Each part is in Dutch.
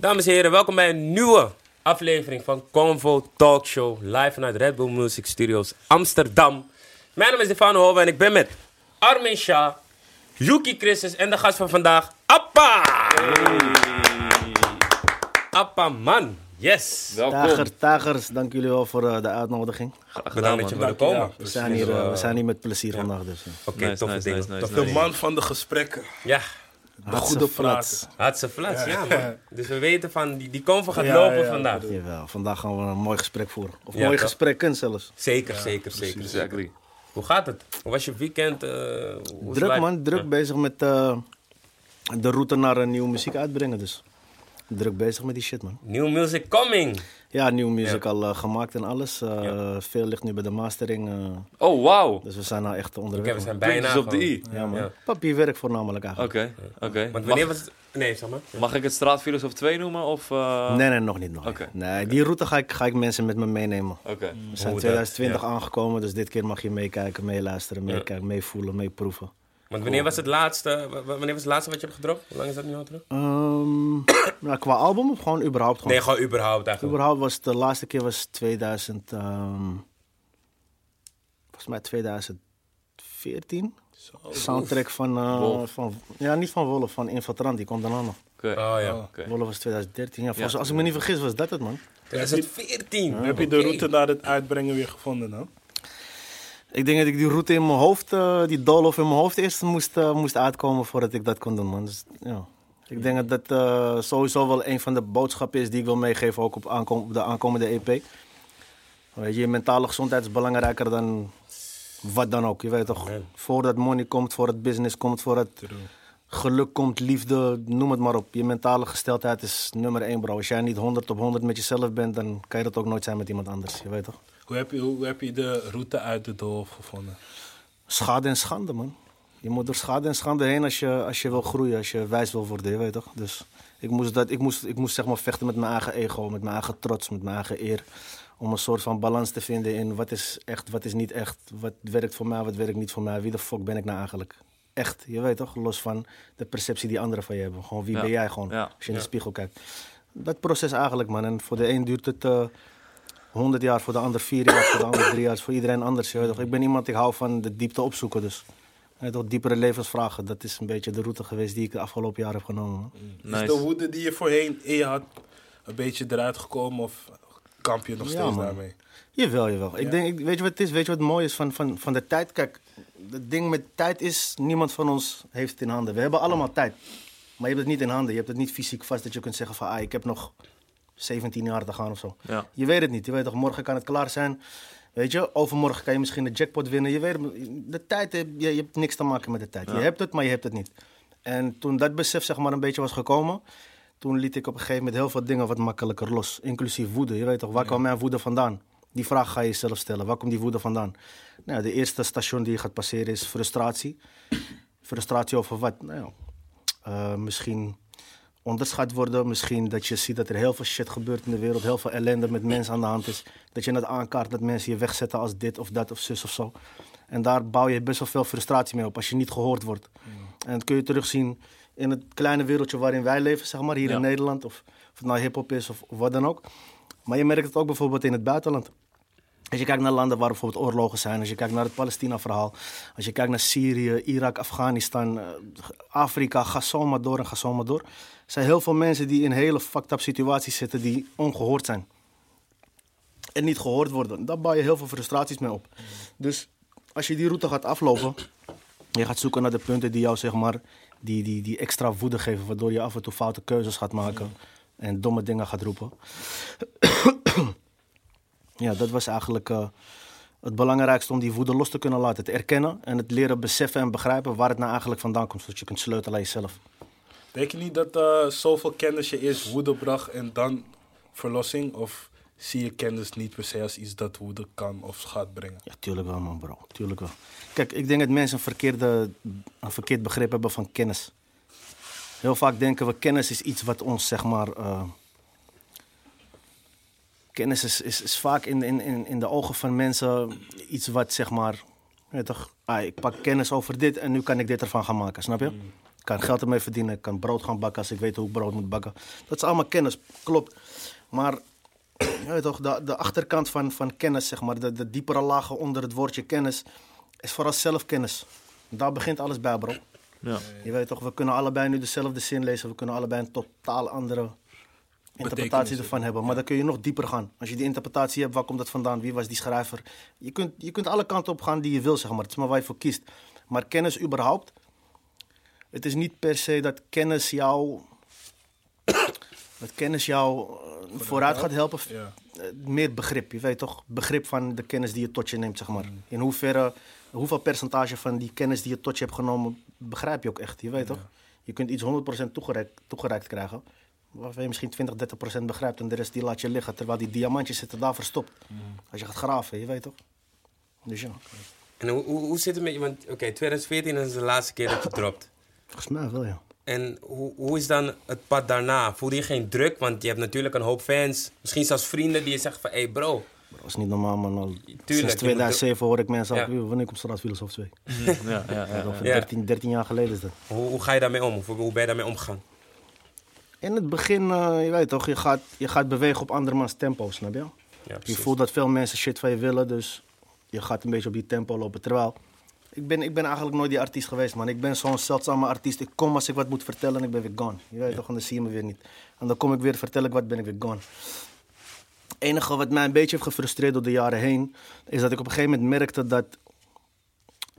Dames en heren, welkom bij een nieuwe aflevering van Convo Talk Show. Live vanuit Red Bull Music Studios Amsterdam. Mijn naam is Stefano Hoven en ik ben met Armin Shah, Yuki Christus en de gast van vandaag, Appa! Appa man, yes! Welkom. Tager, Tagers, dank jullie wel voor eh, de uitnodiging. Graag gedaan dat je wilde komen. We zijn hier, eh, we zijn hier met plezier vandaag dus. eh. Oké, Nice, toffe nice, dingen. nice, nice, toffe nice. De man van de gesprekken. Ja, De goede flats. praten. hartse flats, ja man. Dus we weten van, die, die Convo gaat Ja, lopen ja, vandaag. Jawel, vandaag gaan we een mooi gesprek voeren. Of Ja, mooi toch? gesprekken zelfs. Zeker, zeker, zeker. Exactly. Hoe gaat het? Hoe was je weekend? eh, Druk man, druk Ja. bezig met eh, de route naar een nieuwe muziek uitbrengen dus. Druk bezig met die shit man. New music coming. Ja, nieuwe muziek al eh, gemaakt en alles. Eh, Veel ligt nu bij de mastering. eh, Oh, wauw. dus we zijn nou echt onderweg. we zijn bijna. Puntjes op de i. Ja man. Ja. Papierwerk voornamelijk eigenlijk. Oké, oké. Want wanneer Mag, was het? Nee, zeg maar. mag ik het Straatfilosoof 2 noemen? Of, eh, Nee, nee, nog niet. Nog. Nee, die route ga ik, ga ik mensen met me meenemen. Oké. We zijn Hoe dat, 2020 ja. aangekomen, dus dit keer mag je meekijken, meeluisteren, meekijken, meevoelen, meeproeven. Want wanneer was het laatste? Wanneer was het laatste wat je hebt gedropt? Hoe lang is dat nu al terug? Ehm, nou, qua album of gewoon überhaupt? Gewoon? Nee, gewoon überhaupt eigenlijk. Überhaupt was de laatste keer was 2000, ehm, volgens mij 2014. Soundtrack van, eh, van, ja niet van Wolf, van Infiltrant, die komt daarna nog. Oké. Oh ja. Oké. Wolf was 2013, ja, volgens, Ja. als ik me niet vergis was dat het man. 2014. Heb je de route naar het uitbrengen weer gevonden dan? Ik denk dat ik die route in mijn hoofd, eh, die doolhof in mijn hoofd eerst moest, eh, moest uitkomen voordat ik dat kon doen man. Dus, ja. Ik denk dat dat eh, sowieso wel een van de boodschappen is die ik wil meegeven ook op, aankom, op de aankomende EP. Weet je, je mentale gezondheid is belangrijker dan wat dan ook. Je weet toch, Amen. voordat money komt, voordat business komt, voordat geluk komt, liefde, noem het maar op. Je mentale gesteldheid is nummer één bro. Als jij niet 100 op 100 met jezelf bent, dan kan je dat ook nooit zijn met iemand anders. Je weet toch? Hoe heb je, hoe heb je de route uit de doolhof gevonden? Schade en schande, man. Je moet door schade en schande heen als je, als je wil groeien, als je wijs wil worden, je weet toch? Dus ik moest, dat, ik moest, ik moest zeg maar vechten met mijn eigen ego, met mijn eigen trots, met mijn eigen eer. Om een soort van balans te vinden in wat is echt, wat is niet echt. Wat werkt voor mij, wat werkt niet voor mij. Wie de fuck ben ik nou eigenlijk? Echt, je weet toch? Los van de perceptie die anderen van je hebben. Gewoon wie Ja. ben jij gewoon, Ja. als je in de spiegel kijkt. Dat proces eigenlijk, man. En voor de een duurt het... eh, 100 jaar, voor de ander 4 jaar, voor de ander 3 jaar. Voor iedereen anders. Je weet toch? Ik ben iemand, ik hou van de diepte opzoeken. Dus toch, diepere levensvragen. Dat is een beetje de route geweest die ik de afgelopen jaar heb genomen. Is de Nice. woede die je voorheen in je had een beetje eruit gekomen of kamp je nog Ja, steeds man. daarmee? Jawel, jawel. Ik Ja. denk, weet je wat het is? Weet je wat mooi is van, van, van de tijd? Kijk, het ding met tijd is, niemand van ons heeft het in handen. We hebben allemaal tijd. Maar je hebt het niet in handen. Je hebt het niet fysiek vast dat je kunt zeggen van, ah, ik heb nog 17 jaar te gaan of zo. Ja. Je weet het niet. Je weet toch, morgen kan het klaar zijn. Weet je, overmorgen kan je misschien de jackpot winnen. Je weet de tijd, heb- je, je hebt niks te maken met de tijd. Je hebt het, maar je hebt het niet. En toen dat besef zeg maar een beetje was gekomen, toen liet ik op een gegeven moment heel veel dingen wat makkelijker los. Inclusief woede. Je weet toch, waar kwam mijn woede vandaan? Die vraag ga je jezelf stellen. Waar komt die woede vandaan? Nou, de eerste station die je gaat passeren is frustratie. Frustratie over wat? Nou, ja, eh, misschien onderschat worden. Misschien dat je ziet dat er heel veel shit gebeurt in de wereld. Heel veel ellende met mensen aan de hand is. Dat je het aankaart dat mensen je wegzetten als dit of dat of zus of zo. En daar bouw je best wel veel frustratie mee op als je niet gehoord wordt. En dat kun je terugzien in het kleine wereldje waarin wij leven, zeg maar, hier Ja. in Nederland. Of, of het nou hip-hop is of, of wat dan ook. Maar je merkt het ook bijvoorbeeld in het buitenland. Als je kijkt naar landen waar bijvoorbeeld oorlogen zijn, als je kijkt naar het Palestina-verhaal, als je kijkt naar Syrië, Irak, Afghanistan, eh, Afrika, ga zo maar door en ga zo maar door. Er zijn heel veel mensen die in hele fucked up situaties zitten die ongehoord zijn. En niet gehoord worden. Daar bouw je heel veel frustraties mee op. Dus als je die route gaat aflopen, je gaat zoeken naar de punten die jou zeg maar, die, die, die extra woede geven, waardoor je af en toe foute keuzes gaat maken en domme dingen gaat roepen. Ja, dat was eigenlijk eh, het belangrijkste om die woede los te kunnen laten. Het erkennen en het leren beseffen en begrijpen waar het nou eigenlijk vandaan komt. Zodat je kunt sleutelen aan jezelf. Denk je niet dat eh, zoveel kennis je eerst woede bracht en dan verlossing? Of zie je kennis niet per se als iets dat woede kan of gaat brengen? Ja, tuurlijk wel man bro. Tuurlijk wel. Kijk, ik denk dat mensen een, verkeerde, een verkeerd begrip hebben van kennis. Heel vaak denken we kennis is iets wat ons zeg maar... eh, kennis is, is, is vaak in, in, in, in de ogen van mensen iets wat zeg maar... je weet toch, ah, ik pak kennis over dit en nu kan ik dit ervan gaan maken, snap je? kan geld ermee verdienen, ik kan brood gaan bakken als ik weet hoe ik brood moet bakken. Dat is allemaal kennis, klopt. Maar je weet toch, de, de achterkant van, van kennis, zeg maar, de, de diepere lagen onder het woordje kennis, is vooral zelfkennis. Daar begint alles bij, bro. Ja. Je weet toch, we kunnen allebei nu dezelfde zin lezen, we kunnen allebei een totaal andere interpretatie ervan hebben. Maar dan kun je nog dieper gaan. Als je die interpretatie hebt, waar komt dat vandaan? Wie was die schrijver? Je kunt, je kunt alle kanten op gaan die je wil, zeg maar. Het is maar waar je voor kiest. Maar kennis überhaupt, het is niet per se dat kennis jou, dat kennis jou eh, vooruit gaat helpen. Ja. Eh, Meer begrip, je weet toch? Begrip van de kennis die je tot je neemt, zeg maar. In hoeverre, hoeveel percentage van die kennis die je tot je hebt genomen, begrijp je ook echt, je weet toch? Je kunt iets 100% toegereikt, toegereikt krijgen, waarvan je misschien 20, 30% begrijpt en de rest die laat je liggen, terwijl die diamantjes zitten daar verstopt. Als je gaat graven, je weet toch? Dus ja, En hoe, hoe, hoe zit het met je? Want oké, 2014 is de laatste keer dat je dropt. volgens mij wel, ja. En hoe, hoe is dan het pad daarna? Voel je geen druk? Want je hebt natuurlijk een hoop fans. Misschien zelfs vrienden die je zeggen van... Hé hey bro, Dat is niet normaal, man. Al je sinds moet 2007 hoor ik mensen Ja. "Yo, wanneer komt Straatfilosoof 2? Ja, ja, ja, ja. Ja. 13, 13 jaar geleden is dat. hoe, hoe ga je daarmee om? Hoe ben je daarmee omgegaan? In het begin, eh, je weet toch, je gaat, je gaat bewegen op andermans tempo, snap je? Ja, Je voelt dat veel mensen shit van je willen, dus je gaat een beetje op die tempo lopen. Terwijl, ik ben, ik ben eigenlijk nooit die artiest geweest, man. Ik ben zo'n zeldzame artiest. Ik kom als ik wat moet vertellen en ik ben weer gone. Je weet toch, en dan zie je me weer niet. En dan kom ik weer, vertel ik wat, ben ik weer gone. Het enige wat mij een beetje heeft gefrustreerd door de jaren heen, is dat ik op een gegeven moment merkte dat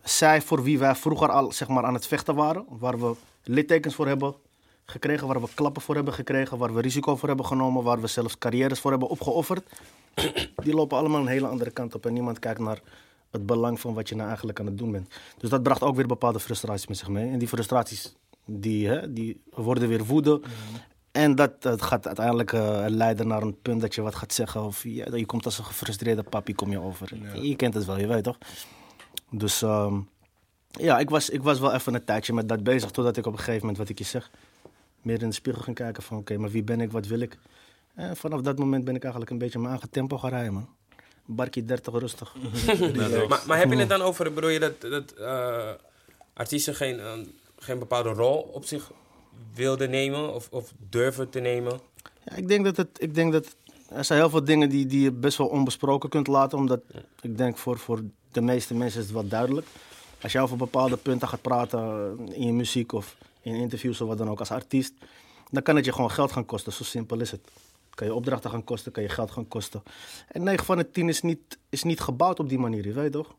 zij voor wie wij vroeger al zeg maar, aan het vechten waren, waar we littekens voor hebben gekregen, waar we klappen voor hebben gekregen, waar we risico voor hebben genomen, waar we zelfs carrières voor hebben opgeofferd, die lopen allemaal een hele andere kant op en niemand kijkt naar het belang van wat je nou eigenlijk aan het doen bent. Dus dat bracht ook weer bepaalde frustraties met zich mee. En die frustraties die, hè, die worden weer woede. En dat, gaat uiteindelijk eh, leiden naar een punt dat je wat gaat zeggen. Of je, je komt als een gefrustreerde papi kom je over. Je kent het wel, je weet toch? Dus ehm, ja, ik was, ik was wel even een tijdje met dat bezig. Totdat ik op een gegeven moment, wat ik je zeg, meer in de spiegel ging kijken van... Oké, maar wie ben ik, wat wil ik? En vanaf dat moment ben ik eigenlijk een beetje mijn eigen tempo gaan rijden, man. Barkie 30 rustig. Maar, maar heb je het dan over, bedoel je dat, dat eh, artiesten geen, eh, geen bepaalde rol op zich wilden nemen of, of durven te nemen? Ja, ik denk dat het. Ik denk dat er zijn heel veel dingen die, die je best wel onbesproken kunt laten. Omdat ik denk voor, voor de meeste mensen is het wel duidelijk. Als je over bepaalde punten gaat praten in je muziek of in interviews of wat dan ook als artiest, dan kan het je gewoon geld gaan kosten. Zo simpel is het. Kan je opdrachten gaan kosten, kan je geld gaan kosten. En 9 van de 10 is niet, is niet gebouwd op die manier, je weet toch?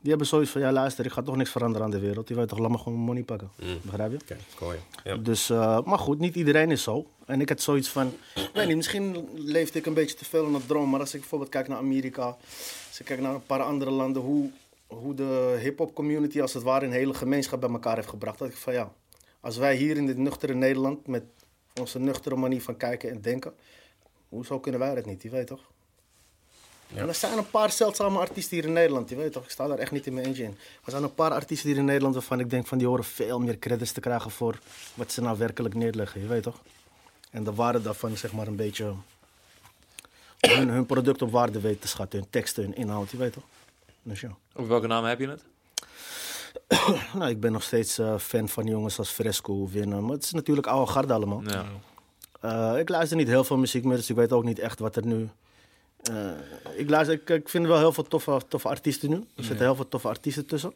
Die hebben zoiets van, ja luister, ik ga toch niks veranderen aan de wereld. Die weet toch, laat me gewoon money pakken. Begrijp je? Oké, cool. ja. Ja. Dus, eh, maar goed, niet iedereen is zo. En ik had zoiets van, weet niet, misschien leefde ik een beetje te veel in een droom. Maar als ik bijvoorbeeld kijk naar Amerika, als ik kijk naar een paar andere landen, hoe, hoe de hip-hop community als het ware een hele gemeenschap bij elkaar heeft gebracht. Dat ik van ja, als wij hier in dit nuchtere Nederland met onze nuchtere manier van kijken en denken, hoezo kunnen wij dat niet? Je weet toch? En er zijn een paar zeldzame artiesten hier in Nederland, je weet toch? Ik sta daar echt niet in mijn eentje in. Er zijn een paar artiesten hier in Nederland waarvan ik denk van die horen veel meer credits te krijgen voor wat ze nou werkelijk neerleggen, je weet toch? En de waarde daarvan zeg maar een beetje hun, hun product op waarde weten te schatten, hun teksten, hun inhoud, je weet toch? Dus ja. Op welke naam heb je het? Nou, ik ben nog steeds eh, fan van jongens als Fresco, Winnen, maar het is natuurlijk oude garde allemaal. Ja. Eh, ik luister niet heel veel muziek meer, dus ik weet ook niet echt wat er nu. Eh, ik, luister, ik, ik vind wel heel veel toffe, toffe artiesten nu. Er zitten heel veel toffe artiesten tussen.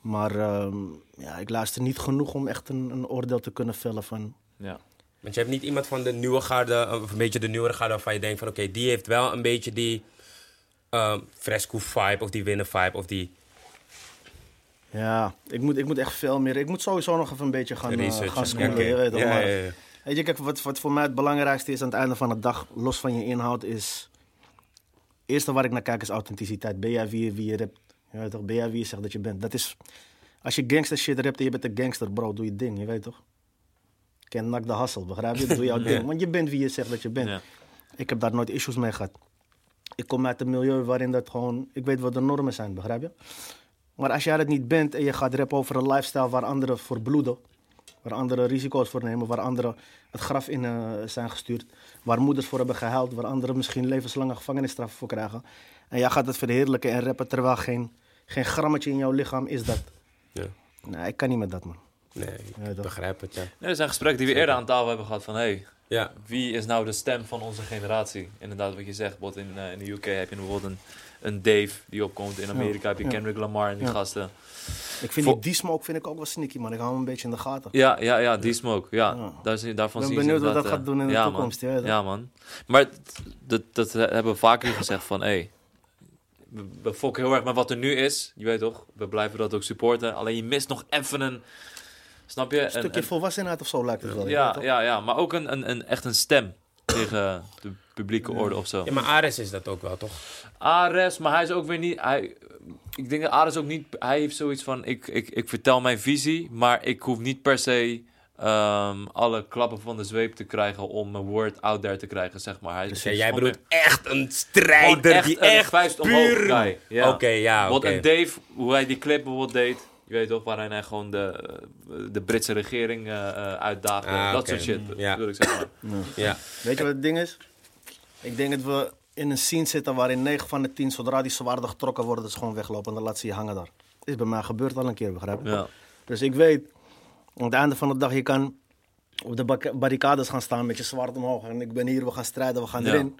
Maar ehm, ja, ik luister niet genoeg om echt een, een oordeel te kunnen vellen van. ja. Want je hebt niet iemand van de nieuwe garde, of een beetje de nieuwere garde, waarvan je denkt van oké, die heeft wel een beetje die ehm, fresco vibe of die winnen vibe of die Ja, ik moet, ik moet echt veel meer. Ik moet sowieso nog even een beetje gaan, research. gaan schoolen. Je weet toch, Ja, maar- ja, ja. Weet je, kijk, wat, wat voor mij het belangrijkste is aan het einde van de dag, los van je inhoud, is. Het eerste waar ik naar kijk is authenticiteit. Ben jij wie, je- wie je rapt? Je weet toch, ben jij wie je zegt dat je bent? Dat is. Als je gangster shit rapt en je bent een gangster, bro, doe je ding, je weet toch? Ken nak de hassel, begrijp je? Doe jouw ding. Want je bent wie je zegt dat je bent. Ik heb daar nooit issues mee gehad. Ik kom uit een milieu waarin dat gewoon. Ik weet wat de normen zijn, begrijp je? Maar als jij dat niet bent en je gaat rappen over een lifestyle waar anderen voor bloeden, waar anderen risico's voor nemen, waar anderen het graf in eh, zijn gestuurd, waar moeders voor hebben gehuild, waar anderen misschien levenslange gevangenisstraffen voor krijgen. En jij gaat het verheerlijken en rappen terwijl geen, geen grammetje in jouw lichaam is dat. Ja. Nee, ik kan niet met dat, man. Nee, ik begrijp het, ja. Nee, er zijn gesprekken die we eerder aan tafel hebben gehad van... Hey, Ja, wie is nou de stem van onze generatie? Inderdaad, wat je zegt. Bijvoorbeeld in, eh, in de UK heb je bijvoorbeeld een, een Dave die opkomt. In Amerika heb je ja. Kendrick Lamar en die Ja. gasten. Ik vind die, die smoke vind ik ook wel sneaky, man. Ik hou hem een beetje in de gaten. Ja, ja, ja, die smoke. Ja, Ja. Daar zie, daarvan Ik ben zie je benieuwd wat dat gaat eh, doen in de ja, toekomst, Man. ja, dat- Ja, man. Maar dat, dat hebben we vaker gezegd van... Hey, we, we fokken heel erg met wat er nu is. Je weet toch? We blijven dat ook supporten. Alleen je mist nog even een... Snap je? Een stukje een- volwassenheid of zo lijkt het wel. ja, ja, ja, maar ook een, een, een, echt een stem tegen de publieke orde of zo. ja maar Ares is dat ook wel, toch? Ares, maar hij is ook weer niet. Hij, ik denk dat Ares ook niet. Hij heeft zoiets van: ik, ik, ik vertel mijn visie, maar ik hoef niet per se ehm, alle klappen van de zweep te krijgen om mijn word out there te krijgen, zeg maar. Hij, Dus jij bedoelt echt- echt een strijder echt die een echt vuist omhoog puur... guy. Ja. Oké, ja, oké. Bijvoorbeeld een Dave, hoe hij die clip bijvoorbeeld deed. Je weet toch, waarin hij gewoon de, de Britse regering eh eh, uitdaagde. Ah, dat soort shit, Ja. wil ik zeggen. Ja, Weet je wat het ding is? Ik denk dat we in een scene zitten waarin 9 van de 10, zodra die zwaarden getrokken worden, ze gewoon weglopen en dan laat ze je hangen daar. Is bij mij gebeurd al een keer, begrijp je? Ja. Dus ik weet, aan het einde van de dag, je kan op de barricades gaan staan met je zwaard omhoog. En ik ben hier, we gaan strijden, we gaan Ja. erin.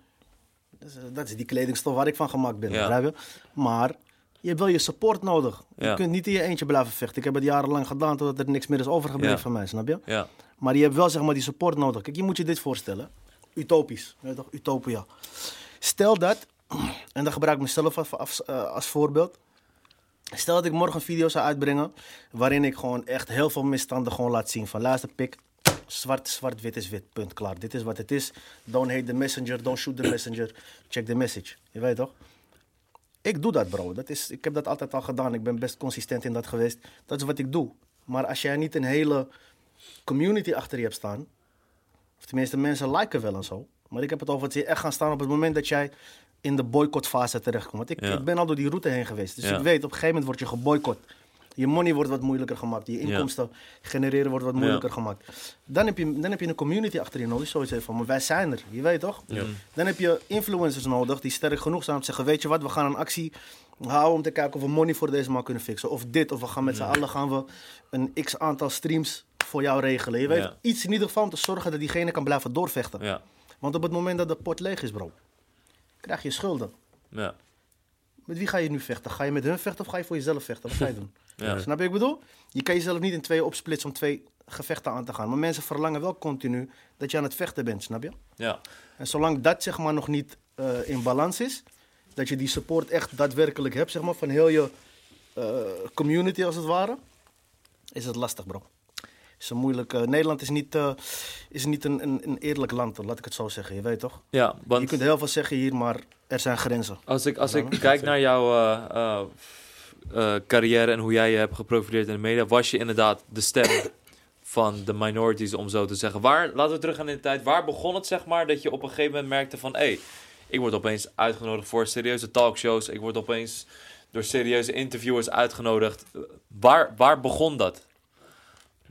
Dus, eh, dat is die kledingstof waar ik van gemaakt ben, Ja. begrijp je? Maar je hebt wel je support nodig. Je kunt niet in je eentje blijven vechten. Ik heb het jarenlang gedaan totdat er niks meer is overgebleven van mij, snap je? Ja. Maar je hebt wel zeg maar die support nodig. Kijk, je moet je dit voorstellen. Utopisch. Weet je toch? Utopia. Stel dat, en dan gebruik ik mezelf als, eh, als voorbeeld. Stel dat ik morgen een video zou uitbrengen waarin ik gewoon echt heel veel misstanden gewoon laat zien. Van luister pik, zwart, zwart, wit is wit, punt, klaar. Dit is wat het is. Don't hate the messenger, don't shoot the messenger. Check the message. Je weet toch? Ik doe dat, bro. Dat is, ik heb dat altijd al gedaan. Ik ben best consistent in dat geweest. Dat is wat ik doe. Maar als jij niet een hele community achter je hebt staan, of tenminste mensen liken wel en zo, maar ik heb het over dat ze echt gaan staan op het moment dat jij in de boycottfase terechtkomt. Want ik, Ja. ik ben al door die route heen geweest. Dus Ja. ik weet, op een gegeven moment word je geboycott. Je money wordt wat moeilijker gemaakt. Je inkomsten genereren wordt wat moeilijker gemaakt. Dan heb, je, dan heb je een community achter je nodig. Zoiets van, maar wij zijn er. Je weet toch? Dan heb je influencers nodig die sterk genoeg zijn om te zeggen... weet je wat, we gaan een actie houden om te kijken of we money voor deze man kunnen fixen. Of dit, of we gaan met z'n allen gaan we een x aantal streams voor jou regelen. Je weet, iets in ieder geval om te zorgen dat diegene kan blijven doorvechten. Want op het moment dat de pot leeg is, bro, krijg je schulden. Ja. Met wie ga je nu vechten? Ga je met hun vechten of ga je voor jezelf vechten? Wat ga je doen? Ja. Snap je wat ik bedoel? Je kan jezelf niet in tweeën opsplitsen om twee gevechten aan te gaan. Maar mensen verlangen wel continu dat je aan het vechten bent, snap je? Ja. En zolang dat zeg maar nog niet eh, in balans is, dat je die support echt daadwerkelijk hebt, zeg maar, van heel je eh, community als het ware, is het lastig, bro. Is een moeilijk. eh, Nederland is niet, eh, is niet een, een, een eerlijk land, laat ik het zo zeggen. Je weet toch? Ja, Je want kunt heel veel zeggen hier, maar er zijn grenzen. als ik, als ik kijk naar jouw eh, carrière en hoe jij je hebt geprofileerd in de media, was je inderdaad de stem van de minorities, om zo te zeggen. Waar, laten we teruggaan in de tijd, waar begon het zeg maar dat je op een gegeven moment merkte van, hé, hey, ik word opeens uitgenodigd voor serieuze talkshows, ik word opeens door serieuze interviewers uitgenodigd. Waar, waar begon dat?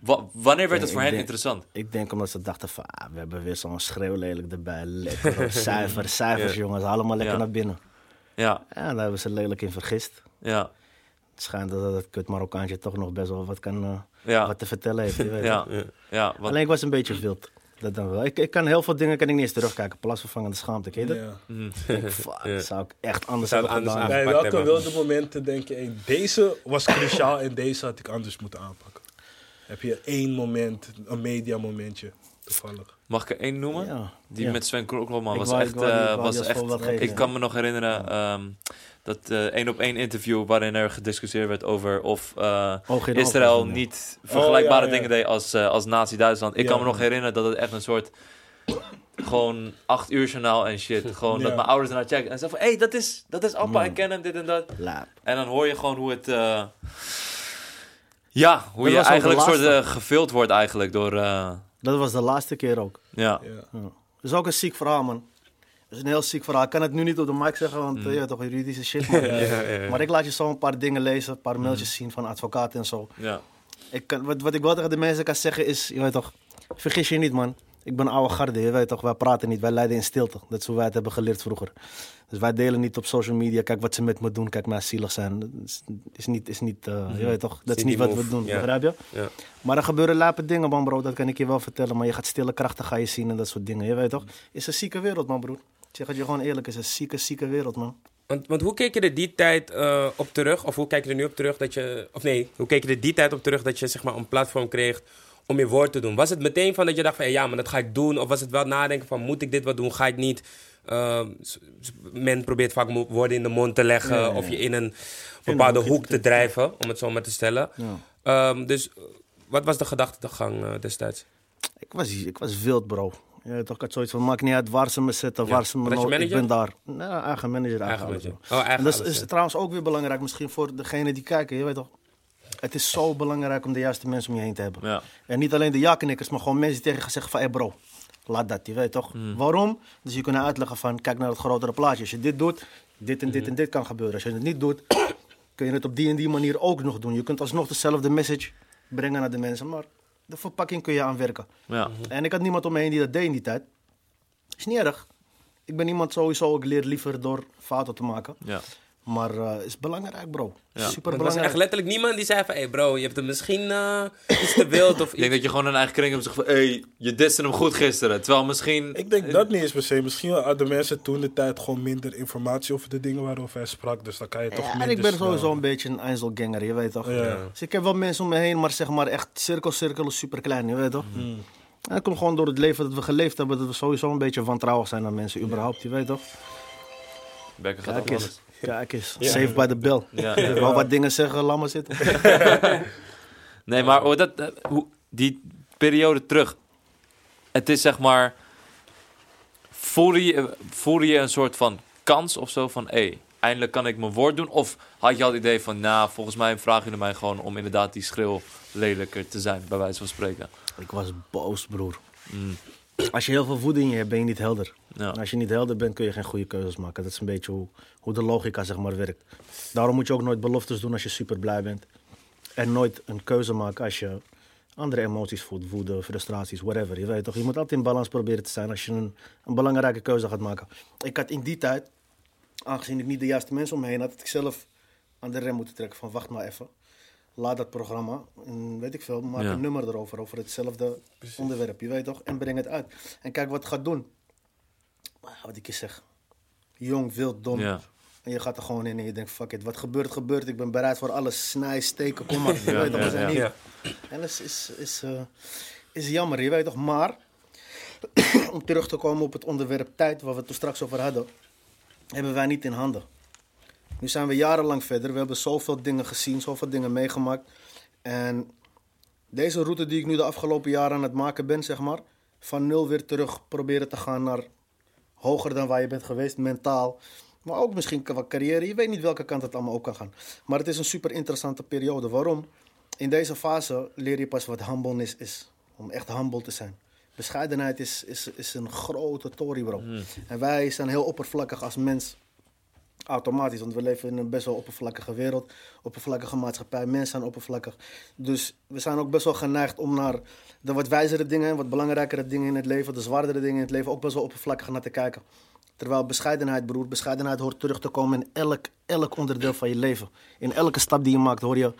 Wa- wanneer werd het voor hen denk- interessant? Ik denk omdat ze dachten van, ah, we hebben weer zo'n schreeuwlelijk erbij. Lekker, cijfers, cijfers Ja. jongens, allemaal lekker Ja. naar binnen. Ja, Ja, daar hebben ze lelijk in vergist. ja, Het schijnt dat dat kut Marokkaantje toch nog best wel wat, kan, eh, ja, wat te vertellen heeft. je weet ja, ja, Alleen ik was een beetje wild. Dat dan wel. Ik, ik kan heel veel dingen kan ik niet eens terugkijken. Plaatsvervangende schaamte, ken je dat? Ja. mhm. Ik denk, fuck, dat zou ik echt anders Zou hebben anders Bij welke wilde momenten denk je, hey, deze was cruciaal en deze had ik anders moeten aanpakken? Heb je één moment, een media momentje, toevallig? Mag ik er één noemen? Ja, Die ja. met Sven Krokkelman was wou- echt... eh, ik wou die was echt geven, ik kan me nog herinneren ehm, dat eh één op één interview waarin er gediscussieerd werd over of eh, Oog in oog Israël niet vergelijkbare Oh, ja, ja. dingen deed als, eh, als Nazi-Duitsland. Ik Ja. kan me nog herinneren dat het echt een soort... Gewoon acht uur journaal en shit. Gewoon dat mijn ouders ernaar checken. En zeggen van, hé, hey, dat is, dat is Appa, ik ken hem, dit en dat. Laap. En dan hoor je gewoon hoe het... eh, ja, hoe Dat je eigenlijk soort eh, gevuld wordt eigenlijk door... eh, Dat was de laatste keer ook. ja, Ja. Dat is ook een ziek verhaal, man. Dat is een heel ziek verhaal. Ik kan het nu niet op de mic zeggen, want Mm. eh, ja, toch juridische shit. Maar, Ja, ja, ja. maar ik laat je zo een paar dingen lezen, een Mm. paar mailtjes zien van advocaten en zo. ja, Ik kan, wat, wat ik wel tegen de mensen kan zeggen is, je weet toch, vergis je niet, man. Ik ben oude garde, je weet toch, wij praten niet, wij leiden in stilte. Dat is hoe wij het hebben geleerd vroeger. Dus wij delen niet op social media, kijk wat ze met me doen, kijk mij zielig zijn. Dat is, is niet, is niet eh, je weet toch, dat is niet wat we doen, ja. begrijp je? Ja. Maar er gebeuren lape dingen, man, bro. Dat kan ik je wel vertellen. Maar je gaat stille krachten ga je zien en dat soort dingen. Je weet toch? is een zieke wereld, man, broer. Ik zeg het je gewoon eerlijk. is een zieke, zieke wereld, man. Want, want hoe keek je er die tijd eh, op terug? Of hoe kijk je er nu op terug dat je... Of nee, hoe keek je er die tijd op terug dat je zeg maar een platform kreeg om je woord te doen? Was het meteen van dat je dacht van ja, maar dat ga ik doen? Of was het wel nadenken van moet ik dit wat doen, ga ik niet? S- men probeert vaak woorden in de mond te leggen Ja, ja, ja. of je in een bepaalde hoek te te drijven, om het zo maar te stellen. Ja. Ehm, dus wat was de gedachtegang eh, destijds? Ik was, ik was wild, bro. Weet toch, ik had zoiets van, maakt niet uit waar ze me zetten, Ja. waar ze me... Nou- ik ben daar. Nou, eigen manager. Eigen, Eigen manager. Oh, eigen en dat is, ja. is trouwens ook weer belangrijk, misschien voor degenen die kijken. Je weet toch, het is zo belangrijk om de juiste mensen om je heen te hebben. Ja. En niet alleen de ja-knikkers, maar gewoon mensen die tegen je zeggen van... Hé bro, laat dat, je weet toch? Waarom? Dus je kunt uitleggen van, kijk naar het grotere plaatje. Als je dit doet, dit en dit en dit kan gebeuren. Als je het niet doet, kun je het op die en die manier ook nog doen. Je kunt alsnog dezelfde message brengen naar de mensen. Maar de verpakking kun je aanwerken. Ja. En ik had niemand om me heen die dat deed in die tijd. Is niet erg. Ik ben iemand sowieso, ik leer liever door fouten te maken. Ja. Maar eh is belangrijk, bro. Ja. Super Er was belangrijk. echt letterlijk niemand die zei van hey bro, je hebt hem misschien eh, iets te wild of Ik denk dat je gewoon een eigen kring hebt en zegt van... Hé, hey, je diste hem goed gisteren. Terwijl misschien... Ik denk dat niet eens per se. Misschien hadden mensen toen de tijd gewoon minder informatie over de dingen waarover hij sprak. Dus dan kan je toch Ja, en minder ik ben snel- sowieso een beetje een Einzelganger, je weet toch? Ja. Dus ik heb wel mensen om me heen, maar zeg maar echt cirkel, cirkel is super klein, je weet toch? Mm. En dat komt gewoon door het leven dat we geleefd hebben, dat we sowieso een beetje wantrouwig zijn aan mensen, überhaupt, je weet toch? Bekker gaat Kijk eens, kijk eens, safe by the bell. Ja. Ik wil wat dingen zeggen, laat maar zitten. Nee, maar hoe dat, eh, hoe, die periode terug. Het is zeg maar. Voelde je, voelde je een soort van kans of zo van. Hé, eindelijk kan ik mijn woord doen? Of had je al het idee van. Nou, volgens mij vragen jullie mij gewoon om inderdaad die schreeuw lelijker te zijn, bij wijze van spreken. Ik was boos, broer. Mm. Als je heel veel woede in je hebt, ben je niet helder. Ja. Als je niet helder bent, kun je geen goede keuzes maken. Dat is een beetje hoe, hoe de logica zeg maar werkt. Daarom moet je ook nooit beloftes doen als je super blij bent. En nooit een keuze maken als je andere emoties voelt. Woede, frustraties, whatever. Je weet toch, je moet altijd in balans proberen te zijn als je een, een belangrijke keuze gaat maken. Ik had in die tijd, aangezien ik niet de juiste mensen om me heen had, had ik zelf aan de rem moeten trekken van wacht maar even. Laat dat programma, en weet ik veel, maak Ja. een nummer erover, over hetzelfde onderwerp, je weet toch? En breng het uit. En kijk wat het gaat doen. Maar Wat ik je zeg. Jong, wild, dom. Ja. En je gaat er gewoon in en je denkt, fuck it, wat gebeurt, gebeurt. Ik ben bereid voor alles. Snij, steken, kom maar. Je Ja, weet toch, ja, we zijn ja. hier. Ja. En dat is, is, is, eh, is jammer, je weet toch. Maar, om terug te komen op het onderwerp tijd, waar we het toen straks over hadden, hebben wij niet in handen. Nu zijn we jarenlang verder. We hebben zoveel dingen gezien, zoveel dingen meegemaakt. En deze route die ik nu de afgelopen jaren aan het maken ben, zeg maar, van nul weer terug proberen te gaan naar hoger dan waar je bent geweest, mentaal. Maar ook misschien qua carrière. Je weet niet welke kant het allemaal ook kan gaan. Maar het is een super interessante periode. Waarom? In deze fase leer je pas wat humbleness is. Om echt humble te zijn. Bescheidenheid is, is, is een grote tory, bro. En wij zijn heel oppervlakkig als mens. Automatisch, want we leven in een best wel oppervlakkige wereld. Oppervlakkige maatschappij. Mensen zijn oppervlakkig. Dus we zijn ook best wel geneigd om naar de wat wijzere dingen... wat belangrijkere dingen in het leven... de zwaardere dingen in het leven... ook best wel oppervlakkig naar te kijken. Terwijl bescheidenheid, broer, bescheidenheid hoort terug te komen in elk, elk onderdeel van je leven. In elke stap die je maakt hoor je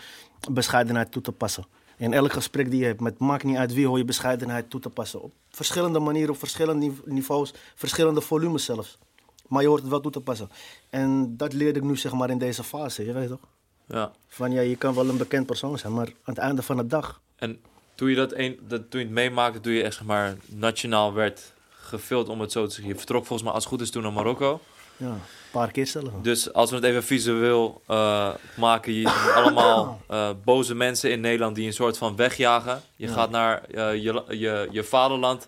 bescheidenheid toe te passen. In elk gesprek die je hebt, met maakt niet uit wie, hoor je bescheidenheid toe te passen. Op verschillende manieren, op verschillende nive- niveaus, verschillende volumes zelfs. Maar je hoort het wel toe te passen. En dat leerde ik nu zeg maar in deze fase, je weet toch? Ja. Van ja, je kan wel een bekend persoon zijn, maar aan het einde van de dag... En toen je dat, een, dat toen je het meemaakte, toen je echt zeg maar nationaal werd gefilmd, om het zo te zeggen. Je vertrok volgens mij als het goed is toen naar Marokko. Ja, een paar keer zelf. Dus als we het even visueel eh, maken, je ziet allemaal eh, boze mensen in Nederland die een soort van wegjagen. Je gaat naar eh, je, je, je vaderland,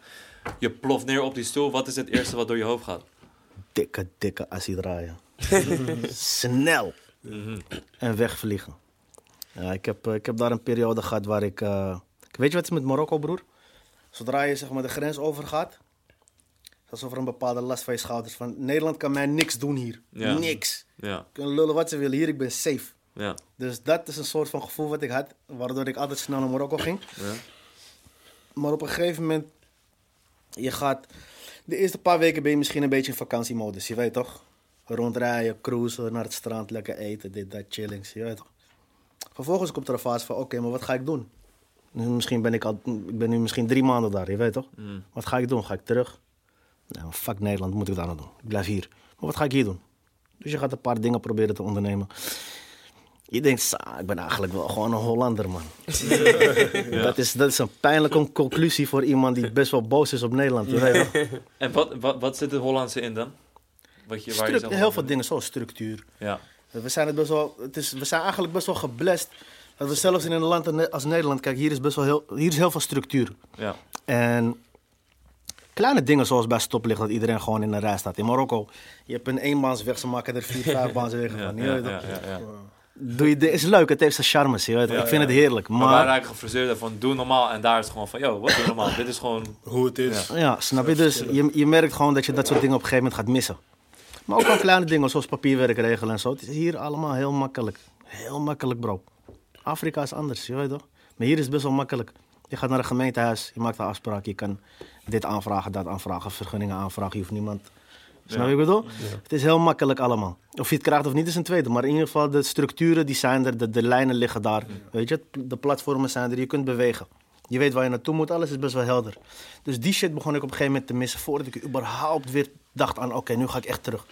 je ploft neer op die stoel. Wat is het eerste wat door je hoofd gaat? Dikke, dikke assie draaien. Snel. En wegvliegen. Ja, ik, heb, eh, ik heb daar een periode gehad waar ik... eh, weet je wat het is met Marokko, broer? Zodra je zeg maar, de grens overgaat... alsof er een bepaalde last van je schouders... van Nederland kan mij niks doen hier. Ja. Niks. Ja, Kunnen lullen wat ze willen hier, ik ben safe. ja, Dus dat is een soort van gevoel wat ik had... waardoor ik altijd snel naar Marokko ging. ja. Maar op een gegeven moment je gaat... De eerste paar weken ben je misschien een beetje in vakantiemodus, je weet toch? Rondrijden, cruisen, naar het strand, lekker eten, dit, dat, chillings, je weet toch? Vervolgens komt er een fase van, oké, maar wat ga ik doen? Nu, misschien ben ik al, ik ben nu misschien drie maanden daar, je weet toch? Wat ga ik doen? Ga ik terug? Nou, fuck Nederland, moet ik daar nou doen? Ik blijf hier. Maar wat ga ik hier doen? Dus je gaat een paar dingen proberen te ondernemen. Je denkt, "Sa, ik ben eigenlijk wel gewoon een Hollander, man. dat, is, dat is een pijnlijke conclusie voor iemand die best wel boos is op Nederland. Weet? En wat, wat, wat zit het Hollandse in dan? Wat je, waar je heel veel dingen, zoals structuur. Ja. We zijn, het best wel, het is, we zijn eigenlijk best wel geblest. Dat we zelfs in een land als Nederland, kijk, hier is best wel heel, hier is heel veel structuur. Ja. En kleine dingen zoals bij stoplicht, dat iedereen gewoon in een rij staat. In Marokko, je hebt een eenbaansweg, ze maken er vier, vijf wegen Ja, van. Ja, ja, ja. Doe je, het is leuk, het heeft zijn charmes. Je weet? Ja, ik vind ja. het heerlijk. Maar, wij Maar, raken gefrustreerd van doe normaal en daar is het gewoon van yo, wat doe normaal? Dit is gewoon Hoe het is. ja, snap je? Dus je, je merkt gewoon dat je dat soort dingen op een gegeven moment gaat missen. Maar ook wel kleine dingen zoals papierwerk regelen en zo. Het is hier allemaal heel makkelijk. Heel makkelijk, bro. Afrika is anders, je weet toch? Maar hier is het best wel makkelijk. Je gaat naar een gemeentehuis, je maakt een afspraak. Je kan dit aanvragen, dat aanvragen, vergunningen aanvragen. Je hoeft niemand... Snap je wat ik bedoel? Het is heel makkelijk allemaal. Of je het krijgt of niet is een tweede. Maar in ieder geval, de structuren die zijn er, de, de lijnen liggen daar. Weet je, de platformen zijn er, je kunt bewegen. Je weet waar je naartoe moet, alles is best wel helder. Dus die shit begon ik op een gegeven moment te missen voordat ik überhaupt weer dacht aan, oké, nu ga ik echt terug.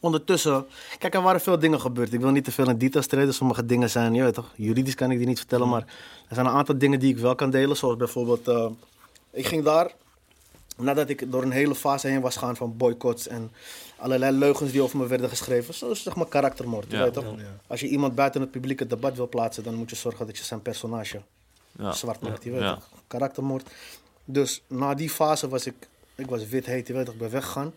Ondertussen, kijk, er waren veel dingen gebeurd. Ik wil niet te veel in details treden. Sommige dingen zijn, je weet toch, juridisch kan ik die niet vertellen. Maar er zijn een aantal dingen die ik wel kan delen. Zoals bijvoorbeeld, eh, ik ging daar, nadat ik door een hele fase heen was gaan van boycotts en allerlei leugens die over me werden geschreven. Zoals zeg maar karaktermoord, je Ja. weet toch. Als je iemand buiten het publieke debat wil plaatsen, dan moet je zorgen dat je zijn personage ja. zwart maakt, je weet toch. Karaktermoord. Dus na die fase was ik, ik was wit heet, je weet toch, ik ben weggegaan.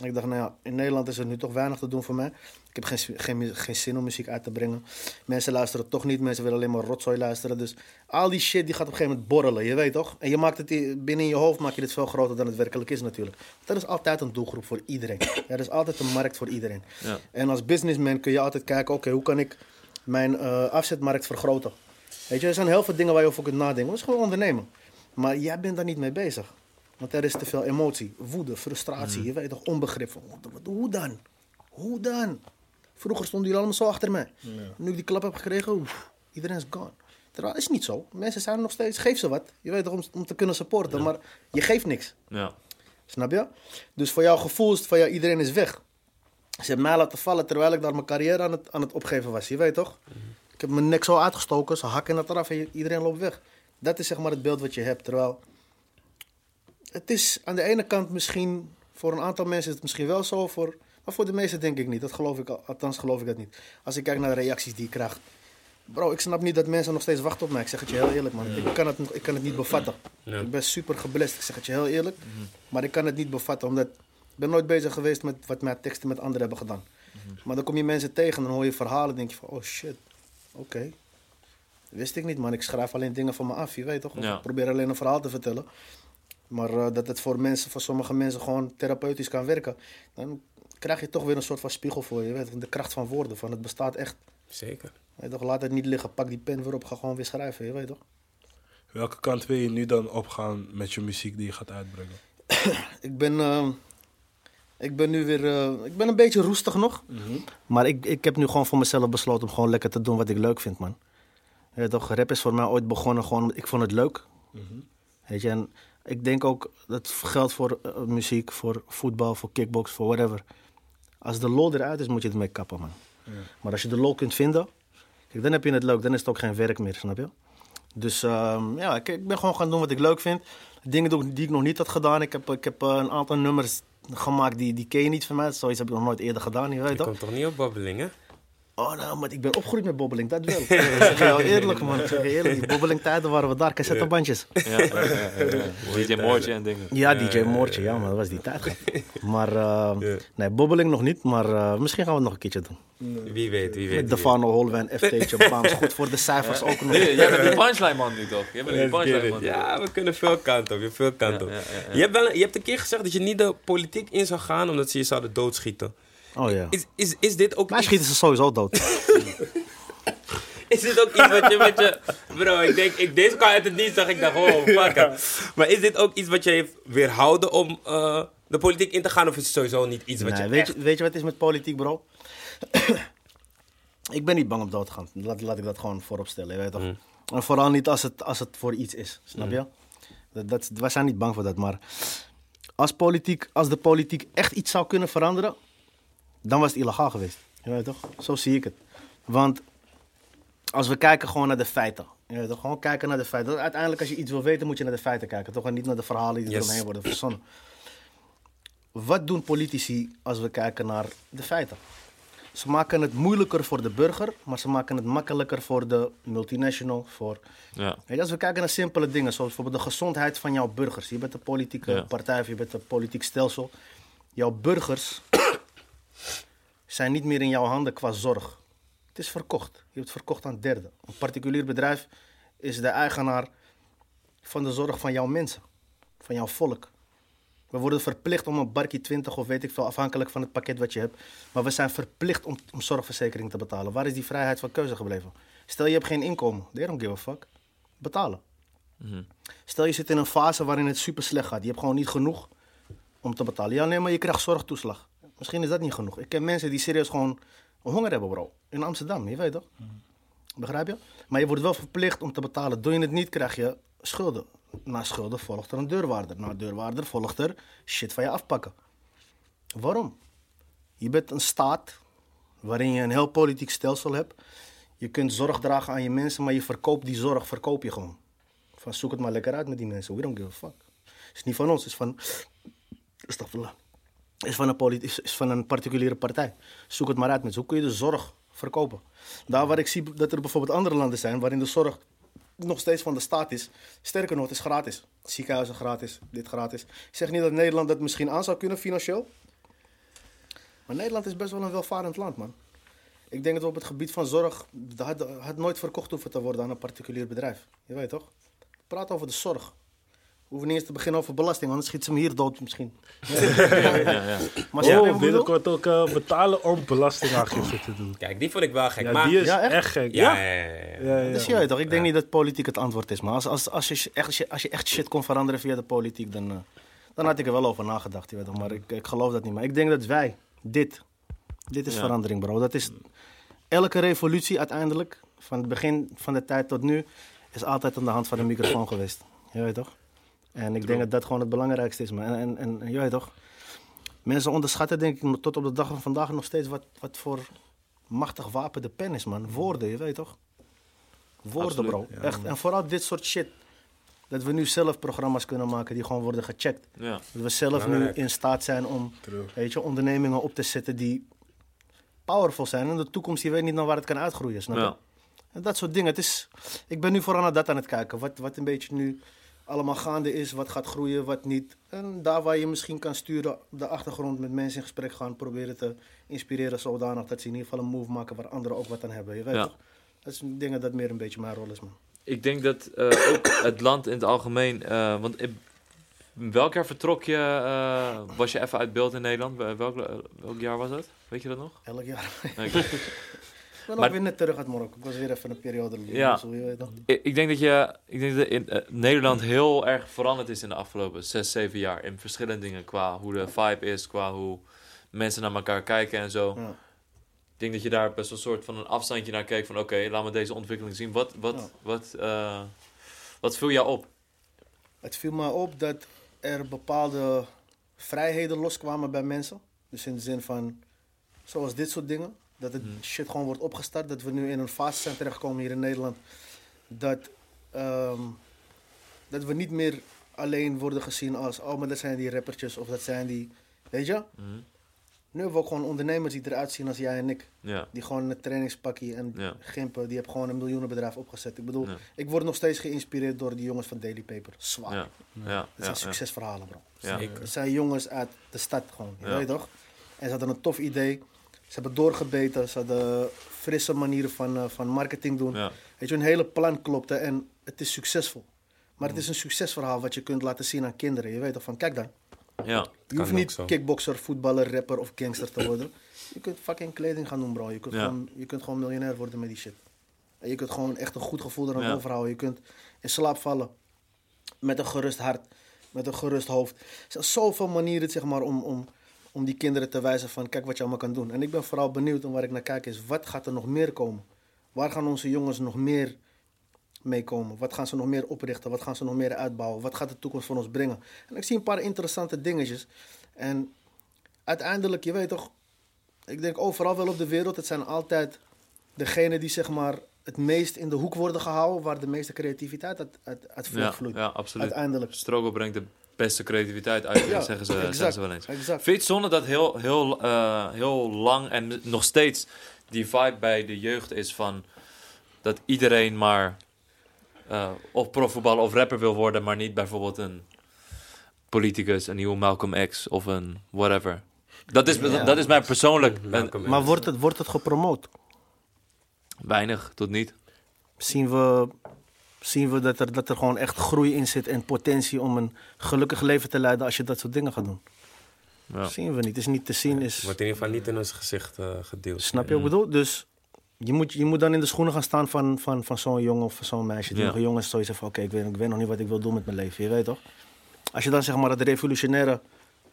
En ik dacht, nou ja, in Nederland is er nu toch weinig te doen voor mij. Ik heb geen, geen, geen zin om muziek uit te brengen. Mensen luisteren toch niet, mensen willen alleen maar rotzooi luisteren. Dus al die shit die gaat op een gegeven moment borrelen, je weet toch? En je maakt het binnen je hoofd maak je dit veel groter dan het werkelijk is natuurlijk. Er is altijd een doelgroep voor iedereen. Er is altijd een markt voor iedereen. Ja. En als businessman kun je altijd kijken, oké, hoe kan ik mijn eh, afzetmarkt vergroten? Weet je, er zijn heel veel dingen waar je over kunt nadenken. Dat is gewoon ondernemen. Maar jij bent daar niet mee bezig. Want er is te veel emotie, woede, frustratie, je weet toch, onbegrip. Van, hoe dan? Hoe dan? Vroeger stonden jullie allemaal zo achter mij. Nu ik die klap heb gekregen, oef, iedereen is gone. Terwijl is niet zo. Mensen zijn nog steeds, geef ze wat. Je weet toch, om, om te kunnen supporten. Maar je geeft niks. Ja. Snap je? Dus voor jouw gevoel is het van ja, iedereen is weg. Ze hebben mij laten vallen terwijl ik daar mijn carrière aan het, aan het opgeven was. Je weet toch? Ik heb mijn nek zo uitgestoken, ze hakken het eraf en iedereen loopt weg. Dat is zeg maar het beeld wat je hebt. Terwijl het is aan de ene kant misschien, voor een aantal mensen is het misschien wel zo, voor, maar voor de meesten denk ik niet. Dat geloof ik, al- althans geloof ik dat niet. Als ik kijk naar de reacties die ik krijg. Bro, ik snap niet dat mensen nog steeds wachten op mij. Ik zeg het je heel eerlijk, man. Ik, kan het, ik kan het niet bevatten. Ja. Ik ben super geblest, ik zeg het je heel eerlijk. Maar ik kan het niet bevatten, omdat ik ben nooit bezig geweest met wat mijn teksten met anderen hebben gedaan. Maar dan kom je mensen tegen en dan hoor je verhalen denk je van, oh shit, oké. Wist ik niet, man. Ik schrijf alleen dingen van me af, je weet toch? Ja. Ik probeer alleen een verhaal te vertellen. Maar eh, dat het voor mensen, voor sommige mensen gewoon therapeutisch kan werken. Dan krijg je toch weer een soort van spiegel voor je. weet, de kracht van woorden, van het bestaat echt. Zeker. Weet toch? Laat het niet liggen, pak die pen weer op, ga gewoon weer schrijven, je weet toch? Welke kant wil je nu dan opgaan met je muziek die je gaat uitbrengen? Ik ben, eh, ik ben nu weer, eh, ik ben een beetje roestig nog. Maar ik, ik heb nu gewoon voor mezelf besloten om gewoon lekker te doen wat ik leuk vind, man. Weet toch, rap is voor mij ooit begonnen gewoon, ik vond het leuk. Weet je, en ik denk ook, dat geldt voor eh, muziek, voor voetbal, voor kickbox, voor whatever. Als de lol eruit is, moet je ermee kappen, man. Maar als je de lol kunt vinden, kijk, dan heb je het leuk. Dan is het ook geen werk meer, snap je? Dus ehm, ja, ik, ik ben gewoon gaan doen wat ik leuk vind. Dingen die ik nog niet had gedaan. Ik heb, ik heb eh, een aantal nummers gemaakt die, die ken je niet van mij. Zoiets heb ik nog nooit eerder gedaan, je weet Je toch? komt toch niet op babbeling, hè? Oh, nou, maar ik ben opgegroeid met bobbeling, dat wel. ik zeg je heel eerlijk, man. Ik zeg je eerlijk, die bobbeling tijden waren we daar, cassettebandjes. Ja, ja, ja. DJ Moortje en dingen. Ja, DJ Moortje, ja, maar dat was die tijd. Maar, eh, nee, bobbeling nog niet, maar eh, misschien gaan we het nog een keertje doen. Wie weet, wie weet. Met Defano, Holwijn, FT'tje, Baams, goed voor de cijfers ook nog. Nee, Jij bent die punchline man nu toch? Jij bent die punchline man. Ja, we kunnen veel kanten op. Je hebt veel kanten op. Ja, ja, ja, ja. Je, hebt wel, je hebt een keer gezegd dat je niet de politiek in zou gaan omdat ze je zouden doodschieten. Oh ja. Is, is, is dit ook iets- schieten ze sowieso dood. is dit ook iets wat je, wat je... Bro, ik denk, ik, deze kwam uit het niets, dacht ik, dacht, oh, fuck. Maar is dit ook iets wat je heeft weerhouden om eh, de politiek in te gaan? Of is het sowieso niet iets wat Nee, je weet, echt... je, weet je wat het is met politiek, bro? ik ben niet bang om dood te gaan. Laat, laat ik dat gewoon voorop stellen. Je weet toch? Mm. En vooral niet als het, als het voor iets is. Snap je? Dat, dat, wij zijn niet bang voor dat. Maar als, politiek, als de politiek echt iets zou kunnen veranderen, dan was het illegaal geweest. Je weet toch? Zo zie ik het. Want als we kijken gewoon naar de feiten. Je weet toch? Gewoon kijken naar de feiten. Uiteindelijk, als je iets wil weten, moet je naar de feiten kijken. Toch? En niet naar de verhalen die Yes. eromheen worden verzonnen. Wat doen politici als we kijken naar de feiten? Ze maken het moeilijker voor de burger, maar ze maken het makkelijker voor de multinational. Voor... Ja. Weet je, als we kijken naar simpele dingen, zoals bijvoorbeeld de gezondheid van jouw burgers. Je bent een politieke Ja. partij of je bent een politiek stelsel. Jouw burgers zijn niet meer in jouw handen qua zorg. Het is verkocht. Je hebt het verkocht aan derden. Een particulier bedrijf is de eigenaar van de zorg van jouw mensen, van jouw volk. We worden verplicht om een barkie 20 of weet ik veel, afhankelijk van het pakket wat je hebt. Maar we zijn verplicht om, om zorgverzekering te betalen. Waar is die vrijheid van keuze gebleven? Stel je hebt geen inkomen, they don't give a fuck. Betalen. Stel je zit in een fase waarin het super slecht gaat. Je hebt gewoon niet genoeg om te betalen. Ja, nee, maar je krijgt zorgtoeslag. Misschien is dat niet genoeg. Ik ken mensen die serieus gewoon honger hebben, bro. In Amsterdam, je weet toch? Begrijp je? Maar je wordt wel verplicht om te betalen. Doe je het niet, krijg je schulden. Na schulden volgt er een deurwaarder. Na deurwaarder volgt er shit van je afpakken. Waarom? Je bent een staat waarin je een heel politiek stelsel hebt. Je kunt zorg dragen aan je mensen, maar je verkoopt die zorg, verkoop je gewoon. Van zoek het maar lekker uit met die mensen. We don't give a fuck. Het is niet van ons, het is van... Astagfirullah. Is van een, is, van een particuliere partij. Zoek het maar uit met. Hoe kun je de zorg verkopen? Daar waar ik zie dat er bijvoorbeeld andere landen zijn waarin de zorg nog steeds van de staat is. Sterker nog, het is gratis. Ziekenhuizen gratis, dit gratis. Ik zeg niet dat Nederland dat misschien aan zou kunnen financieel. Maar Nederland is best wel een welvarend land, man. Ik denk dat we op het gebied van zorg... had, had nooit verkocht hoeven te worden aan een particulier bedrijf. Je weet toch? Praat over de zorg. We hoeven niet eens te beginnen over belasting, anders schiet ze me hier dood misschien. Ja, ja. Maar je wat ik Oh, bedoel? binnenkort ook eh, betalen om belastingaangifte te doen. Kijk, die vond ik wel gek. Ja, maar... die is Ja, echt? echt gek. ja, Ja, ja, ja, ja. ja, ja. Dus je weet toch, ik denk niet dat politiek het antwoord is. Maar als, als, als, je, echt, als, je, als je echt shit kon veranderen via de politiek, dan, eh, dan had ik er wel over nagedacht. Je weet toch, maar ik, ik geloof dat niet. Maar ik denk dat wij, dit, dit is Ja. verandering bro. Dat is elke revolutie uiteindelijk, van het begin van de tijd tot nu, is altijd aan de hand van de microfoon geweest. Je weet toch? En ik denk dat dat gewoon het belangrijkste is. Man. En, en, en toch, mensen onderschatten denk ik tot op de dag van vandaag nog steeds wat, wat voor machtig wapen de pen is man. Woorden, je weet toch? Woorden, Absoluut, bro. Echt. En vooral dit soort shit. Dat we nu zelf programma's kunnen maken die gewoon worden gecheckt. Ja. Dat we zelf nu in staat zijn om True. weet je, ondernemingen op te zetten die powerful zijn. En de toekomst, je weet niet naar waar het kan uitgroeien. Snap je? Ja. En dat soort dingen. Het is, ik ben nu vooral naar dat aan het kijken. Wat, wat een beetje nu allemaal gaande is. Wat gaat groeien, wat niet. En daar waar je misschien kan sturen, op de achtergrond met mensen in gesprek gaan. Proberen te inspireren zodanig dat ze in ieder geval een move maken waar anderen ook wat aan hebben. Je weet Ja. toch? Dat is denk dat meer een beetje mijn rol is, man. Ik denk dat eh, ook het land in het algemeen. eh, want in welk jaar vertrok je? eh, was je even uit beeld in Nederland? Welk, welk jaar was dat? Weet je dat nog? Elk jaar. Ik ben Maar- ook weer net terug uit Marokko. Ik was weer even een periode. Ja. Zo, je ik, ik denk dat je. Ik denk dat in eh, Nederland heel erg veranderd is in de afgelopen 6, 7 jaar. In verschillende dingen. Qua hoe de vibe is, qua hoe mensen naar elkaar kijken en zo. Ja. Ik denk dat je daar best wel een soort van een afstandje naar keek. Van oké, laat me deze ontwikkeling zien. Wat, wat, Ja. wat, eh, wat viel jou op? Het viel me op dat er bepaalde vrijheden loskwamen bij mensen. Dus in de zin van, zoals dit soort dingen. Dat het shit gewoon wordt opgestart. Dat we nu in een fase zijn terechtgekomen hier in Nederland. Dat, ehm, dat we niet meer alleen worden gezien als, oh maar dat zijn die rappertjes of dat zijn die, weet je. Mhm. Nu hebben we ook gewoon ondernemers die eruit zien als jij en ik. Ja. Die gewoon een trainingspakkie en Ja. gimpen, die hebben gewoon een miljoenenbedrijf opgezet. Ik bedoel, Ja. ik word nog steeds geïnspireerd door die jongens van Daily Paper. Zwaar. Ja. Ja. Dat zijn Ja. succesverhalen, bro. Ja. Zeker. Het zijn jongens uit de stad gewoon, je Ja. weet toch? En ze hadden een tof idee. Ze hebben doorgebeten. Ze hadden frisse manieren van, eh, van marketing doen. Ja. Weet je, hun hele plan klopte en het is succesvol. Maar Mm. het is een succesverhaal wat je kunt laten zien aan kinderen. Je weet toch van, kijk dan. Ja. Je hoeft niet kickboxer, voetballer, rapper of gangster te worden. Je kunt fucking kleding gaan doen, bro. Je kunt, Ja. gewoon, je kunt gewoon miljonair worden met die shit. En je kunt gewoon echt een goed gevoel eraan Ja. overhouden. Je kunt in slaap vallen met een gerust hart, met een gerust hoofd. Er zijn zoveel manieren zeg maar, om, om, om die kinderen te wijzen van kijk wat je allemaal kan doen. En ik ben vooral benieuwd en waar ik naar kijk is wat gaat er nog meer komen? Waar gaan onze jongens nog meer meekomen? Wat gaan ze nog meer oprichten? Wat gaan ze nog meer uitbouwen? Wat gaat de toekomst van ons brengen? En ik zie een paar interessante dingetjes. En uiteindelijk, je weet toch, ik denk overal wel op de wereld, het zijn altijd degenen die zeg maar het meest in de hoek worden gehouden, waar de meeste creativiteit uit, uit, uit Ja, voortvloeit. ja, absoluut. Uiteindelijk. Struggle brengt de beste creativiteit uit, Ja, zeggen, ze, exact, zeggen ze wel eens. exact. Vind je het zonde dat heel, heel, eh, heel lang en nog steeds die vibe bij de jeugd is van dat iedereen maar eh, of profvoetballer of rapper wil worden, maar niet bijvoorbeeld een politicus, een nieuwe Malcolm X of een whatever. Dat is, Ja. dat is mij persoonlijk. Maar wordt het, wordt het gepromoot? weinig tot niet. Zien we, zien we dat, er, dat er gewoon echt groei in zit en potentie om een gelukkig leven te leiden als je dat soort dingen gaat doen? Ja. Zien we niet. Het is niet te zien. Is, Wordt in ieder geval niet in ons gezicht eh, gedeeld. Snap je wat ik bedoel? Dus je moet, je moet dan in de schoenen gaan staan van, van, van zo'n jongen of van zo'n meisje. Die Ja. nog jong is, zoiets van, oké, ik, weet, ik weet nog niet wat ik wil doen met mijn leven. Je weet toch? Als je dan zeg maar het revolutionaire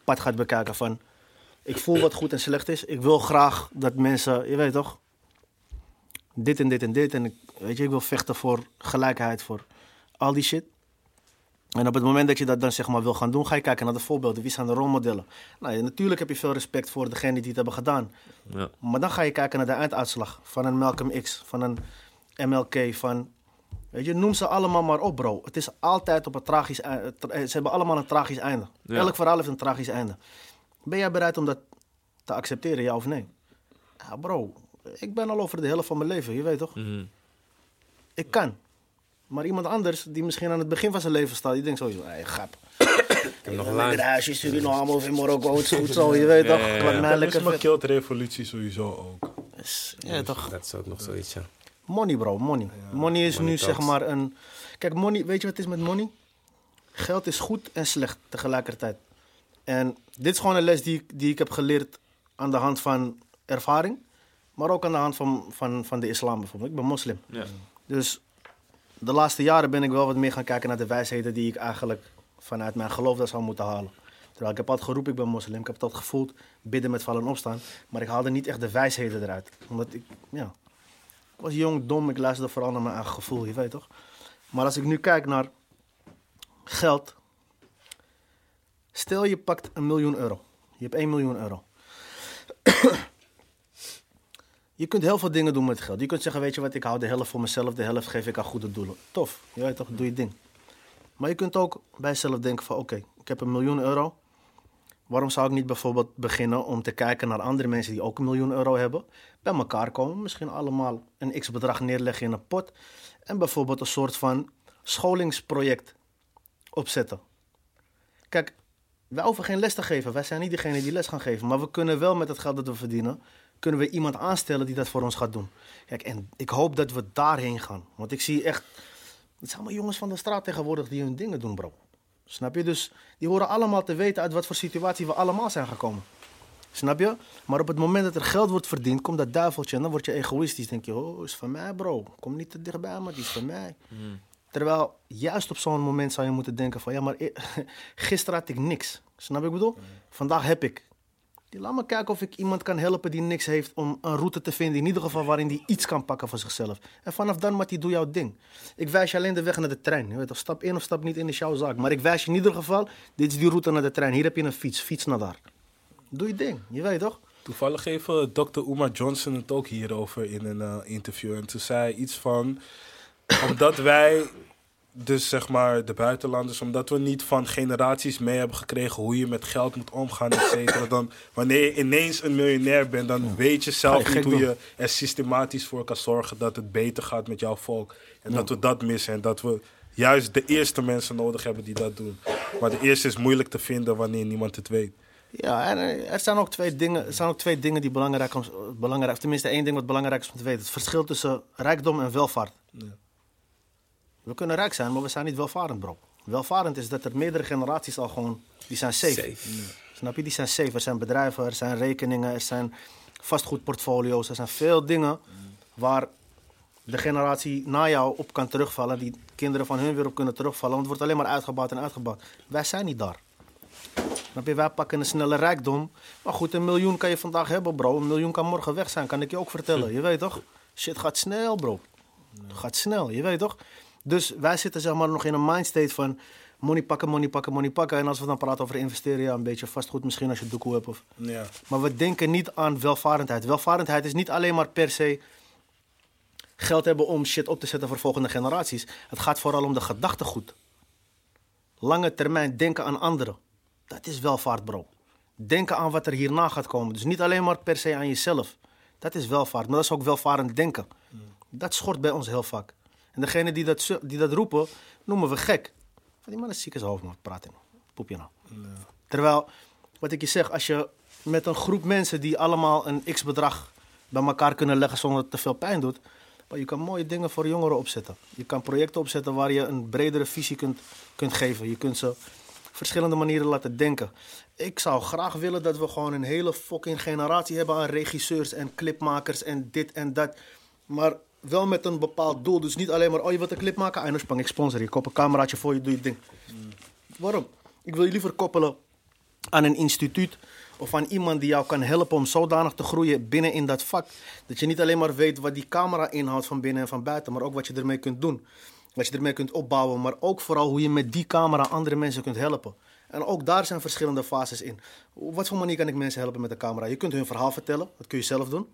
pad gaat bekijken van... Ik voel wat goed en slecht is. Ik wil graag dat mensen, je weet toch? Dit en dit en dit. En ik, weet je, ik wil vechten voor gelijkheid, voor al die shit. En op het moment dat je dat dan zeg maar wil gaan doen, ga je kijken naar de voorbeelden. Wie zijn de rolmodellen? Nou, natuurlijk heb je veel respect voor degenen die het hebben gedaan. Ja. Maar dan ga je kijken naar de einduitslag van een Malcolm X, van een MLK, van... Weet je, noem ze allemaal maar op, bro. Het is altijd op een tragisch einde. Ze hebben allemaal een tragisch einde. Ja. Elk verhaal heeft een tragisch einde. Ben jij bereid om dat te accepteren, ja of nee? Ja, bro. Ik ben al over de helft van mijn leven, je weet toch? Mhm. Ik kan. Maar iemand anders, die misschien aan het begin van zijn leven staat, die denkt sowieso, hé, grap. Ik heb nog Lekker lang. huisje, Suriname of in Marokko, het is goed zo, je weet toch? ja, ja. Vet. killt revolutie sowieso ook. Is- Ja, toch? Dat is ook nog zoiets, ja. Money, bro, money. money is money nu talks. zeg maar een. Kijk, money, weet je wat het is met money? Geld is goed en slecht tegelijkertijd. En dit is gewoon een les die, ik- die ik heb geleerd aan de hand van ervaring, maar ook aan de hand van, van, van de islam bijvoorbeeld. Ik ben moslim. Ja. Dus de laatste jaren ben ik wel wat meer gaan kijken naar de wijsheden die ik eigenlijk vanuit mijn geloof daar zou moeten halen. Terwijl ik heb altijd geroepen, ik ben moslim. Ik heb altijd gevoeld, bidden met vallen en opstaan. Maar ik haalde niet echt de wijsheden eruit. Omdat ik, ja, ik was jong, dom, ik luisterde vooral naar mijn eigen gevoel, je weet toch? Maar als ik nu kijk naar geld. Stel je pakt een miljoen euro. Je hebt 1 miljoen euro. Je kunt heel veel dingen doen met geld. Je kunt zeggen, weet je wat, ik hou de helft voor mezelf, de helft geef ik aan goede doelen. Tof, je toch, doe je ding. Maar je kunt ook bij jezelf denken van, oké, ik heb een miljoen euro. Waarom zou ik niet bijvoorbeeld beginnen om te kijken naar andere mensen die ook een miljoen euro hebben? Bij elkaar komen, misschien allemaal een x-bedrag neerleggen in een pot. En bijvoorbeeld een soort van scholingsproject opzetten. Kijk, wij hoeven geen les te geven. Wij zijn niet degene die les gaan geven. Maar we kunnen wel met het geld dat we verdienen, kunnen we iemand aanstellen die dat voor ons gaat doen. Kijk, en ik hoop dat we daarheen gaan. Want ik zie echt, het zijn allemaal jongens van de straat tegenwoordig die hun dingen doen, bro. Snap je? Dus die horen allemaal te weten uit wat voor situatie we allemaal zijn gekomen. Snap je? Maar op het moment dat er geld wordt verdiend, komt dat duiveltje en dan word je egoïstisch. Denk je, oh, is van mij, bro. Kom niet te dichtbij, maar die is van mij. Terwijl juist op zo'n moment zou je moeten denken van, ja, maar gisteren had ik niks. Snap je wat ik bedoel? Vandaag heb ik. Laat me kijken of ik iemand kan helpen die niks heeft om een route te vinden. In ieder geval waarin die iets kan pakken voor zichzelf. En vanaf dan, Mattie, doe jouw ding. Ik wijs je alleen de weg naar de trein. Je weet toch, stap in of stap niet in is jouw zaak. Maar ik wijs je in ieder geval, dit is die route naar de trein. Hier heb je een fiets, fiets naar daar. Doe je ding, je weet toch? Toevallig even Dr. Uma Johnson het ook hierover in een eh, interview. En toen zei hij iets van... Omdat wij, dus zeg maar de buitenlanders... Omdat we niet van generaties mee hebben gekregen... hoe je met geld moet omgaan, et cetera. Dan, wanneer je ineens een miljonair bent... dan weet je zelf je niet hoe doen. je er systematisch voor kan zorgen... dat het beter gaat met jouw volk. En dat we dat missen. En dat we juist de eerste mensen nodig hebben die dat doen. Maar de eerste is moeilijk te vinden wanneer niemand het weet. Ja, en er zijn ook twee dingen, er zijn ook twee dingen die belangrijk, of tenminste één ding wat belangrijk is om te weten. Het verschil tussen rijkdom en welvaart. Ja. We kunnen rijk zijn, maar we zijn niet welvarend, bro. Welvarend is dat er meerdere generaties al gewoon, die zijn safe. Safe. Snap je? Die zijn safe. Er zijn bedrijven, er zijn rekeningen, er zijn vastgoedportfolio's. Er zijn veel dingen waar de generatie na jou op kan terugvallen. Die kinderen van hun weer op kunnen terugvallen. Want het wordt alleen maar uitgebouwd en uitgebouwd. Wij zijn niet daar. Snap je? Wij pakken een snelle rijkdom. Maar goed, een miljoen kan je vandaag hebben, bro. Een miljoen kan morgen weg zijn, kan ik je ook vertellen. Je weet toch? Shit gaat snel, bro. Het gaat snel, je weet toch? Dus wij zitten zeg maar nog in een mindstate van money pakken, money pakken, money pakken. En als we dan praten over investeren, ja, een beetje vastgoed misschien als je doekoe hebt. Of... Ja. Maar we denken niet aan welvarendheid. Welvarendheid is niet alleen maar per se geld hebben om shit op te zetten voor volgende generaties. Het gaat vooral om de gedachtegoed. Lange termijn denken aan anderen. Dat is welvaart, bro. Denken aan wat er hierna gaat komen. Dus niet alleen maar per se aan jezelf. Dat is welvaart, maar dat is ook welvarend denken. Dat schort bij ons heel vaak. En degene die dat, die dat roepen, noemen we gek. Die man is ziek als hoofd, man. Praat in. Poep je nou. Terwijl, wat ik je zeg, als je met een groep mensen die allemaal een x-bedrag bij elkaar kunnen leggen zonder dat het te veel pijn doet, maar je kan mooie dingen voor jongeren opzetten. Je kan projecten opzetten waar je een bredere visie kunt, kunt geven. Je kunt ze op verschillende manieren laten denken. Ik zou graag willen dat we gewoon een hele fucking generatie hebben aan regisseurs en clipmakers en dit en dat. Maar wel met een bepaald doel. Dus niet alleen maar, oh je wilt een clip maken? Ah, nou spang ik sponsor je. Koop een cameraatje voor je, doe je ding. Waarom? Ik wil je liever koppelen aan een instituut of aan iemand die jou kan helpen om zodanig te groeien binnen in dat vak. Dat je niet alleen maar weet wat die camera inhoudt van binnen en van buiten, maar ook wat je ermee kunt doen. Wat je ermee kunt opbouwen, maar ook vooral hoe je met die camera andere mensen kunt helpen. En ook daar zijn verschillende fases in. Op wat voor manier kan ik mensen helpen met de camera? Je kunt hun verhaal vertellen, dat kun je zelf doen.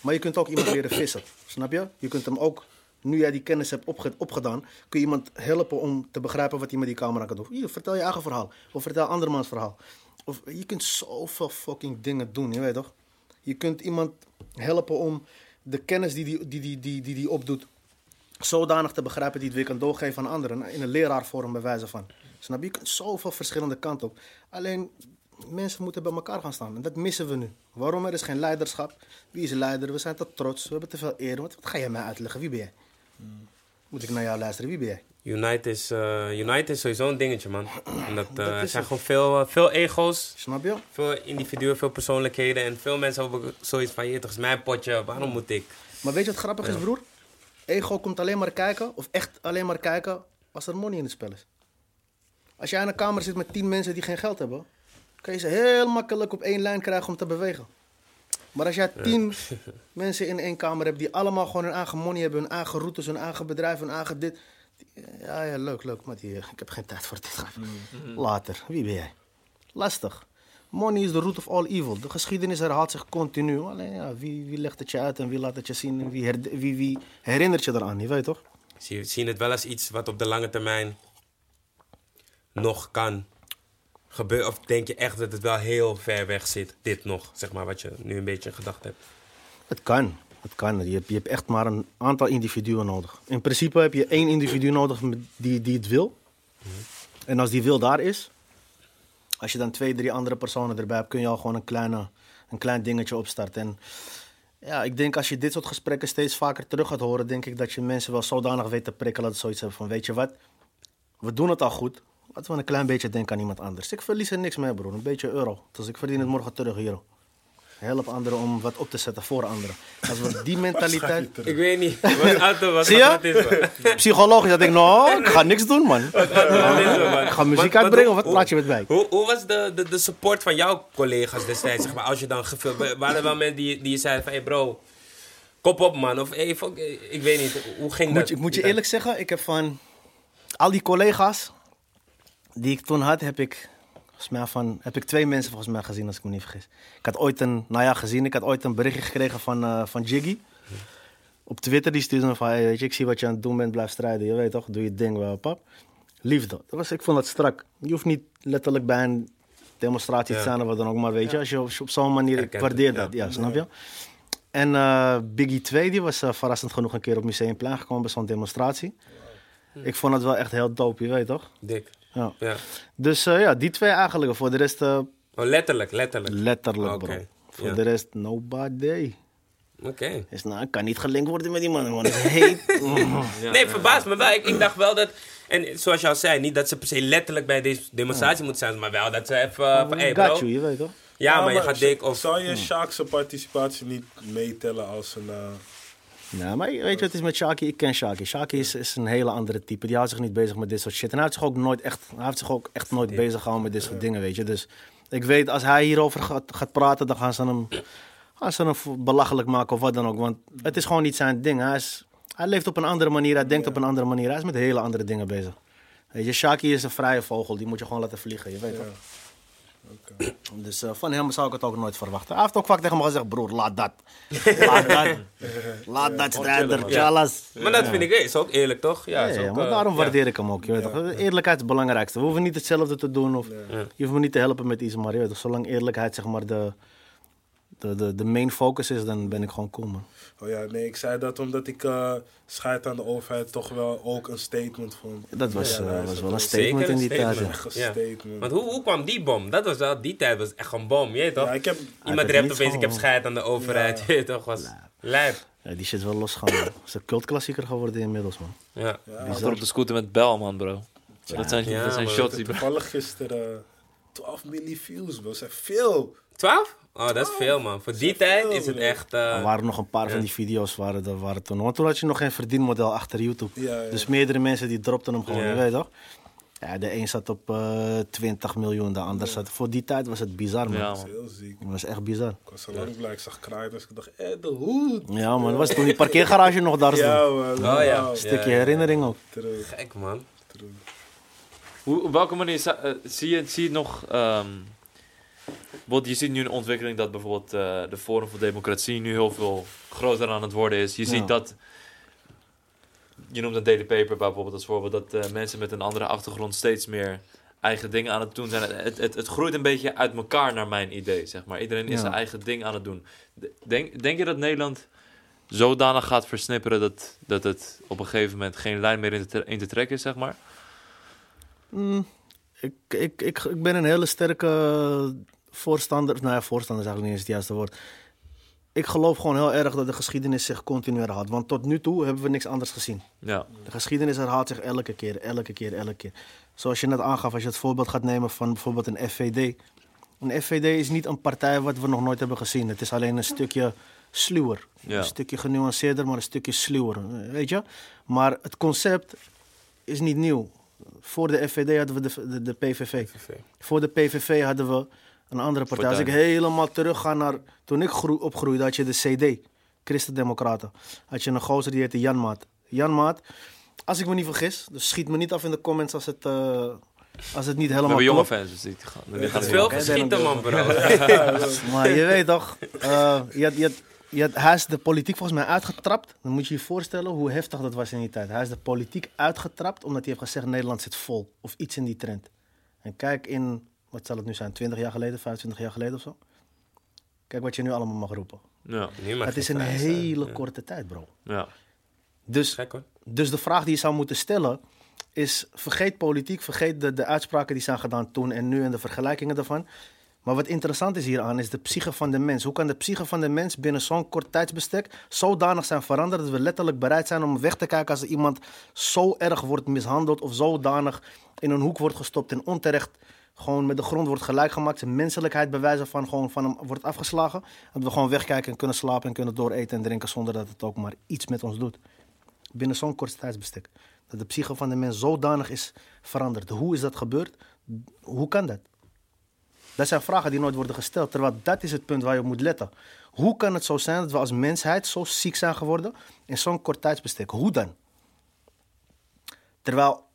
Maar je kunt ook iemand leren vissen, snap je? Je kunt hem ook, nu jij die kennis hebt opge- opgedaan, kun je iemand helpen om te begrijpen wat hij met die camera kan doen. Hier, vertel je eigen verhaal. Of vertel andermans verhaal. Of, je kunt zoveel fucking dingen doen, je weet toch? Je kunt iemand helpen om de kennis die die, die, die, die, die, die opdoet, zodanig te begrijpen die het weer kan doorgeven aan anderen. In een leraarvorm bij wijze van. Snap je? Je kunt zoveel verschillende kanten op. Alleen, mensen moeten bij elkaar gaan staan. En dat missen we nu. Waarom? Er is geen leiderschap. Wie is leider? We zijn te trots. We hebben te veel eer. Wat, ga jij mij uitleggen? Wie ben jij? Moet ik naar jou luisteren? Wie ben jij? Unite is, eh, Unite is sowieso een dingetje, man. Dat, eh, Dat er is zijn het. gewoon veel, eh, veel ego's, Snap je? veel individuen, veel persoonlijkheden. En veel mensen hebben zoiets van, je toch is mijn potje, waarom moet ik? Maar weet je wat grappig is, broer? Ego komt alleen maar kijken, of echt alleen maar kijken, als er money in het spel is. Als jij in een kamer zit met tien mensen die geen geld hebben, kan je ze heel makkelijk op één lijn krijgen om te bewegen. Maar als jij tien mensen in één kamer hebt die allemaal gewoon hun eigen money hebben, hun eigen routes, hun eigen bedrijf, hun eigen dit. die- Ja, ja, leuk, leuk, maar die, ik heb geen tijd voor dit. Later, wie ben jij? Lastig. Money is the root of all evil. De geschiedenis herhaalt zich continu. Alleen ja, wie, wie legt het je uit en wie laat het je zien en wie, herde- wie, wie herinnert je eraan, je weet toch? Zie, zien het wel als iets wat op de lange termijn nog kan Of denk je echt dat het wel heel ver weg zit, dit nog, zeg maar, wat je nu een beetje in gedachten hebt? Het kan. Het kan. Je hebt, je hebt echt maar een aantal individuen nodig. In principe heb je één individu nodig die, die het wil. En als die wil daar is, als je dan twee, drie andere personen erbij hebt, kun je al gewoon een, kleine, een klein dingetje opstarten. En ja, ik denk als je dit soort gesprekken steeds vaker terug gaat horen, denk ik dat je mensen wel zodanig weet te prikkelen dat ze zoiets hebben van, weet je wat, we doen het al goed. Laten we een klein beetje denken aan iemand anders. Ik verlies er niks mee, broer. Een beetje euro. Dus ik verdien het morgen terug hier. Help anderen om wat op te zetten voor anderen. Als we die mentaliteit... Ik weet niet. Wat auto, wat Zie je? Psychologisch dat ik, nou, ik ga niks doen, man. Ik ga muziek uitbrengen of wat praat je met mij? Hoe, hoe was de, de, de support van jouw collega's destijds? Zeg maar, als je dan gefilmd Waren er wel mensen die, die je zeiden van... Hey bro, kop op man. Of hey, fuck, ik weet niet. Hoe ging dat? Moet je, ik moet je eerlijk zeggen, ik heb van al die collega's die ik toen had, heb ik, volgens mij van, heb ik twee mensen volgens mij gezien, als ik me niet vergis. Ik had ooit een, nou ja, gezien, ik had ooit een berichtje gekregen van, eh, van Jiggy. Op Twitter, die stuurde me van, hey, weet je, ik zie wat je aan het doen bent, blijf strijden. Je weet toch, doe je ding wel, pap. Liefde. Dat was, ik vond dat strak. Je hoeft niet letterlijk bij een demonstratie te zijn of wat dan ook, maar weet je, als je, op zo'n manier, ik waardeer dat, ja. snap je? En eh, Biggie 2, die was eh, verrassend genoeg een keer op Museumplein gekomen bij zo'n demonstratie. Ik vond het wel echt heel dope, je weet toch? Dik. Ja. Ja. Dus eh, ja, die twee eigenlijk. Voor de rest, eh, Oh, letterlijk, letterlijk. letterlijk bro. Voor ja. de rest, nobody. Oké. Is, nou, ik kan niet gelinkt worden met die man, man. Heet. Nee, verbaas me wel. Ik, ik dacht wel dat... En zoals je al zei, niet dat ze per se letterlijk bij deze demonstratie moeten zijn. Maar wel dat ze even... eh, van, hey, Got bro. you, je weet toch? Ja, maar je gaat dik of... Zou je Sjaak's participatie niet meetellen als een, eh, Nou, maar weet je wat het is met Shaki? Ik ken Shaki. Shaki is, is een hele andere type. Die houdt zich niet bezig met dit soort shit. En hij heeft zich ook nooit echt, hij heeft zich ook echt nooit bezig gehouden met dit soort dingen, weet je. Dus ik weet, als hij hierover gaat, gaat praten, dan gaan ze hem, gaan ze hem belachelijk maken of wat dan ook. Want het is gewoon niet zijn ding. Hij, is, hij leeft op een andere manier, hij denkt op een andere manier. Hij is met hele andere dingen bezig. Weet je, Shaki is een vrije vogel, die moet je gewoon laten vliegen, je weet toch? Dus eh, van hem zou ik het ook nooit verwachten. Hij heeft ook vaak tegen me gezegd, broer, laat dat. Laat dat. Laat dat, strijder, Ja. chalas. Maar dat vind ik, is ook eerlijk, toch? Ja, Ja, is ook, maar eh, daarom waardeer ik hem ook. Je weet toch? Eerlijkheid is het belangrijkste. We hoeven niet hetzelfde te doen. Of, Je hoeft me niet te helpen met iets, maar je weet toch, zolang eerlijkheid zeg maar, de, de, de, de main focus is, dan ben ik gewoon cool, man. Oh ja, nee, ik zei dat omdat ik eh scheid aan de overheid toch wel ook een statement vond. Dat was, Ja, eh, dat is was wel een statement in die tijd. ja. Echt een Ja. statement. Want hoe, hoe kwam die bom? Dat was wel, die tijd was echt een bom, je weet toch? Ja, ik heb... Iemand rept opeens, ik heb scheid aan de overheid, je weet toch? Was lijp. Ja, die shit is wel losgaan. man. Het is een cultklassieker geworden inmiddels, man. Ja. Achter op de scooter met Bel, man, bro. dat zijn, Ja, dat zijn shots die... Toevallig gisteren eh, 12 milli views, bro. Dat is echt veel. 12? Oh, dat is veel, man. Voor die tijd is het echt... eh, Er waren nog een paar van die video's waren er waren toen. Want toen had je nog geen verdienmodel achter YouTube. Ja, ja. Dus meerdere mensen die dropten hem gewoon, Ja. je weet toch? Ja, de een zat op eh 20 miljoen, de ander zat... Voor die tijd was het bizar, man. Ja, Dat is man. heel ziek. Het was echt bizar. Ik was zo lang blij. Ik zag kraaien, dus ik dacht, eh, de hoed. Ja, man. Dat was toen die parkeergarage nog daar Ja, stond. man. Oh ja. Wauw. Stukje Ja, ja. herinnering ook. Terug, Gek, man. terug. Hoe, op welke manier za- eh, zie, je, zie je nog... ehm, je ziet nu een ontwikkeling dat bijvoorbeeld eh, de Forum voor Democratie nu heel veel groter aan het worden is. Je Ja. ziet dat... Je noemt een Daily Paper bijvoorbeeld als voorbeeld. Dat eh, mensen met een andere achtergrond steeds meer eigen dingen aan het doen zijn. Het, het, het groeit een beetje uit elkaar naar mijn idee, zeg maar. Iedereen is Ja. zijn eigen ding aan het doen. De- Denk, denk je dat Nederland zodanig gaat versnipperen dat, dat het op een gegeven moment geen lijn meer in te, in te trekken is, zeg maar? Mm, ik, ik, ik, ik ben een hele sterke voorstander. Nou ja, voorstander is eigenlijk niet eens het juiste woord. Ik geloof gewoon heel erg dat de geschiedenis zich continu herhaalt. Want tot nu toe hebben we niks anders gezien. Ja, De geschiedenis herhaalt zich elke keer, elke keer, elke keer. Zoals je net aangaf, als je het voorbeeld gaat nemen van bijvoorbeeld een FVD. Een FVD is niet een partij wat we nog nooit hebben gezien. Het is alleen een stukje sluwer. Ja. Een stukje genuanceerder, maar een stukje sluwer. Weet je? Maar het concept is niet nieuw. Voor de FVD hadden we de, de, de PVV. Voor de PVV hadden we een andere partij. Als ik helemaal terug ga naar toen ik groe- opgroeide, had je de CD, Christen-Democraten. Had je een gozer die heette Jan Maat. Jan Maat, als ik me niet vergis, dus schiet me niet af in de comments als het, eh, als het niet we helemaal hebben jonge klopt. fans, dus die gaan, die veel verschieten, dan- man, bro. Maar je weet toch, eh, je had, je had, je had, hij is de politiek volgens mij uitgetrapt. Dan moet je je voorstellen hoe heftig dat was in die tijd. Hij is de politiek uitgetrapt omdat hij heeft gezegd Nederland zit vol. Of iets in die trend. En kijk in, wat zal het nu zijn, 20 jaar geleden, 25 jaar geleden of zo. Kijk wat je nu allemaal mag roepen. Ja, Nu mag Het is een zijn, hele ja. korte tijd, bro. ja. Dus, Gek, hoor. dus de vraag die je zou moeten stellen is: vergeet politiek, vergeet de, de uitspraken die zijn gedaan toen en nu en de vergelijkingen daarvan. Maar wat interessant is hieraan is de psyche van de mens. Hoe kan de psyche van de mens binnen zo'n kort tijdsbestek zodanig zijn veranderd dat we letterlijk bereid zijn om weg te kijken als er iemand zo erg wordt mishandeld of zodanig in een hoek wordt gestopt en onterecht gewoon met de grond wordt gelijk gemaakt, zijn menselijkheid bewijzen van gewoon van hem wordt afgeslagen. Dat we gewoon wegkijken en kunnen slapen en kunnen door eten en drinken zonder dat het ook maar iets met ons doet binnen zo'n kort tijdsbestek. Dat de psyche van de mens zodanig is veranderd. Hoe is dat gebeurd? Hoe kan dat? Dat zijn vragen die nooit worden gesteld. Terwijl dat is het punt waar je op moet letten. Hoe kan het zo zijn dat we als mensheid zo ziek zijn geworden in zo'n kort tijdsbestek? Hoe dan? Terwijl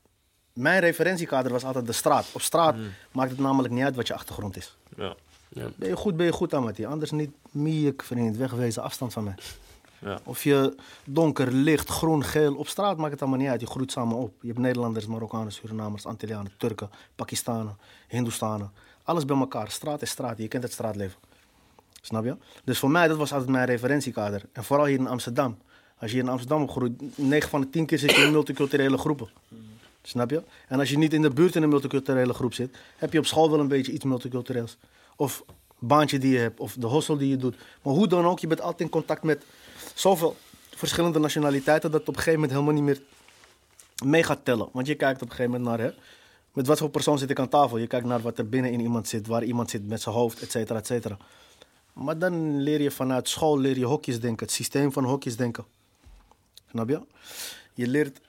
mijn referentiekader was altijd de straat. Op straat maakt het namelijk niet uit wat je achtergrond is. Ja. Ben je goed, ben je goed, Amati. Anders niet miek, vriend. Wegwezen, afstand van mij. Ja. Of je donker, licht, groen, geel. Op straat maakt het allemaal niet uit. Je groeit samen op. Je hebt Nederlanders, Marokkanen, Surinamers, Antillianen, Turken, Pakistanen, Hindoestanen. Alles bij elkaar. Straat is straat. Je kent het straatleven. Snap je? Dus voor mij, dat was altijd mijn referentiekader. En vooral hier in Amsterdam. Als je hier in Amsterdam opgroeit, 9 van de 10 keer zit je in multiculturele groepen. Snap je? En als je niet in de buurt in een multiculturele groep zit, heb je op school wel een beetje iets multicultureels. Of baantje die je hebt, of de hostel die je doet. Maar hoe dan ook, je bent altijd in contact met zoveel verschillende nationaliteiten dat het op een gegeven moment helemaal niet meer mee gaat tellen. Want je kijkt op een gegeven moment naar, hè, met wat voor persoon zit ik aan tafel? Je kijkt naar wat er binnen in iemand zit, waar iemand zit met zijn hoofd, et cetera, et cetera. Maar dan leer je vanuit school leer je hokjes denken, het systeem van hokjes denken. Snap je? Je leert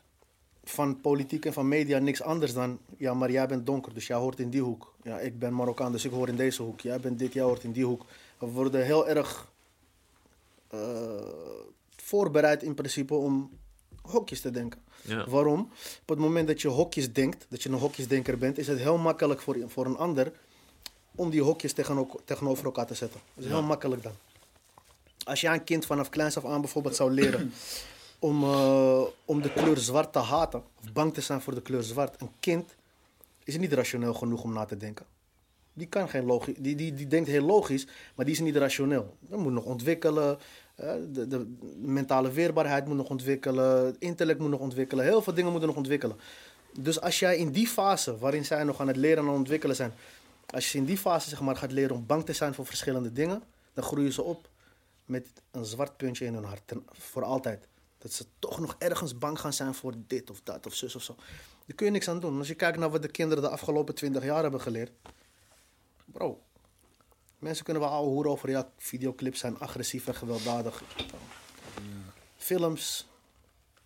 van politiek en van media niks anders dan... Ja, maar jij bent donker, dus jij hoort in die hoek. Ja, ik ben Marokkaan, dus ik hoor in deze hoek. Jij bent dit, jij hoort in die hoek. We worden heel erg eh, voorbereid in principe om hokjes te denken. Ja. Waarom? Op het moment dat je hokjes denkt, dat je een hokjesdenker bent, is het heel makkelijk voor, voor een ander om die hokjes tegeno- tegenover elkaar te zetten. Dat is heel makkelijk dan. Als jij een kind vanaf kleins af aan bijvoorbeeld zou leren om, eh, om de kleur zwart te haten, of bang te zijn voor de kleur zwart, een kind is niet rationeel genoeg om na te denken. Die, kan geen logi die, die, die denkt heel logisch, maar die is niet rationeel. Dat moet nog ontwikkelen. eh, de, de mentale weerbaarheid moet nog ontwikkelen. Intellect moet nog ontwikkelen. Heel veel dingen moeten nog ontwikkelen. Dus als jij in die fase, waarin zij nog aan het leren en ontwikkelen zijn, als je in die fase zeg maar, gaat leren om bang te zijn voor verschillende dingen, dan groeien ze op met een zwart puntje in hun hart. voor altijd. Dat ze toch nog ergens bang gaan zijn voor dit of dat of zus of zo. Daar kun je niks aan doen. Als je kijkt naar wat de kinderen de afgelopen 20 jaar hebben geleerd. Bro, mensen kunnen wel ouwe hoeren over ja, videoclips zijn agressief en gewelddadig. Films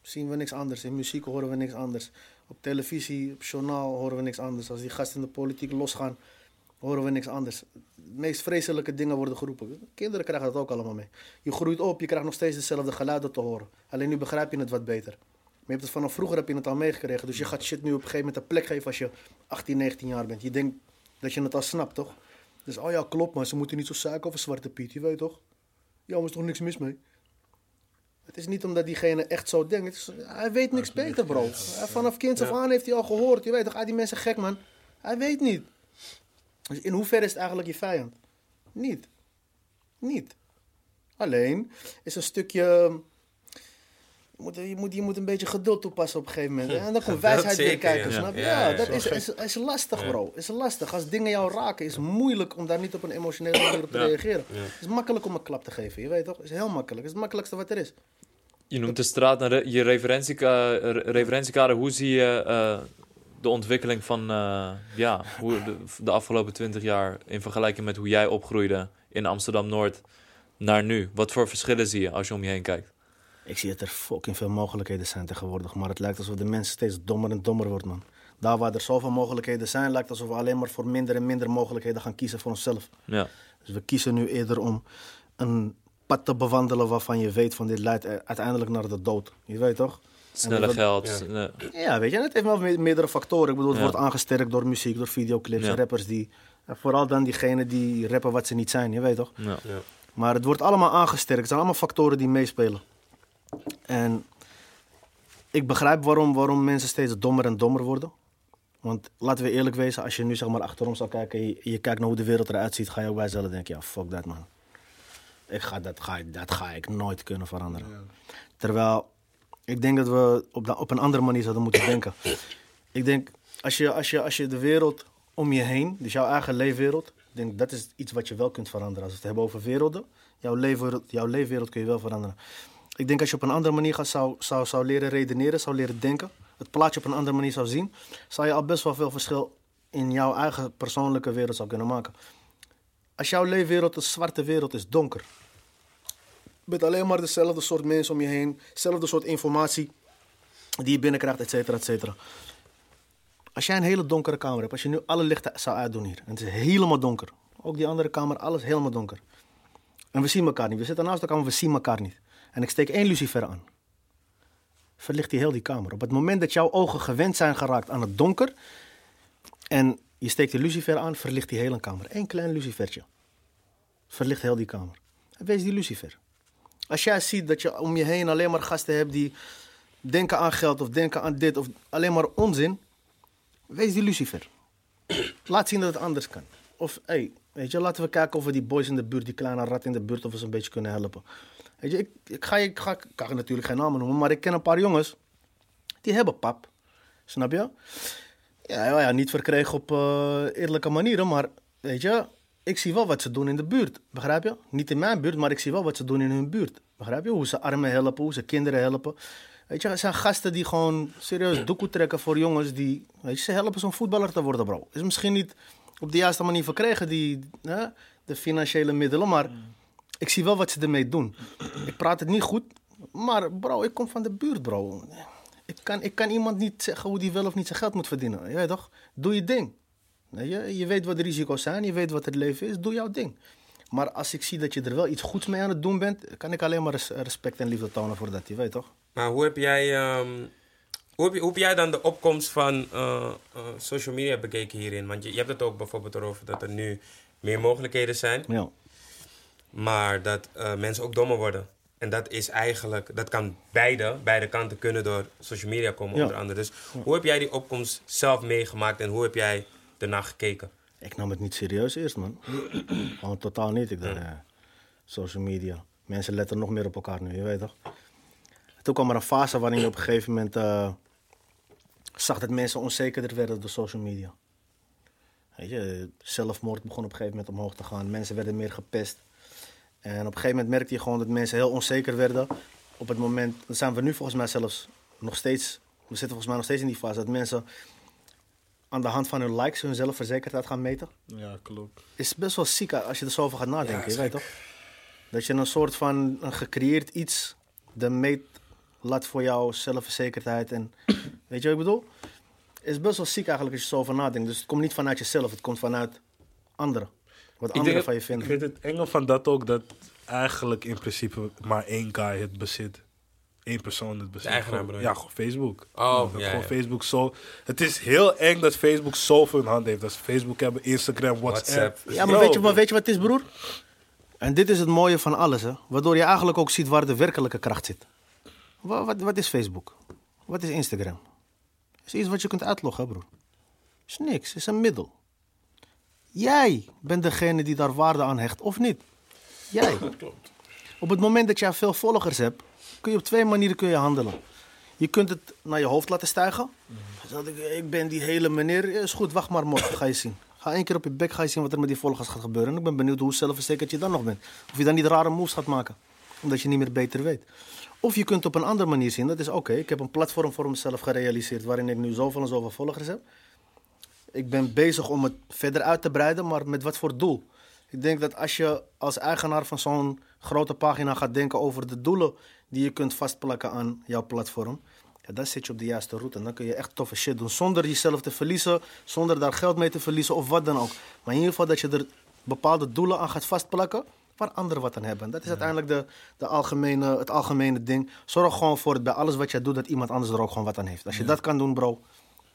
zien we niks anders. In muziek horen we niks anders. Op televisie, op journaal horen we niks anders. Als die gasten in de politiek losgaan, horen we niks anders. De meest vreselijke dingen worden geroepen. Kinderen krijgen dat ook allemaal mee. Je groeit op, je krijgt nog steeds dezelfde geluiden te horen. Alleen nu begrijp je het wat beter. Maar je hebt het vanaf vroeger heb je het al meegekregen. Dus je gaat shit nu op een gegeven moment een plek geven als je 18, 19 jaar bent. Je denkt dat je het al snapt, toch? Dus, oh ja, klopt, maar ze moeten niet zo zeiken over Zwarte Piet, je weet toch? Ja, maar is toch niks mis mee? Het is niet omdat diegene echt zo denkt. Is- hij weet niks beter, bro. Vanaf kind af aan heeft hij al gehoord. Je weet toch, ah, die mensen gek, man. Hij weet niet. Dus in hoeverre is het eigenlijk je vijand? Niet. Niet. Alleen is een stukje. Je moet, je, moet, je moet een beetje geduld toepassen op een gegeven moment. hè. En dan komt wijsheid weer kijken, ja. snap je? Ja, Ja, ja, dat is, is, is lastig, bro. Is lastig. Als dingen jou raken, is het moeilijk om daar niet op een emotionele manier op te Ja. reageren. Het is makkelijk om een klap te geven, je weet toch? Het is heel makkelijk. Het is het makkelijkste wat er is. Je noemt de straat naar je referentieka- re- referentiekader. Hoe zie je eh, de ontwikkeling van eh, ja, hoe de, de afgelopen twintig jaar in vergelijking met hoe jij opgroeide in Amsterdam-Noord naar nu? Wat voor verschillen zie je als je om je heen kijkt? Ik zie dat er fucking veel mogelijkheden zijn tegenwoordig. Maar het lijkt alsof de mensen steeds dommer en dommer worden, man. Daar waar er zoveel mogelijkheden zijn, lijkt alsof we alleen maar voor minder en minder mogelijkheden gaan kiezen voor onszelf. Ja, Dus we kiezen nu eerder om een pad te bewandelen waarvan je weet van dit leidt uiteindelijk naar de dood. Je weet toch? Snelle dat- geld. ja. sne- Ja, weet je, en het heeft wel me- meerdere factoren. Ik bedoel, het Ja. wordt aangesterkt door muziek, door videoclips, Ja. rappers die... en vooral dan diegenen die rappen wat ze niet zijn, je weet toch? ja. Ja. Maar het wordt allemaal aangesterkt. Het zijn allemaal factoren die meespelen. En ik begrijp waarom, waarom mensen steeds dommer en dommer worden. Want laten we eerlijk wezen, als je nu zeg maar achterom zou kijken en je, je kijkt naar hoe de wereld eruit ziet, ga je ook bij jezelf denken, ja, fuck dat man. Ik ga, dat, ga, ik- dat ga ik nooit kunnen veranderen. Terwijl, ik denk dat we op, op een andere manier zouden moeten denken. Ik denk, als je, als, je, als je de wereld om je heen, dus jouw eigen leefwereld, denk dat is iets wat je wel kunt veranderen. Als we het hebben over werelden, jouw leefwereld, jouw leefwereld kun je wel veranderen. Ik denk als je op een andere manier gaat, zou, zou, zou leren redeneren, zou leren denken, het plaatje op een andere manier zou zien, zou je al best wel veel verschil in jouw eigen persoonlijke wereld zou kunnen maken. Als jouw leefwereld een zwarte wereld is, donker. Met alleen maar dezelfde soort mensen om je heen, dezelfde soort informatie die je binnenkrijgt, et cetera, et cetera. Als jij een hele donkere kamer hebt, als je nu alle lichten zou uitdoen hier, en het is helemaal donker. Ook die andere kamer, alles helemaal donker. En we zien elkaar niet. We zitten naast elkaar, maar we zien elkaar niet. En ik steek één lucifer aan. Verlicht die heel die kamer. Op het moment dat jouw ogen gewend zijn geraakt aan het donker. En je steekt die lucifer aan, verlicht die hele kamer. Eén klein lucifertje. Verlicht heel die kamer. En wees die lucifer. Als jij ziet dat je om je heen alleen maar gasten hebt die denken aan geld of denken aan dit of alleen maar onzin. Wees die lucifer. Laat zien dat het anders kan. Of, hey, weet je, laten we kijken of we die boys in de buurt, die kleine rat in de buurt, of we ze een beetje kunnen helpen. Weet je, ik, ik, ga, ik, kan natuurlijk geen namen noemen, maar ik ken een paar jongens, die hebben pap. Snap je? Ja, ja, ja niet verkregen op eh, eerlijke manieren, maar weet je, ik zie wel wat ze doen in de buurt. Begrijp je? Niet in mijn buurt, maar ik zie wel wat ze doen in hun buurt. Begrijp je? Hoe ze armen helpen, hoe ze kinderen helpen. Weet je, er zijn gasten die gewoon serieus doekoe trekken voor jongens die... Weet je, ze helpen zo'n voetballer te worden, bro. Is misschien niet op de juiste manier verkregen, die, hè, de financiële middelen, maar ik zie wel wat ze ermee doen. Ik praat het niet goed, Maar bro, ik kom van de buurt, bro. Ik kan, ik kan iemand niet zeggen hoe die wel of niet zijn geld moet verdienen. Weet toch? Doe je ding. Je, je weet wat de risico's zijn, je weet wat het leven is, doe jouw ding. Maar als ik zie dat je er wel iets goeds mee aan het doen bent, kan ik alleen maar res- respect en liefde tonen voor dat, je weet toch? Maar hoe heb jij, ehm, hoe heb, je, hoe heb jij dan de opkomst van eh, eh, social media bekeken hierin? Want je, je hebt het ook bijvoorbeeld erover dat er nu meer mogelijkheden zijn, Ja. maar dat eh, mensen ook dommer worden. En dat is eigenlijk, dat kan beide, beide kanten kunnen door social media komen Ja. onder andere. Dus hoe heb jij die opkomst zelf meegemaakt en hoe heb jij ernaar gekeken? Ik nam het niet serieus eerst, man. Gewoon totaal niet. Ik dacht, eh, social media. Mensen letten nog meer op elkaar nu, je weet toch? Toen kwam er een fase waarin je op een gegeven moment eh, zag dat mensen onzekerder werden door social media. Weet je, zelfmoord begon op een gegeven moment omhoog te gaan. Mensen werden meer gepest. En op een gegeven moment merkte je gewoon dat mensen heel onzeker werden. Op het moment, dan zijn we nu volgens mij zelfs nog steeds, we zitten volgens mij nog steeds in die fase dat mensen aan de hand van hun likes hun zelfverzekerdheid gaan meten. Ja, klopt. Is best wel ziek als je er zo over gaat nadenken, je weet toch? Dat je een soort van een gecreëerd iets de meetlat voor jouw zelfverzekerdheid en weet je wat ik bedoel? Is best wel ziek eigenlijk als je zo over nadenkt. Dus het komt niet vanuit jezelf, het komt vanuit anderen. Wat anderen denk van je Ik vinden. vind het enge van dat ook dat eigenlijk in principe maar één guy het bezit. Eén persoon het Gewoon- je? Ja, gewoon Facebook. Oh, Dat ja, gewoon ja. Facebook zo. Het is heel eng dat Facebook zoveel in handen heeft. Dat ze Facebook hebben, Instagram, WhatsApp. WhatsApp. Ja, maar weet je, wat, weet je wat het is, broer? En dit is het mooie van alles, hè? Waardoor je eigenlijk ook ziet waar de werkelijke kracht zit. Wat, wat, wat is Facebook? Wat is Instagram? is iets wat je kunt uitloggen, broer. is niks, is een middel. Jij bent degene die daar waarde aan hecht, of niet? Jij. Op het moment dat jij veel volgers hebt, kun je op twee manieren kun je handelen. Je kunt het naar je hoofd laten stijgen. Dat ik, ik ben die hele meneer. Ja, Is goed, wacht maar morgen, ga je zien. Ga één keer op je bek, ga je zien wat er met die volgers gaat gebeuren. En ik ben benieuwd hoe zelfverzekerd je dan nog bent. Of je dan niet rare moves gaat maken. Omdat je niet meer beter weet. Of je kunt op een andere manier zien. Dat is oké, ik heb een platform voor mezelf gerealiseerd. Waarin ik nu zoveel en zoveel volgers heb. Ik ben bezig om het verder uit te breiden, maar met wat voor doel? Ik denk dat als je als eigenaar van zo'n grote pagina gaat denken over de doelen die je kunt vastplakken aan jouw platform, ja, dan zit je op de juiste route. En dan kun je echt toffe shit doen zonder jezelf te verliezen, zonder daar geld mee te verliezen of wat dan ook. Maar in ieder geval dat je er bepaalde doelen aan gaat vastplakken waar anderen wat aan hebben. Dat is uiteindelijk de, de algemene, het algemene ding. Zorg gewoon voor het bij alles wat jij doet dat iemand anders er ook gewoon wat aan heeft. Als je dat kan doen, bro,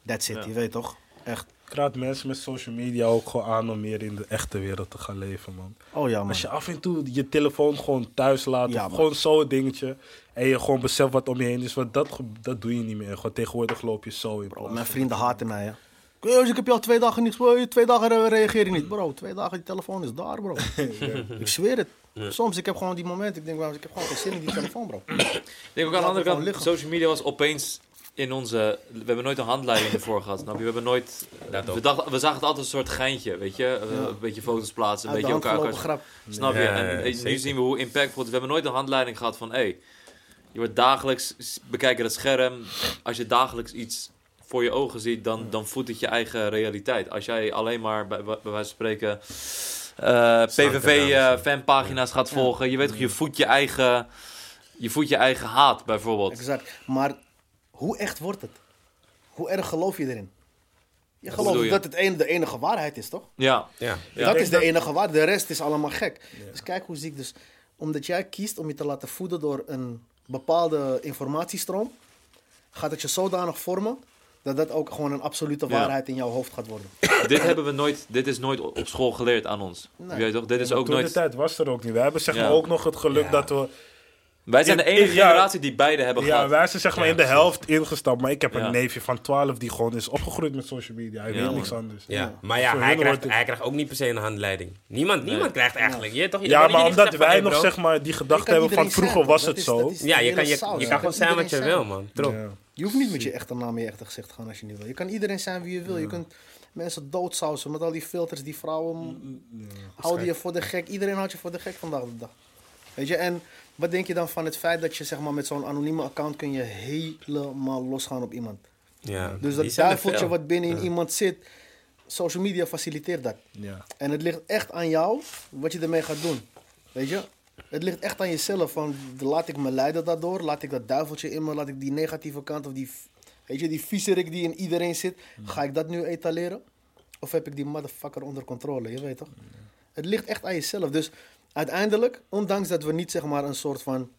that's it. Je weet toch? Echt. Ik raad mensen met social media ook gewoon aan om meer in de echte wereld te gaan leven, man. Oh ja, man. Als je af en toe je telefoon gewoon thuis laat, Ja, of man. gewoon zo'n dingetje, en je gewoon beseft wat om je heen is, want dat, dat doe je niet meer. Gewoon tegenwoordig loop je zo in Bro, plaats mijn vrienden haten mij, hè. Ik heb je al twee dagen niet... Hey, Twee dagen re- reageer je niet. Bro, twee dagen, die telefoon is daar, bro. Ik zweer het. Soms, ik heb gewoon die moment, ik denk, ik heb gewoon geen zin in die telefoon, bro. Ik denk ook aan de andere kant, liggen. social media was opeens in onze... We hebben nooit een handleiding ervoor gehad, snap je? We hebben nooit... Dat We, ook. dachten, we zagen het altijd een soort geintje, weet je? Eh, Een beetje foto's plaatsen, een beetje elkaar... elkaar- grap. Snap je? Ja, en eh, nu zien we hoe impactvol het is. We hebben nooit een handleiding gehad van... Hey, je wordt dagelijks bekijken het scherm. Als je dagelijks iets voor je ogen ziet, dan, dan voedt het je eigen realiteit. Als jij alleen maar, bij, bij wijze van spreken... eh, PVV-fanpagina's gaat volgen. Je weet toch, je voedt je eigen... Je voedt je eigen haat, bijvoorbeeld. Exact. Maar hoe echt wordt het? Hoe erg geloof je erin? Je gelooft je? dat het een, de enige waarheid is, toch? Ja. Ja. Ja. dat is de enige waarheid. De rest is allemaal gek. Dus kijk hoe ziek. Dus omdat jij kiest om je te laten voeden door een bepaalde informatiestroom, gaat het je zodanig vormen dat dat ook gewoon een absolute Ja. waarheid in jouw hoofd gaat worden. dit hebben we nooit, dit is nooit op school geleerd aan ons. Nee. Je weet toch, dit is ook toen de nooit. tijd was er ook niet. We hebben zeg maar Ja. ook nog het geluk Ja. dat we... Wij zijn de enige in- ja. generatie die beide hebben Ja, gehad. wij zijn zeg maar Ja, in de helft ingestapt. Maar ik heb Ja. een neefje van 12 die gewoon is opgegroeid met social media. Hij Ja, weet man. niks anders. Ja, maar ja, hij krijgt, hij ook niet per se een handleiding. Niemand, niemand krijgt eigenlijk. Je, toch, Ja, maar omdat wij nog zeg maar die gedachte hebben van vroeger zijn, was het is- zo. dat is- Ja, je kan, je, saus. je Je kan gewoon zijn wat je wil, man. Ja. Je hoeft niet met je echte naam in je echte gezicht te gaan als je niet wil. Je kan iedereen zijn wie je wil. Je kunt mensen doodsausen met al die filters, die vrouwen houden je voor de gek. Iedereen houdt je voor de gek vandaag de dag. Weet je, en wat denk je dan van het feit dat je zeg maar, met zo'n anonieme account kun je helemaal losgaan op iemand? Ja, Dus dat duiveltje wat binnen in iemand zit, social media faciliteert dat. Ja. En het ligt echt aan jou wat je ermee gaat doen. Weet je? Het ligt echt aan jezelf. Van, laat ik me leiden daardoor? Laat ik dat duiveltje in me? Laat ik die negatieve kant of die, weet je, die viezerik die in iedereen zit, ga ik dat nu etaleren? Of heb ik die motherfucker onder controle? Je weet toch? Het ligt echt aan jezelf. Dus uiteindelijk, ondanks dat we niet zeg maar een soort van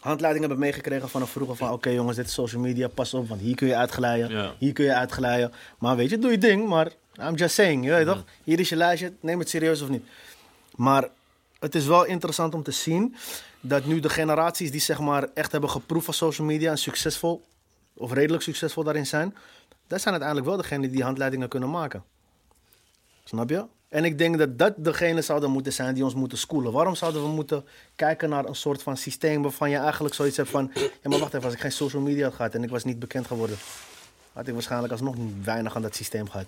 handleiding hebben meegekregen vanaf vroeger van oké jongens, dit is social media, pas op, want hier kun je uitglijden, Ja. hier kun je uitglijden. Maar weet je, doe je ding, maar I'm just saying, je weet toch? Hier is je lijstje, neem het serieus of niet. Maar het is wel interessant om te zien dat nu de generaties die zeg maar echt hebben geproefd van social media en succesvol of redelijk succesvol daarin zijn, dat zijn uiteindelijk wel degenen die handleidingen kunnen maken. Snap je? En ik denk dat dat degene zouden moeten zijn die ons moeten schoolen. Waarom zouden we moeten kijken naar een soort van systeem waarvan je eigenlijk zoiets hebt van... Ja, maar wacht even, als ik geen social media had gehad en ik was niet bekend geworden... had ik waarschijnlijk alsnog weinig aan dat systeem gehad.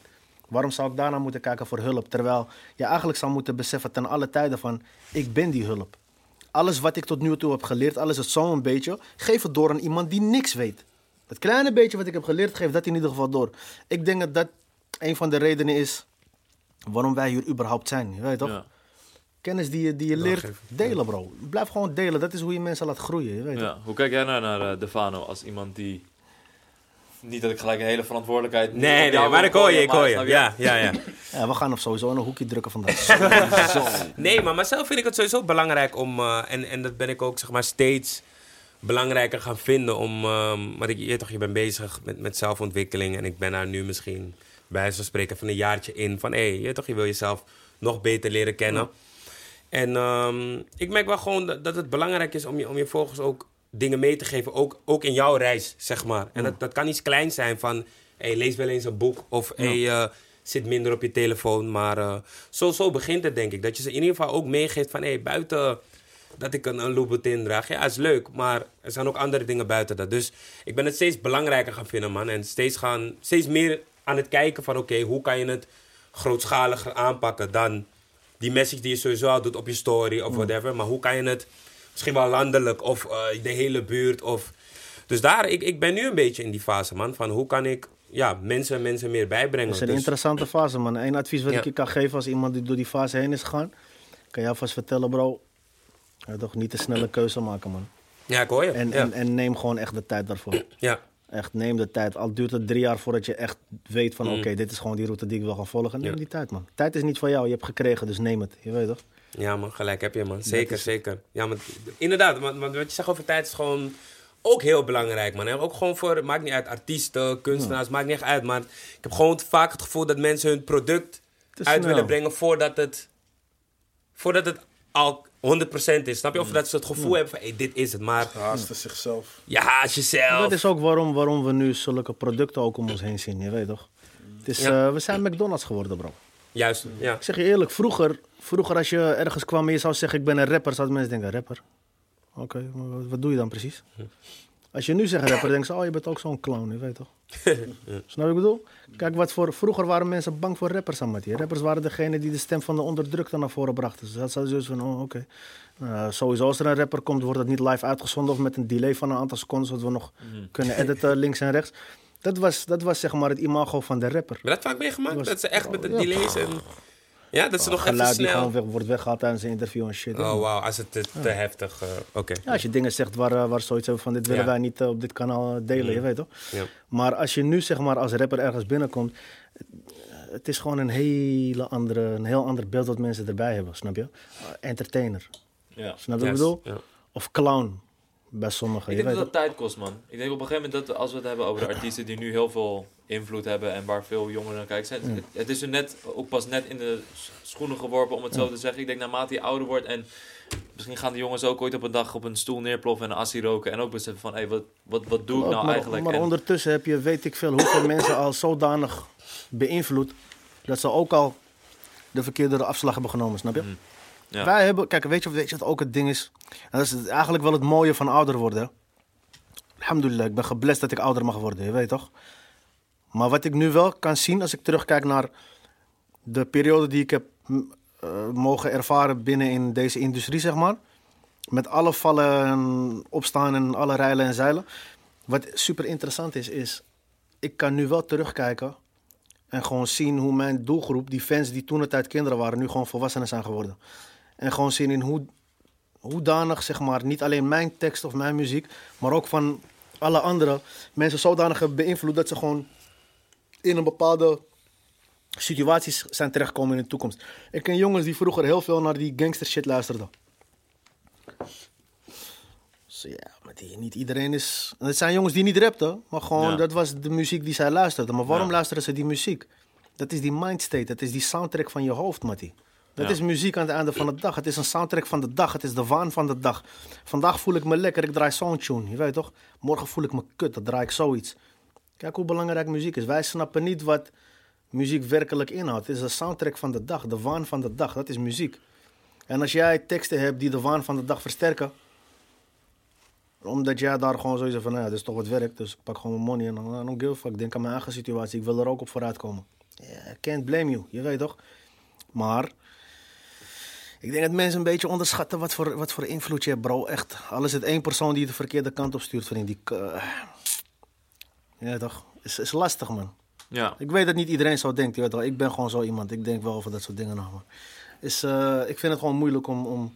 Waarom zou ik daarna moeten kijken voor hulp? Terwijl je eigenlijk zou moeten beseffen ten alle tijden van... Ik ben die hulp. Alles wat ik tot nu toe heb geleerd, alles het zo'n beetje... Geef het door aan iemand die niks weet. Het kleine beetje wat ik heb geleerd, geef dat in ieder geval door. Ik denk dat dat een van de redenen is waarom wij hier überhaupt zijn. Je weet toch? Ja. Kennis die je, die je leert, delen bro. Blijf gewoon delen. Dat is hoe je mensen laat groeien. Je weet toch? Ja. Hoe kijk jij nou naar eh, Defano als iemand die... Niet dat ik gelijk een hele verantwoordelijkheid... Nee, nee, maar ik hoor je, ik hoor maar je. Ja, ja, ja. Ja, we gaan op sowieso een hoekje drukken vandaag. Nee, maar, maar zelf vind ik het sowieso belangrijk om, eh, en, en dat ben ik ook zeg maar steeds belangrijker gaan vinden om, ehm want ik, je, toch, je bent bezig met, met zelfontwikkeling en ik ben daar nu misschien bij wijze van spreken van een jaartje in van hé, hey, je, toch, je wil jezelf nog beter leren kennen. En ehm, ik merk wel gewoon dat, dat het belangrijk is om je, om je volgers ook dingen mee te geven, ook, ook in jouw reis, zeg maar. En dat, dat kan iets kleins zijn van, hey, lees wel eens een boek of hey, eh, zit minder op je telefoon. Maar eh, zo, zo begint het, denk ik. Dat je ze in ieder geval ook meegeeft van, hey, buiten dat ik een, een Louboutin draag, ja, is leuk. Maar er zijn ook andere dingen buiten dat. Dus ik ben het steeds belangrijker gaan vinden, man. En steeds, gaan, steeds meer aan het kijken van, oké, hoe kan je het grootschaliger aanpakken dan die message die je sowieso al doet op je story of whatever. Maar hoe kan je het misschien wel landelijk of eh, de hele buurt of... Dus daar, ik, ik ben nu een beetje in die fase, man. Van hoe kan ik ja, mensen, mensen meer bijbrengen. Dat is een Dus- interessante fase, man. Eén advies wat Ja. ik je kan geven als iemand die door die fase heen is gegaan. Kan je alvast vertellen, bro. Ja, toch niet te snelle keuze maken, man. ja, ik hoor je. En, ja. en, en neem gewoon echt de tijd daarvoor. ja. Echt, neem de tijd. Al duurt het drie jaar voordat je echt weet van... oké, dit is gewoon die route die ik wil gaan volgen. Neem Mm. Ja. die tijd, man. Tijd is niet voor jou. Je hebt gekregen, dus neem het. Je weet toch? Ja, man, gelijk heb je, man. Zeker, is- zeker. Ja, maar inderdaad, want, wat je zegt over tijd is gewoon ook heel belangrijk, man. Ook gewoon voor, maakt niet uit, artiesten, kunstenaars, maakt niet echt uit. Maar ik heb gewoon vaak het gevoel dat mensen hun product uit snel. willen brengen voordat het, voordat het al 100% is. Snap je? Of dat ze het gevoel hebben van, hey, dit is het. Maar Haasten zichzelf. je haast jezelf. Dat is ook waarom, waarom we nu zulke producten ook om ons heen zien. Je weet toch? Het is, Ja. eh, we zijn McDonald's geworden, bro. Juist, ja. Ik zeg je eerlijk, vroeger, vroeger als je ergens kwam en je zou zeggen ik ben een rapper, zouden mensen denken, rapper? Oké, wat, wat doe je dan precies? Als je nu zegt rapper, denken ze, oh je bent ook zo'n clown, je weet toch? Snap je wat ik bedoel? Kijk, wat voor, vroeger waren mensen bang voor rappers, Amati. Rappers waren degene die de stem van de onderdrukte naar voren brachten. Dus dat zouden dus van, oh oké. Nou, sowieso als er een rapper komt, wordt dat niet live uitgezonden of met een delay van een aantal seconden, zodat we nog kunnen editen links en rechts. Dat was, dat was zeg maar het imago van de rapper. Heb je dat vaak meegemaakt? Was- Dat ze echt met de Ja. delays en... Ja, dat ze nog even Geluid die gewoon weg, wordt weggehaald tijdens een interview en shit. Oh, wauw. Als het te, te heftig... eh, Oké. Ja, als je dingen zegt waar, eh, waar zoiets hebben van dit willen Ja. wij niet eh, op dit kanaal eh, delen, je weet toch? Ja. Maar als je nu zeg maar als rapper ergens binnenkomt, eh, het is gewoon een, hele andere, een heel ander beeld wat mensen erbij hebben, snap je? Eh, entertainer, Ja. snap je wat ik bedoel? ja. Of clown, bij sommigen, Ik denk dat dat tijd kost, man. Ik denk op een gegeven moment dat als we het hebben over de artiesten die nu heel veel invloed hebben en waar veel jongeren naar kijken, zijn, het, het is er net, ook pas net in de schoenen geworpen, om het zo te zeggen. Ik denk naarmate je ouder wordt en misschien gaan de jongens ook ooit op een dag op een stoel neerploffen en een assie roken en ook beseffen van, hé, wat, wat, wat doe ik nou maar, eigenlijk? Maar En- ondertussen heb je, weet ik veel, hoeveel mensen al zodanig beïnvloed dat ze ook al de verkeerde afslag hebben genomen, snap je? Wij hebben, kijk, weet je, wat ook het ding is? Dat is eigenlijk wel het mooie van ouder worden. Alhamdulillah, ik ben geblest dat ik ouder mag worden, je weet toch? Maar wat ik nu wel kan zien als ik terugkijk naar de periode die ik heb eh, mogen ervaren binnen in deze industrie, zeg maar. Met alle vallen en opstaan en alle rijlen en zeilen. Wat super interessant is, is ik kan nu wel terugkijken en gewoon zien hoe mijn doelgroep, die fans die toen de tijd kinderen waren, nu gewoon volwassenen zijn geworden. En gewoon zien in hoe hoedanig, zeg maar, niet alleen mijn tekst of mijn muziek, maar ook van alle andere mensen zodanig hebben beïnvloed dat ze gewoon in een bepaalde situaties zijn terechtgekomen in de toekomst. Ik ken jongens die vroeger heel veel naar die gangster shit luisterden. Dus ja, maar die, niet iedereen is... Het zijn jongens die niet rapten, maar gewoon Ja. dat was de muziek die zij luisterden. Maar waarom Ja. luisteren ze die muziek? Dat is die mindstate, dat is die soundtrack van je hoofd, Mattie. Dat Ja. is muziek aan het einde van de dag. Het is een soundtrack van de dag. Het is de waan van de dag. Vandaag voel ik me lekker, ik draai zo'n tune. Je weet toch? Morgen voel ik me kut, dan draai ik zoiets. Kijk hoe belangrijk muziek is. Wij snappen niet wat muziek werkelijk inhoudt. Het is de soundtrack van de dag, de waan van de dag. Dat is muziek. En als jij teksten hebt die de waan van de dag versterken, omdat jij daar gewoon zoiets van, nou ja, dit is toch wat werk, dus ik pak gewoon mijn money en dan I don't give a fuck. Ik denk aan mijn eigen situatie, ik wil er ook op vooruit komen. Yeah, I can't blame you, je weet toch? Maar ik denk dat mensen een beetje onderschatten wat voor, wat voor invloed je hebt, bro. Echt. Al is het één persoon die je de verkeerde kant op stuurt, vriend. Die, k- ja, toch? Is, is lastig, man. Ja. Ik weet dat niet iedereen zo denkt. Je weet wel. Ik ben gewoon zo iemand. Ik denk wel over dat soort dingen nog. Is, eh, ik vind het gewoon moeilijk om, om,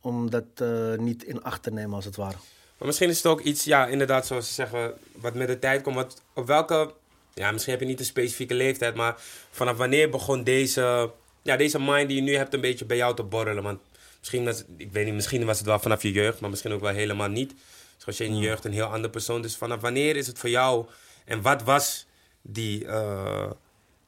om dat eh, niet in acht te nemen, als het ware. Maar misschien is het ook iets, ja, inderdaad, zoals ze zeggen, wat met de tijd komt. Wat, op welke, ja, misschien heb je niet een specifieke leeftijd, maar vanaf wanneer begon deze, ja, deze mind die je nu hebt een beetje bij jou te borrelen? Want misschien, was, ik weet niet, misschien was het wel vanaf je jeugd, maar misschien ook wel helemaal niet. Zoals je in je jeugd een heel andere persoon. Dus vanaf wanneer is het voor jou en wat was die, eh,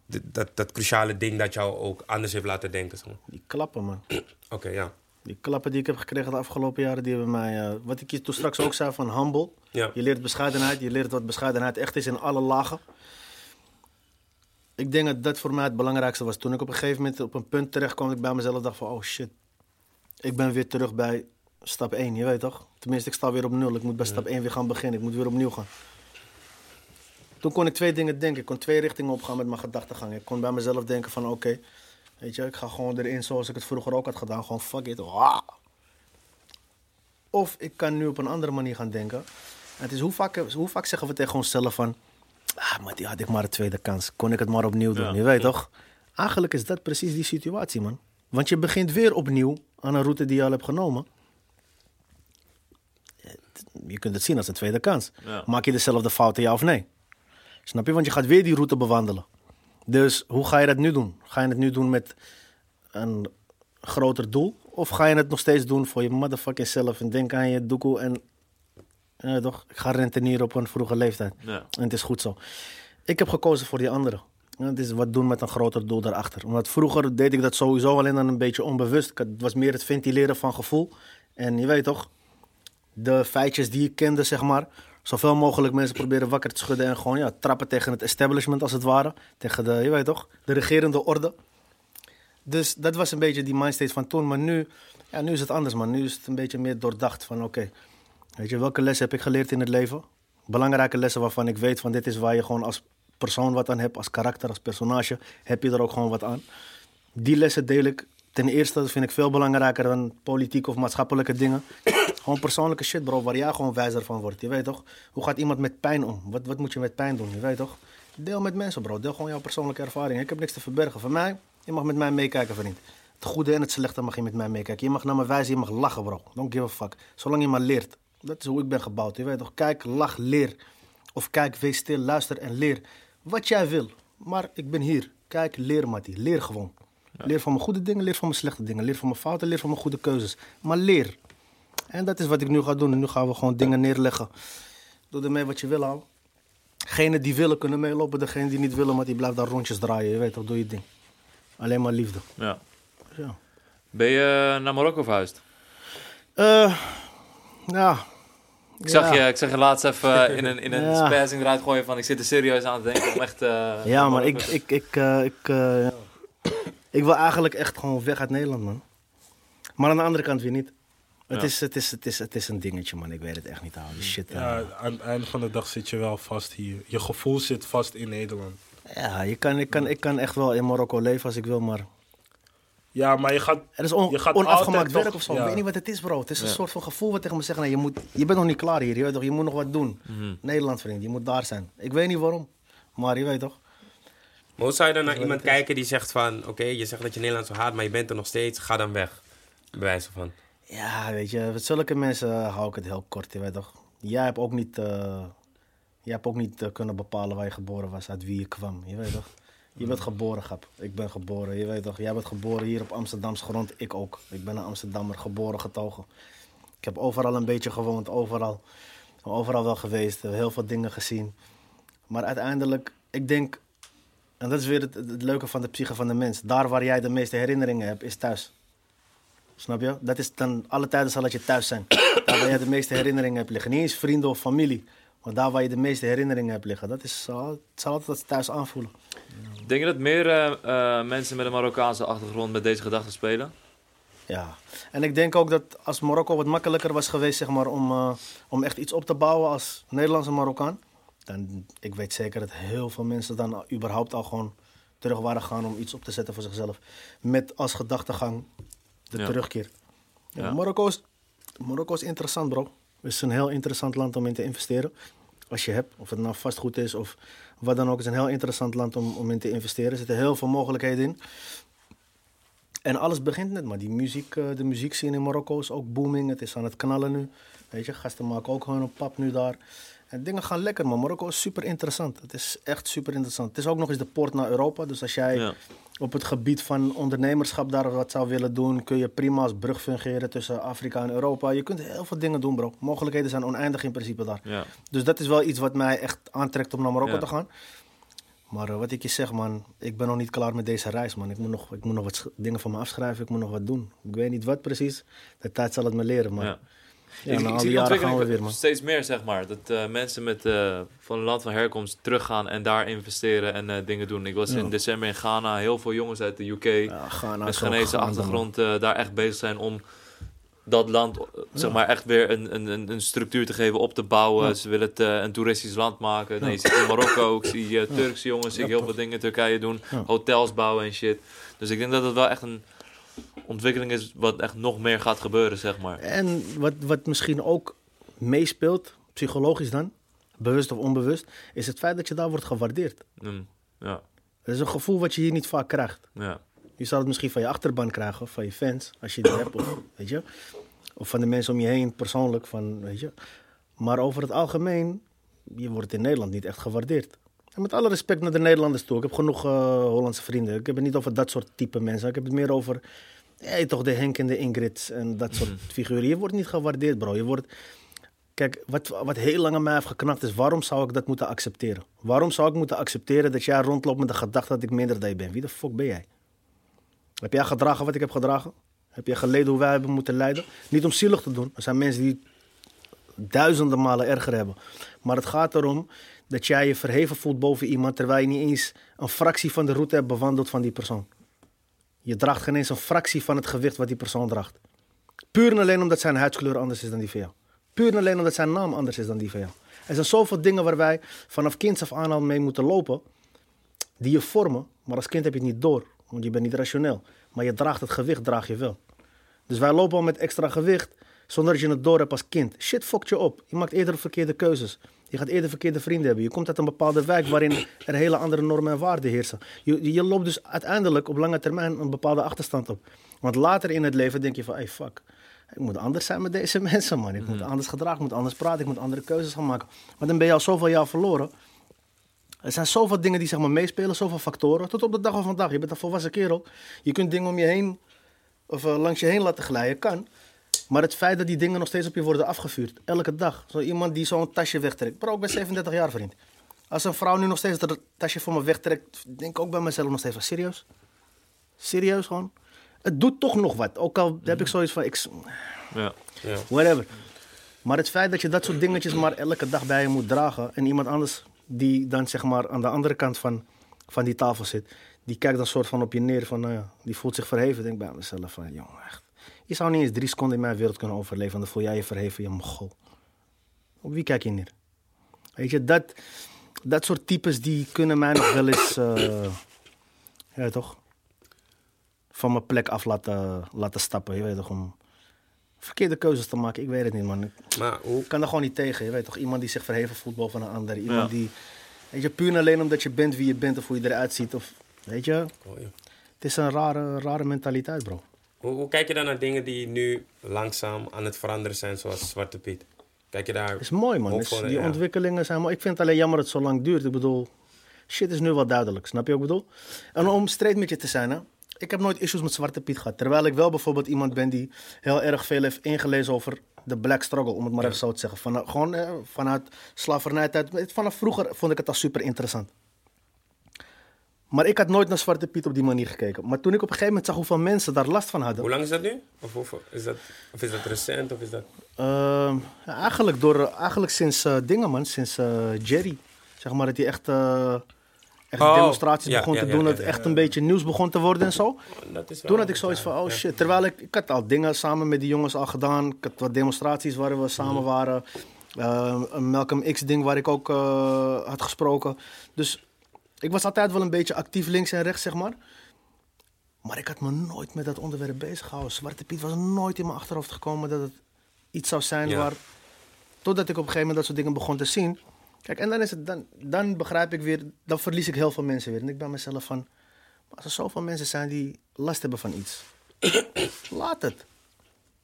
dat, dat cruciale ding dat jou ook anders heeft laten denken? zeg maar? Die klappen, man. Oké, ja. Die klappen die ik heb gekregen de afgelopen jaren, die hebben mij... eh, wat ik je toen straks ook zei van humble. Ja. Je leert bescheidenheid. Je leert wat bescheidenheid echt is in alle lagen. Ik denk dat dat voor mij het belangrijkste was. Toen ik op een gegeven moment op een punt terecht kwam, dat ik bij mezelf dacht van... Oh shit, ik ben weer terug bij stap 1, je weet toch? Tenminste, ik sta weer op nul. Ik moet bij stap 1 weer gaan beginnen. Ik moet weer opnieuw gaan. Toen kon ik twee dingen denken. Ik kon twee richtingen opgaan met mijn gedachtegang. Ik kon bij mezelf denken van oké, weet je, ik ga gewoon erin zoals ik het vroeger ook had gedaan. Gewoon fuck it. Of ik kan nu op een andere manier gaan denken. En het is hoe vaak, hoe vaak zeggen we tegen onszelf van... Ah, maar die had ik maar een tweede kans. Kon ik het maar opnieuw doen, Ja. je weet toch? Eigenlijk is dat precies die situatie, man. Want je begint weer opnieuw aan een route die je al hebt genomen. Je kunt het zien als een tweede kans. Ja. Maak je dezelfde fouten, ja of nee? Snap je? Want je gaat weer die route bewandelen. Dus hoe ga je dat nu doen? Ga je het nu doen met een groter doel? Of ga je het nog steeds doen voor je motherfucking zelf en denk aan je doekoe en... Ja, toch? Ik ga rentenieren op een vroege leeftijd. Ja. En het is goed zo. Ik heb gekozen voor die andere. Ja, Het is wat doen met een groter doel daarachter. Omdat vroeger deed ik dat sowieso alleen dan een beetje onbewust. Het was meer het ventileren van gevoel. En je weet toch, de feitjes die ik kende, zeg maar. Zoveel mogelijk mensen proberen wakker te schudden en gewoon ja, trappen tegen het establishment als het ware. Tegen de, je weet toch, de regerende orde. Dus dat was een beetje die mindstate van toen. Maar nu, ja, nu is het anders, man. Nu is het een beetje meer doordacht van oké, weet je, welke lessen heb ik geleerd in het leven? Belangrijke lessen waarvan ik weet van dit is waar je gewoon als persoon wat aan hebt, als karakter, als personage, heb je er ook gewoon wat aan. Die lessen deel ik ten eerste, dat vind ik veel belangrijker dan politieke of maatschappelijke dingen. gewoon persoonlijke shit, bro, waar jij gewoon wijzer van wordt. Je weet toch? Hoe gaat iemand met pijn om? Wat, wat moet je met pijn doen? Je weet toch? Deel met mensen, bro. Deel gewoon jouw persoonlijke ervaring. Ik heb niks te verbergen. Van mij, je mag met mij meekijken, vriend. Het goede en het slechte mag je met mij meekijken. Je mag naar me wijzen, je mag lachen, bro. Don't give a fuck. Zolang je maar leert. Dat is hoe ik ben gebouwd. Je weet toch? Kijk, lach, leer. Of kijk, wees stil, luister en leer. Wat jij wil. Maar ik ben hier. Kijk, leer, Mattie. Leer gewoon. Leer van mijn goede dingen, leer van mijn slechte dingen. Leer van mijn fouten, leer van mijn goede keuzes. Maar leer. En dat is wat ik nu ga doen. En nu gaan we gewoon dingen neerleggen. Doe ermee wat je wil, al. Degenen die willen kunnen meelopen. Degenen die niet willen, maar die blijft daar rondjes draaien. Je weet toch, doe je ding. Alleen maar liefde. Ja. Ja. Ben je naar Marokko verhuisd? Eh, ja. Ik zag, Ja. je, ik zag je laatst even in een, in een Ja. spazzing eruit gooien van ik zit er serieus aan te denken om echt... eh, Ja, maar ik, ik, ik, eh, ik, eh, ja. ik wil eigenlijk echt gewoon weg uit Nederland, man. Maar aan de andere kant weer niet. Het, Ja. is, het, is, het, is, het is een dingetje, man. Ik weet het echt niet houden. Shit. eh. Ja, aan het einde van de dag zit je wel vast hier. Je gevoel zit vast in Nederland. Ja, je kan, ik, kan, ik kan echt wel in Marokko leven als ik wil, maar Ja, maar je gaat... er is on, Je gaat onafgemaakt altijd werk toch- of zo. ja. Ik weet niet wat het is, bro. Het is een Ja. soort van gevoel wat tegen me zegt, nee, je, moet, je bent nog niet klaar hier. Je, weet toch, je moet nog wat doen. Mhm. Nederland, vriend, je moet daar zijn. Ik weet niet waarom, maar je weet toch. Maar hoe zou je dan naar iemand kijken die zegt van... Oké, je zegt dat je Nederland zo haat, maar je bent er nog steeds. Ga dan weg. Bij wijze van. Ja, weet je, met zulke mensen hou ik het heel kort, je weet toch. Jij hebt ook niet, eh, jij hebt ook niet eh, kunnen bepalen waar je geboren was, uit wie je kwam, je weet toch. Je bent geboren, grap. Ik ben geboren, je weet toch. Jij bent geboren hier op Amsterdamse grond, ik ook. Ik ben een Amsterdammer, geboren, getogen. Ik heb overal een beetje gewoond, overal. Overal wel geweest, heel veel dingen gezien. Maar uiteindelijk, ik denk, en dat is weer het, leuke van de psyche van de mens. Daar waar jij de meeste herinneringen hebt, is thuis. Snap je? Dat is dan, alle tijden zal het je thuis zijn. Daar waar je de meeste herinneringen hebt liggen. Niet eens vrienden of familie. Maar daar waar je de meeste herinneringen hebt liggen. Dat is, zal, het zal altijd thuis aanvoelen. Denk je dat meer eh, eh, mensen met een Marokkaanse achtergrond met deze gedachten spelen? Ja. En ik denk ook dat als Marokko wat makkelijker was geweest zeg maar, om, eh, om echt iets op te bouwen als Nederlandse Marokkaan. Dan, ik weet zeker dat heel veel mensen dan überhaupt al gewoon terug waren gaan om iets op te zetten voor zichzelf. Met als gedachtegang de Ja. terugkeer. Ja. Marokko, is, Marokko is interessant, bro. Het is een heel interessant land om in te investeren. Als je hebt, of het nou vastgoed is of wat dan ook. Is een heel interessant land om, om in te investeren. Er zitten heel veel mogelijkheden in. En alles begint net, maar die muziek, eh, de muziekscene in Marokko is ook booming. Het is aan het knallen nu. Weet je, gasten maken ook gewoon een pap nu daar. En dingen gaan lekker, maar Marokko is super interessant. Het is echt super interessant. Het is ook nog eens de poort naar Europa. Dus als jij. Op het gebied van ondernemerschap daar wat zou willen doen, kun je prima als brug fungeren tussen Afrika en Europa. Je kunt heel veel dingen doen, bro. Mogelijkheden zijn oneindig in principe daar. Ja. Dus dat is wel iets wat mij echt aantrekt om naar Marokko Ja. te gaan. Maar eh, wat ik je zeg, man, ik ben nog niet klaar met deze reis, man. Ik moet nog, ik moet nog wat dingen van me afschrijven, ik moet nog wat doen. Ik weet niet wat precies. De tijd zal het me leren, maar Ja. Ja, ik, al zie we ontwikkeling weer, man. steeds meer, zeg maar. Dat eh, mensen met, eh, van een land van herkomst teruggaan en daar investeren en eh, dingen doen. Ik was Ja. in december in Ghana. Heel veel jongens uit de UK Ja, Ghana met Ghanese achtergrond daar echt bezig zijn om dat land, zeg maar, echt weer een, een, een- structuur te geven, op te bouwen. Ze willen het een toeristisch land maken. Nee, je ziet in Marokko, ik zie Turkse jongens, zie ik heel veel dingen in Turkije doen. Hotels bouwen en shit. Dus ik denk dat het wel echt een ontwikkeling is wat echt nog meer gaat gebeuren, zeg maar. En wat, wat misschien ook meespeelt, psychologisch dan, bewust of onbewust, is het feit dat je daar wordt gewaardeerd. Mm, ja, Dat is een gevoel wat je hier niet vaak krijgt. ja. Je zal het misschien van je achterban krijgen, of van je fans, als je die hebt, of, weet je. Of van de mensen om je heen, persoonlijk, van, weet je. Maar over het algemeen, je wordt in Nederland niet echt gewaardeerd. En met alle respect naar de Nederlanders toe. Ik heb genoeg eh, Hollandse vrienden. Ik heb het niet over dat soort type mensen. Ik heb het meer over, hey, toch de Henk en de Ingrid en dat soort figuren. Je wordt niet gewaardeerd, bro. Je wordt... Kijk, wat, wat heel lang aan mij heeft geknakt is, waarom zou ik dat moeten accepteren? Waarom zou ik moeten accepteren dat jij rondloopt met de gedachte dat ik minder dan je ben? Wie de fuck ben jij? Heb jij gedragen wat ik heb gedragen? Heb jij geleden hoe wij hebben moeten lijden? Niet om zielig te doen. Er zijn mensen die duizenden malen erger hebben. Maar het gaat erom dat jij je verheven voelt boven iemand... terwijl je niet eens een fractie van de route hebt bewandeld van die persoon. Je draagt geen eens een fractie van het gewicht wat die persoon draagt. Puur en alleen omdat zijn huidskleur anders is dan die van jou. Puur en alleen omdat zijn naam anders is dan die van jou. Er zijn zoveel dingen waar wij vanaf kinds af aan al mee moeten lopen... die je vormen, maar als kind heb je het niet door. Want je bent niet rationeel. Maar je draagt het gewicht, draag je wel. Dus wij lopen al met extra gewicht zonder dat je het door hebt als kind. Shit fokt je op. Je maakt eerder verkeerde keuzes. Je gaat eerder verkeerde vrienden hebben. Je komt uit een bepaalde wijk waarin er hele andere normen en waarden heersen. Je, je loopt dus uiteindelijk op lange termijn een bepaalde achterstand op. Want later in het leven denk je van, hey fuck. Ik moet anders zijn met deze mensen, man. Ik moet anders gedragen, ik moet anders praten, ik moet andere keuzes gaan maken. Maar dan ben je al zoveel jaar verloren. Er zijn zoveel dingen die zeg maar, meespelen, zoveel factoren. Tot op de dag van vandaag. Je bent een volwassen kerel. Je kunt dingen om je heen, of eh, langs je heen laten glijden, kan. Maar het feit dat die dingen nog steeds op je worden afgevuurd, elke dag. Zo iemand die zo'n tasje wegtrekt. Bro, ik ben 37 jaar, vriend. Als een vrouw nu nog steeds dat tasje voor me wegtrekt, denk ik ook bij mezelf nog steeds van, serieus? Serieus gewoon? Het doet toch nog wat. Ook al heb ik zoiets van, ik, ja. Ja. whatever. Maar het feit dat je dat soort dingetjes maar elke dag bij je moet dragen. En iemand anders die dan zeg maar aan de andere kant van, van die tafel zit. Die kijkt dan soort van op je neer van, nou ja, die voelt zich verheven. Denk ik bij mezelf van, jongen echt. Je zou niet eens drie seconden in mijn wereld kunnen overleven. En dan voel jij je verheven, je mogol. Op wie kijk je neer? Weet je, dat, dat soort types die kunnen mij nog wel eens, eh, ja toch, van mijn plek af laten, laten stappen. Je weet toch, om verkeerde keuzes te maken. Ik weet het niet, man. Ik Maar hoe, kan er gewoon niet tegen. Je weet toch, iemand die zich verheven voelt boven een ander. Iemand Ja. die, weet je, puur en alleen omdat je bent wie je bent of hoe je eruit ziet. Of, weet je, oh, het is een rare, rare mentaliteit, bro. Hoe, hoe kijk je dan naar dingen die nu langzaam aan het veranderen zijn, zoals Zwarte Piet? Kijk je daar... Is mooi, man. die ja. ontwikkelingen zijn mooi. Ik vind het alleen jammer dat het zo lang duurt. Ik bedoel, shit is nu wel duidelijk. Snap je wat ik bedoel? En om straight met je te zijn, hè. Ik heb nooit issues met Zwarte Piet gehad. Terwijl ik wel bijvoorbeeld iemand ben die heel erg veel heeft ingelezen over de black struggle, om het maar even zo te zeggen. Van, gewoon eh, vanuit slavernijtijd. Vanaf vroeger vond ik het al super interessant. Maar ik had nooit naar Zwarte Piet op die manier gekeken. Maar toen ik op een gegeven moment zag hoeveel mensen daar last van hadden. Hoe lang is dat nu? Of, hoeveel- is dat, of is dat recent? Of is dat... Ehm, eigenlijk, door, eigenlijk sinds eh dingen, man. Sinds eh, Jerry. Zeg maar dat hij echt, eh, echt Oh, demonstraties ja, begon ja, te ja, doen. dat het echt een beetje nieuws begon te worden en zo. dat is wel Toen had ik zoiets van, oh shit. Terwijl ik, ik had al dingen samen met die jongens al gedaan. Ik had wat demonstraties waar we samen Mhm. waren. Eh, een Malcolm X ding waar ik ook had gesproken. Dus ik was altijd wel een beetje actief links en rechts, zeg maar. Maar ik had me nooit met dat onderwerp bezig gehouden. Zwarte Piet was nooit in mijn achterhoofd gekomen dat het iets zou zijn Ja. waar... Totdat ik op een gegeven moment dat soort dingen begon te zien. Kijk, en dan, is het, dan, dan begrijp ik weer, dan verlies ik heel veel mensen weer. En ik ben mezelf van, maar als er zoveel mensen zijn die last hebben van iets, laat het.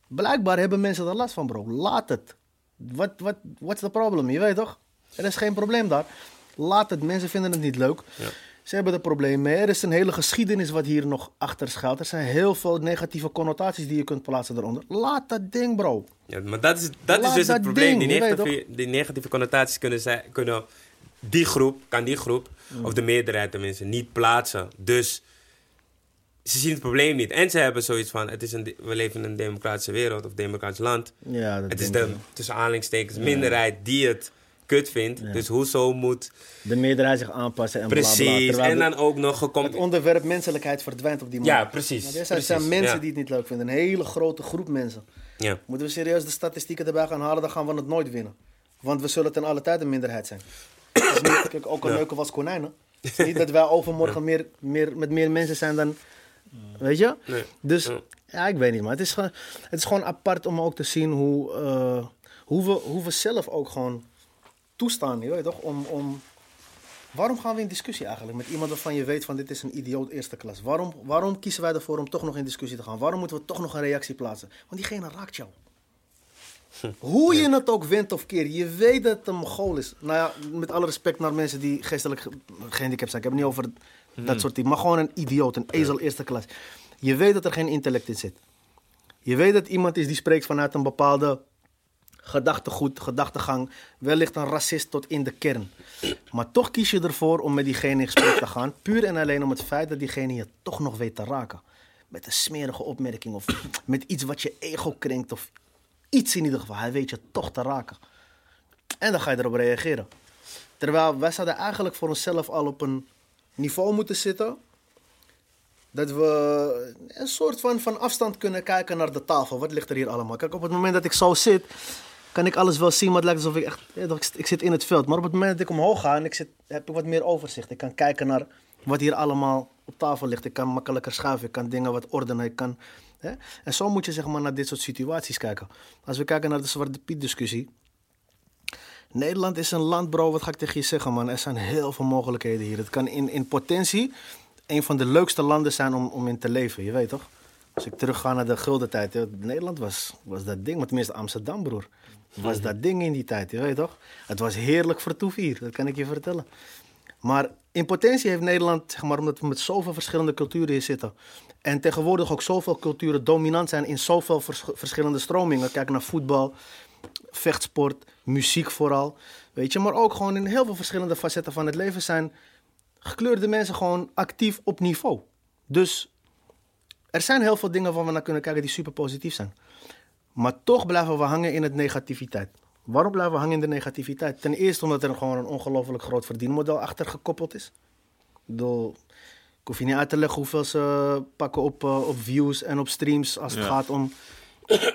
Blijkbaar hebben mensen er last van, bro. Laat het. Wat, wat, what's the problem? Je weet toch? Er is geen probleem daar. Laat het. Mensen vinden het niet leuk. Ja. Ze hebben er problemen mee. Er is een hele geschiedenis wat hier nog achter schuilt. Er zijn heel veel negatieve connotaties die je kunt plaatsen eronder. Laat dat ding, bro. Ja, maar dat is, dat is dus het probleem. ding, die, negatieve, die negatieve connotaties kunnen, zij, kunnen die groep, kan die groep, Mm. of de meerderheid tenminste, niet plaatsen. Dus ze zien het probleem niet. En ze hebben zoiets van, het is een, we leven in een democratische wereld of democratisch land. Ja, dat Het is de, tussen aanhalingstekens, minderheid die het kut vindt. Dus hoezo moet... De meerderheid zich aanpassen en bla bla. Precies. En dan ook nog gekomen... Het onderwerp menselijkheid verdwijnt op die manier. Ja, precies, Maar er zijn, precies, mensen ja. die het niet leuk vinden. Een hele grote groep mensen. Ja. Moeten we serieus de statistieken erbij gaan halen, dan gaan we het nooit winnen. Want we zullen ten alle tijde een minderheid zijn. Niet, kijk, ook al neuken was konijnen. Het is niet dat wij overmorgen meer, meer, met meer mensen zijn dan... Weet je? Nee. Dus, Ja. ja, ik weet niet, maar het is, gewoon, het is gewoon apart om ook te zien hoe, eh, hoe, we, hoe we zelf ook gewoon toestaan, je weet toch? Om, om, waarom gaan we in discussie eigenlijk met iemand waarvan je weet van dit is een idioot eerste klas? Waarom, waarom kiezen wij ervoor om toch nog in discussie te gaan? Waarom moeten we toch nog een reactie plaatsen? Want diegene raakt jou. Hoe je het ook wint of keer, je weet dat het een Mongool is. Nou ja, met alle respect naar mensen die geestelijk ge- gehandicapt zijn. Ik heb het niet over dat soort dingen, maar gewoon een idioot, een ezel eerste klas. Je weet dat er geen intellect in zit. Je weet dat iemand is die spreekt vanuit een bepaalde gedachtegoed, gedachtegang. Wellicht een racist tot in de kern. Maar toch kies je ervoor om met diegene in gesprek te gaan. Puur en alleen om het feit dat diegene je toch nog weet te raken. Met een smerige opmerking of met iets wat je ego krenkt. Of iets in ieder geval. Hij weet je toch te raken. En dan ga je erop reageren. Terwijl wij zouden eigenlijk voor onszelf al op een niveau moeten zitten. Dat we een soort van, van afstand kunnen kijken naar de tafel. Wat ligt er hier allemaal? Kijk, op het moment dat ik zo zit, kan ik alles wel zien. Maar het lijkt alsof ik echt. ik zit in het veld. Maar op het moment dat ik omhoog ga en ik zit, heb ik wat meer overzicht. Ik kan kijken naar wat hier allemaal op tafel ligt. Ik kan makkelijker schuiven. Ik kan dingen wat ordenen. Ik kan, hè? En zo moet je zeg maar naar dit soort situaties kijken. Als we kijken naar de Zwarte Piet discussie. Nederland is een land, bro. Wat ga ik tegen je zeggen, man? Er zijn heel veel mogelijkheden hier. Het kan in, in potentie een van de leukste landen zijn om, om in te leven. Je weet toch? Als ik terugga naar de gulden tijd. Nederland was, was dat ding. Maar tenminste Amsterdam, broer. Was dat ding in die tijd. Je weet toch? Het was heerlijk vertoef hier. Dat kan ik je vertellen. Maar in potentie heeft Nederland, zeg maar, omdat we met zoveel verschillende culturen hier zitten. En tegenwoordig ook zoveel culturen dominant zijn in zoveel vers- verschillende stromingen. Kijk naar voetbal, vechtsport, muziek vooral. Weet je, maar ook gewoon in heel veel verschillende facetten van het leven zijn gekleurde mensen gewoon actief op niveau. Dus er zijn heel veel dingen waar we naar kunnen kijken die super positief zijn. Maar toch blijven we hangen in het negativiteit. Waarom blijven we hangen in de negativiteit? Ten eerste omdat er gewoon een ongelooflijk groot verdienmodel achter gekoppeld is. Ik bedoel, ik hoef je niet uit te leggen hoeveel ze pakken op, eh, op views en op streams als het Ja. gaat om,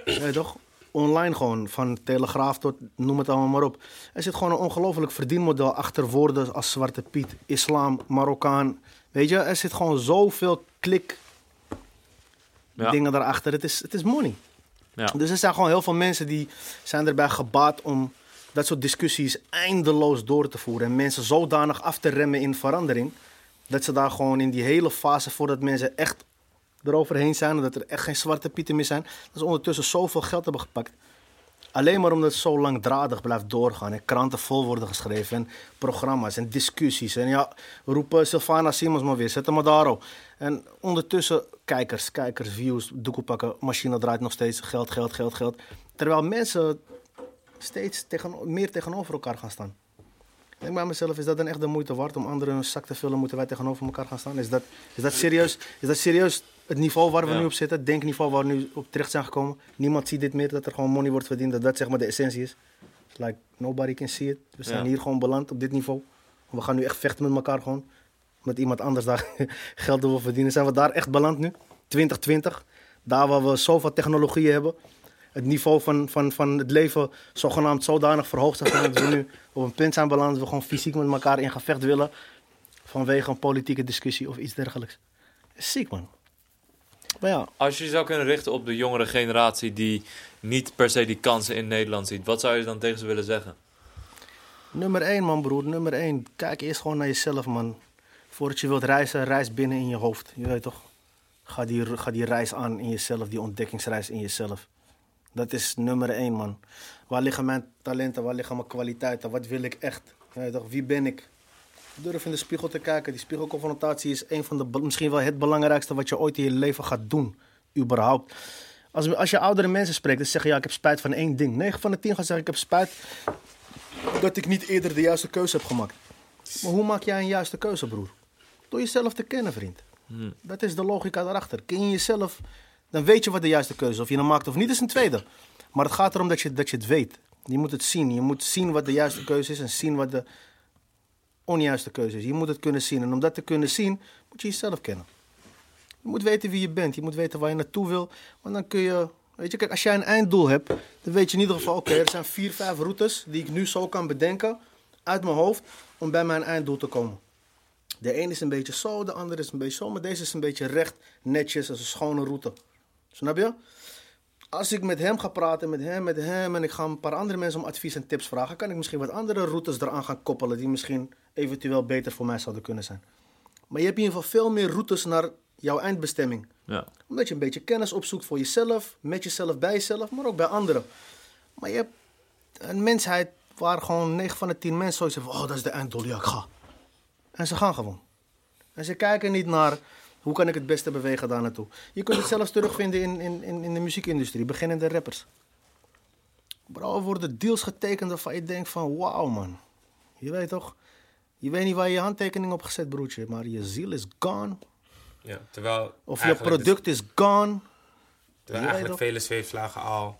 ja, toch? Online gewoon, van Telegraaf tot noem het allemaal maar op. Er zit gewoon een ongelooflijk verdienmodel achter woorden als Zwarte Piet, Islam, Marokkaan. Weet je, er zit gewoon zoveel klik Ja. dingen daarachter. Het is, het is money. Ja. Dus er zijn gewoon heel veel mensen die zijn erbij gebaat om dat soort discussies eindeloos door te voeren. En mensen zodanig af te remmen in verandering. Dat ze daar gewoon in die hele fase, voordat mensen echt eroverheen zijn. En dat er echt geen zwarte pieten meer zijn. Dat ze ondertussen zoveel geld hebben gepakt. Alleen maar omdat het zo langdradig blijft doorgaan. En kranten vol worden geschreven. En programma's en discussies. En ja, we roepen Sylvana Simons maar weer. Zet hem maar daarop. En ondertussen kijkers, kijkers, views, doekoe pakken. Machine draait nog steeds. Geld, geld, geld, geld. Terwijl mensen steeds tegen, meer tegenover elkaar gaan staan. Ik denk bij mezelf, is dat dan echt de moeite waard om anderen een zak te vullen? Moeten wij tegenover elkaar gaan staan? Is dat, is dat, serieus, is dat serieus het niveau waar we Ja. nu op zitten? Het denkniveau waar we nu op terecht zijn gekomen? Niemand ziet dit meer, dat er gewoon money wordt verdiend. Dat dat zeg maar de essentie is. Like, nobody can see it. We zijn Ja. hier gewoon beland op dit niveau. We gaan nu echt vechten met elkaar gewoon. Met iemand anders daar geld wil verdienen. Zijn we daar echt beland nu? 2020. Daar waar we zoveel technologieën hebben. Het niveau van, van, van het leven zogenaamd zodanig verhoogd zijn dat we nu op een punt zijn beland. Dat we gewoon fysiek met elkaar in gevecht willen. Vanwege een politieke discussie of iets dergelijks. Ziek man. Maar ja, Als je je zou kunnen richten op de jongere generatie die niet per se die kansen in Nederland ziet, wat zou je dan tegen ze willen zeggen? nummer 1 man broer, nummer 1. Kijk eerst gewoon naar jezelf man. Voordat je wilt reizen, reis binnen in je hoofd. Je weet toch? Ga die, ga die reis aan in jezelf, die ontdekkingsreis in jezelf. Dat is nummer 1 man. Waar liggen mijn talenten, waar liggen mijn kwaliteiten, wat wil ik echt? Je weet toch? Wie ben ik? Durf in de spiegel te kijken. Die spiegelconfrontatie is een van de, misschien wel het belangrijkste wat je ooit in je leven gaat doen. Überhaupt. Als, als je oudere mensen spreekt, dan zeg je ja, ik heb spijt van één ding. 9 van de 10 gaan zeggen ik heb spijt dat ik niet eerder de juiste keuze heb gemaakt. Maar hoe maak jij een juiste keuze, broer? Door jezelf te kennen, vriend. Dat is de logica daarachter. Ken je jezelf, dan weet je wat de juiste keuze is. Of je hem maakt of niet, is een tweede. Maar het gaat erom dat je, dat je het weet. Je moet het zien. Je moet zien wat de juiste keuze is en zien wat de onjuiste keuze is. Je moet het kunnen zien. En om dat te kunnen zien, moet je jezelf kennen. Je moet weten wie je bent. Je moet weten waar je naartoe wil. Want dan kun je... Weet je, kijk, als jij een einddoel hebt, dan weet je in ieder geval... Oké, er zijn vier, vijf routes die ik nu zo kan bedenken uit mijn hoofd om bij mijn einddoel te komen. De een is een beetje zo, de andere is een beetje zo, maar deze is een beetje recht, netjes, als een schone route. Snap je? Als ik met hem ga praten, met hem, met hem, en ik ga een paar andere mensen om advies en tips vragen, kan ik misschien wat andere routes eraan gaan koppelen die misschien eventueel beter voor mij zouden kunnen zijn. Maar je hebt in ieder geval veel meer routes naar jouw eindbestemming Ja. omdat je een beetje kennis opzoekt voor jezelf, met jezelf, bij jezelf, maar ook bij anderen. Maar je hebt een mensheid waar gewoon 9 van de 10 mensen zoiets hebben van, oh, dat is de einddoel, ja, ik ga. En ze gaan gewoon. En ze kijken niet naar, hoe kan ik het beste bewegen daar naartoe. Je kunt het zelfs terugvinden in, in, in, in de muziekindustrie, beginnende rappers. Bro, worden deals getekend waarvan je denkt van, wauw man. Je weet toch, je weet niet waar je je handtekening op gezet, broertje, maar je ziel is gone. Ja, terwijl Of je product is gone. terwijl Je eigenlijk vele zweefslagen al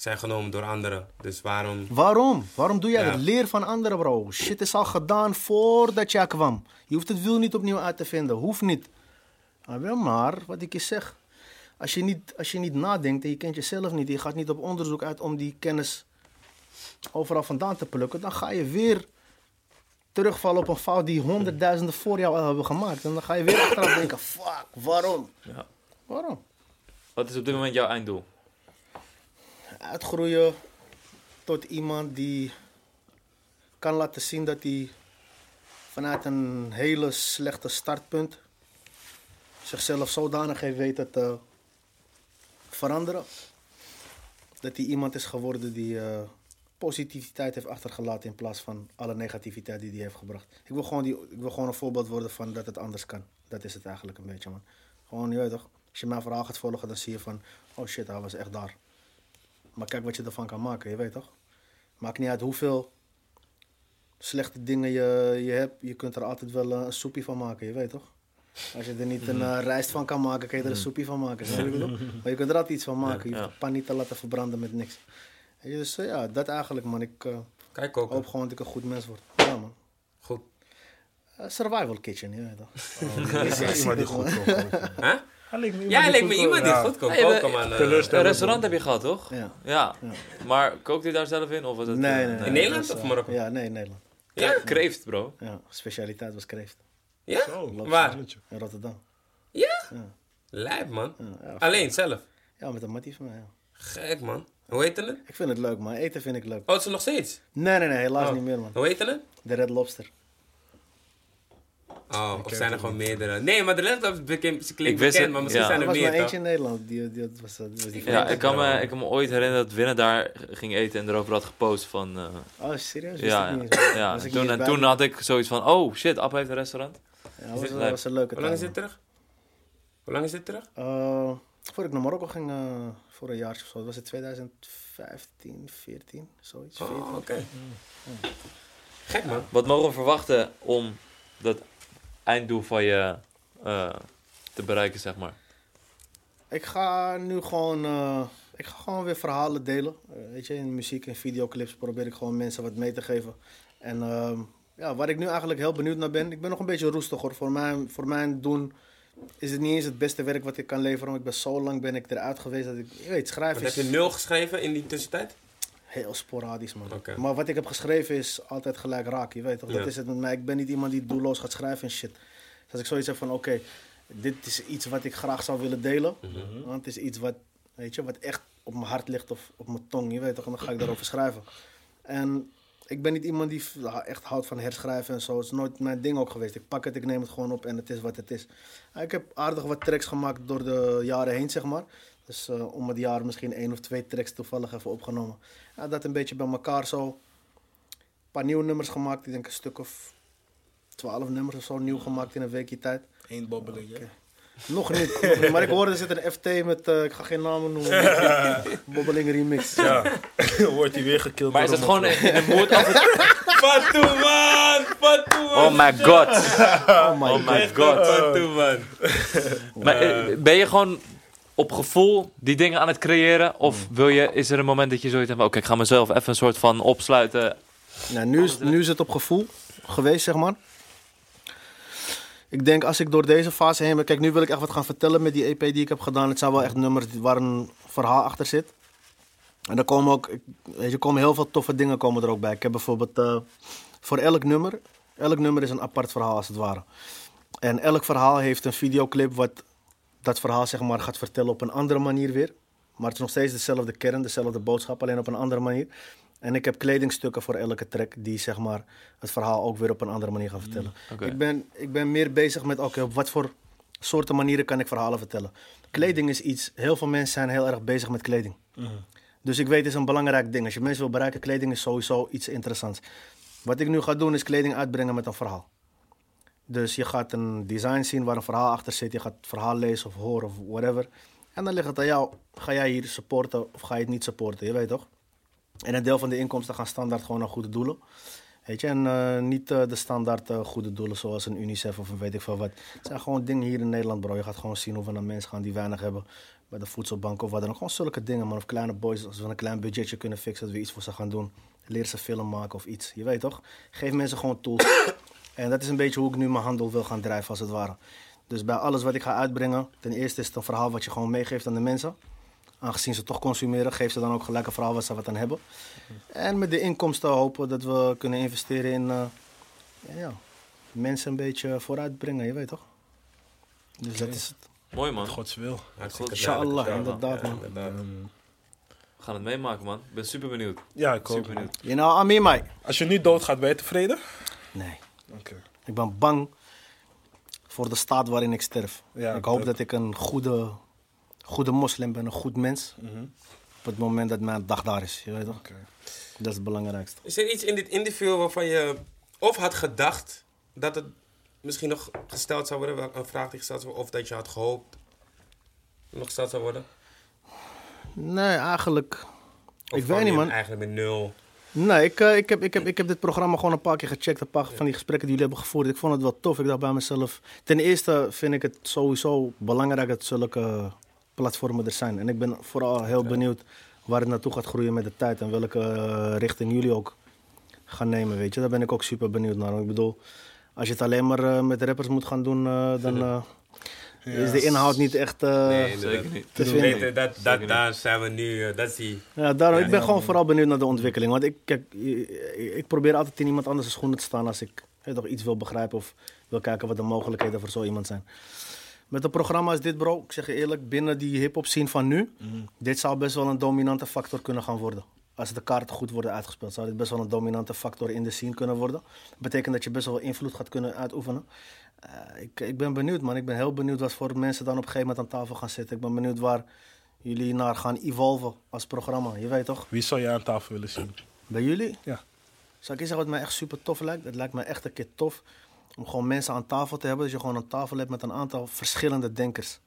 zijn genomen door anderen. Dus waarom... Waarom? Waarom doe jij Ja. dat? Leer van anderen, bro. Shit is al gedaan voordat jij kwam. Je hoeft het wiel niet opnieuw uit te vinden. Hoeft niet. Maar wel maar, wat ik je zeg. Als je, niet, als je niet nadenkt en je kent jezelf niet... je gaat niet op onderzoek uit om die kennis overal vandaan te plukken... dan ga je weer terugvallen op een fout die honderdduizenden voor jou al hebben gemaakt. En dan ga je weer achteraf denken, fuck, waarom? Ja. Waarom? Wat is op dit moment jouw einddoel? Uitgroeien tot iemand die kan laten zien dat hij vanuit een hele slechte startpunt zichzelf zodanig heeft weten te veranderen. Dat hij iemand is geworden die eh, positiviteit heeft achtergelaten in plaats van alle negativiteit die hij heeft gebracht. Ik wil, gewoon die, ik wil gewoon een voorbeeld worden van dat het anders kan. Dat is het eigenlijk een beetje, man. Gewoon, je weet toch, als je mijn verhaal gaat volgen, dan zie je van, oh shit, hij was echt daar. Maar kijk wat je ervan kan maken, je weet toch? Maakt niet uit hoeveel slechte dingen je, je hebt. Je kunt er altijd wel eh, een soepie van maken, je weet toch? Als je er niet een eh, rijst van kan maken, kan je er een soepie van maken. snap je wat ik bedoel? Maar je kunt er altijd iets van maken. Je Ja. hoeft de pan niet te laten verbranden met niks. Je, Dus eh, ja, dat eigenlijk man. Ik eh, Kijk ook. hoop gewoon dat ik een goed mens word. Ja man. Goed. Survival kitchen, je weet toch? Ja, iemand die goed. Hè? Hij leek me Ja, hij leek me goed iemand die kookt. goed man. eh. Een restaurant heb je gehad, toch? Ja. Ja. Maar kookt u daar zelf in? Of was het, Nee, eh, nee, nee. In Nederland of Marokko? Ja, nee, in Nederland. Ja? Kreeft, bro. Ja, specialiteit was kreeft. Ja? Zo, Waar? In Rotterdam. Ja? Ja. Lijp, man. Ja, ja, Alleen, zelf. Ja, met een mattie van mij, ja. Gek, man. Hoe heet het? Ik vind het leuk, man. Eten vind ik leuk. Oh, het is nog steeds? Nee, nee, nee. Helaas Oh. niet meer, man. Hoe heet het? De Red Lobster. Oh, of zijn er gewoon meerdere? Nee, maar de bekend, ze klinkt Ik wist bekend, het, maar misschien ja. zijn Er er was maar meer, eentje in Nederland. Die, die, dat was, dat was die Ja, ik kan, me, ik kan me ooit herinneren dat Winnen daar ging eten en erover had gepost van... eh, Oh, serieus? Wist ja, niet ja. Toen, en toen had ik zoiets van, oh shit, App heeft een restaurant. Ja, dat was, Is het dat was een leuke Hoe lang is dit terug? Hoe lang is dit terug? Uh, voor ik naar Marokko ging, eh, voor een jaar of zo, was het 2015, 14, zoiets. 14. Oh, oké. Gek, man. Wat mogen we verwachten om dat einddoel van je eh, te bereiken, zeg maar? Ik ga nu gewoon, eh, ik ga gewoon weer verhalen delen. Eh, weet je, in muziek en videoclips probeer ik gewoon mensen wat mee te geven. En ehm, ja, waar ik nu eigenlijk heel benieuwd naar ben, ik ben nog een beetje roestig hoor. Voor mijn, voor mijn doen is het niet eens het beste werk wat ik kan leveren. Want ik ben zo lang ben ik eruit geweest dat ik, je weet, schrijven Wat heb is je nul geschreven in die tussentijd? Heel sporadisch man. Maar wat ik heb geschreven is altijd gelijk raak, je weet toch? Ja. Dat is het met mij. Ik ben niet iemand die doelloos gaat schrijven en shit. Dus als ik zoiets heb van, oké, dit is iets wat ik graag zou willen delen. Mhm. Want het is iets wat, weet je, wat echt op mijn hart ligt of op mijn tong, je weet toch? En dan ga ik daarover schrijven. En ik ben niet iemand die echt houdt van herschrijven en zo. Het is nooit mijn ding ook geweest. Ik pak het, ik neem het gewoon op en het is wat het is. Ik heb aardig wat tracks gemaakt door de jaren heen, zeg maar. Dus eh, om het jaar misschien één of twee tracks toevallig even opgenomen. Ja, dat een beetje bij elkaar zo. Een paar nieuwe nummers gemaakt. Ik denk een stuk of twaalf nummers of zo nieuw gemaakt in een weekje tijd. Eén bobbeling, ja. Nog niet, nog niet. Maar ik hoorde er zit een FT met, eh, ik ga geen namen noemen. Bobbeling remix. Ja, wordt hij weer gekild Maar is het gewoon in de moed af en Fatou, man! Fatou, man! Oh my god. Oh my Oh my god. Fatou, man. Maar eh, ben je gewoon op gevoel die dingen aan het creëren? Of wil je, is er een moment dat je zoiets hebt van... Oké, ik ga mezelf even een soort van opsluiten. Nou, nu, is, nu is het op gevoel geweest, zeg maar. Ik denk als ik door deze fase heen ben... Kijk, nu wil ik echt wat gaan vertellen met die EP die ik heb gedaan. Het zijn wel echt nummers waar een verhaal achter zit. En er komen ook... Weet je, komen heel veel toffe dingen komen er ook bij. Ik heb bijvoorbeeld eh, voor elk nummer... Elk nummer is een apart verhaal, als het ware. En elk verhaal heeft een videoclip wat dat verhaal zeg maar, gaat vertellen op een andere manier weer. Maar het is nog steeds dezelfde kern, dezelfde boodschap, alleen op een andere manier. En ik heb kledingstukken voor elke track die zeg maar, het verhaal ook weer op een andere manier gaan vertellen. Oké. Ik, ben, ik ben meer bezig met, oké, op wat voor soorten manieren kan ik verhalen vertellen. Kleding is iets, heel veel mensen zijn heel erg bezig met kleding. Dus ik weet, het is een belangrijk ding. Als je mensen wil bereiken, kleding is sowieso iets interessants. Wat ik nu ga doen, is kleding uitbrengen met een verhaal. Dus je gaat een design zien waar een verhaal achter zit. Je gaat het verhaal lezen of horen of whatever. En dan ligt het aan jou. Ga jij hier supporten of ga je het niet supporten? Je weet toch? En een deel van de inkomsten gaan standaard gewoon naar goede doelen. Weet je, en eh, niet eh, de standaard eh, goede doelen zoals een UNICEF of een weet ik veel wat. Het zijn gewoon dingen hier in Nederland, bro. Je gaat gewoon zien hoeveel mensen gaan die weinig hebben. Bij de voedselbank of wat dan ook. Gewoon zulke dingen, man. Of kleine boys, als we een klein budgetje kunnen fixen, dat we iets voor ze gaan doen. Leer ze film maken of iets. Je weet toch? Geef mensen gewoon tools. En dat is een beetje hoe ik nu mijn handel wil gaan drijven, als het ware. Dus bij alles wat ik ga uitbrengen, ten eerste is het een verhaal wat je gewoon meegeeft aan de mensen. Aangezien ze toch consumeren, geef ze dan ook gelijk een verhaal waar ze wat aan hebben. En met de inkomsten hopen dat we kunnen investeren in eh, ja, ja, mensen een beetje vooruit brengen, je weet toch? Dus dat is het. Mooi man. Gods wil. Inshallah, inderdaad, man. inderdaad. We gaan het meemaken man. Ik ben super benieuwd. Ja, ik ook. Super benieuwd. You know, I mean, mij. Als je nu doodgaat, ben je tevreden? Nee. Oké. Ik ben bang voor de staat waarin ik sterf. Ja, ik hoop dat- dat ik een goede, goede moslim ben, een goed mens. Op het moment dat mijn dag daar is, je weet toch? Oké. Dat is het belangrijkste. Is er iets in dit interview waarvan je of had gedacht dat het misschien nog gesteld zou worden, een vraag die gesteld zou worden, of dat je had gehoopt nog gesteld zou worden? Nee, eigenlijk. Of ik weet niet, man. Eigenlijk met nul. Nee, ik, eh, ik, heb, ik, heb, ik heb dit programma gewoon een paar keer gecheckt. Een paar van die gesprekken die jullie hebben gevoerd. Ik vond het wel tof. Ik dacht bij mezelf. Ten eerste vind ik het sowieso belangrijk dat zulke platformen er zijn. En ik ben vooral heel benieuwd waar het naartoe gaat groeien met de tijd. En welke eh, richting jullie ook gaan nemen. Weet je, daar ben ik ook super benieuwd naar. Ik bedoel, als je het alleen maar eh, met rappers moet gaan doen, dan eh, is de inhoud niet echt. eh, Nee, Zeker niet. te vinden. dat, dat, daar zijn we nu, eh, dat is die... Ja, daarom, Ja, ik ben ja, gewoon vooral benieuwd naar de ontwikkeling. Want ik, kijk, ik, ik probeer altijd in iemand anders schoenen te staan als ik toch, iets wil begrijpen of wil kijken wat de mogelijkheden voor zo iemand zijn. Met een programma als dit, bro, ik zeg je eerlijk, binnen die hip-hop scene van nu, dit zou best wel een dominante factor kunnen gaan worden. Als de kaarten goed worden uitgespeeld, zou dit best wel een dominante factor in de scene kunnen worden. Dat betekent dat je best wel invloed gaat kunnen uitoefenen. Eh, ik, ik ben benieuwd, man. Ik ben heel benieuwd wat voor mensen dan op een gegeven moment aan tafel gaan zitten. Ik ben benieuwd waar jullie naar gaan evolven als programma. Je weet toch? Wie zou je aan tafel willen zien? Bij jullie? Ja. Zal ik je zeggen wat mij echt super tof lijkt? Het lijkt me echt een keer tof om gewoon mensen aan tafel te hebben. Dat je gewoon een tafel hebt met een aantal verschillende denkers.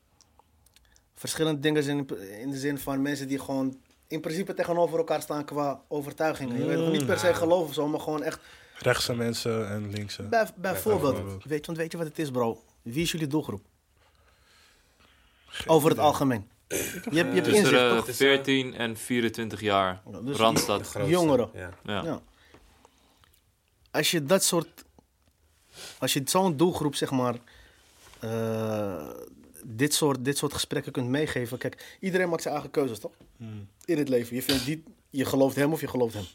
Verschillende denkers in, in de zin van mensen die gewoon in principe tegenover elkaar staan qua overtuigingen. Je weet toch niet per se geloven of zo, maar gewoon echt Rechtse mensen en linkse. bij, bijvoorbeeld. bijvoorbeeld. Weet, want weet je wat het is, bro? Wie is jullie doelgroep? Over het algemeen. Je hebt, je hebt Tussen inzicht, eh, toch? 14 en 24 jaar. dus- Randstad. Grootste, Jongeren. Ja. Ja. Ja. Als je dat soort. Als je zo'n doelgroep, zeg maar. eh, dit, soort, dit soort gesprekken kunt meegeven. Kijk, iedereen maakt zijn eigen keuzes, toch? In het leven. Je, vindt die, je gelooft hem of je gelooft hem.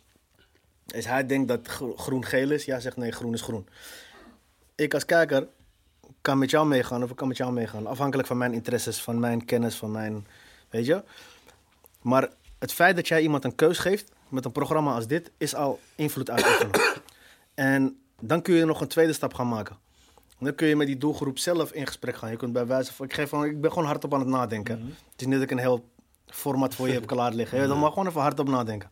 Als hij denkt dat gro- groen geel is, ja, zegt nee, groen is groen. Ik als kijker kan met jou meegaan of ik kan met jou meegaan. Afhankelijk van mijn interesses, van mijn kennis, van mijn. Weet je? Maar het feit dat jij iemand een keus geeft met een programma als dit, is al invloed uitoefenen. en dan kun je nog een tweede stap gaan maken. Dan kun je met die doelgroep zelf in gesprek gaan. Je kunt bij wijze van, ik, geef van, ik ben gewoon hardop aan het nadenken. Het is niet dat ik een heel format voor je heb klaar liggen. Je Dan mag gewoon even hardop nadenken.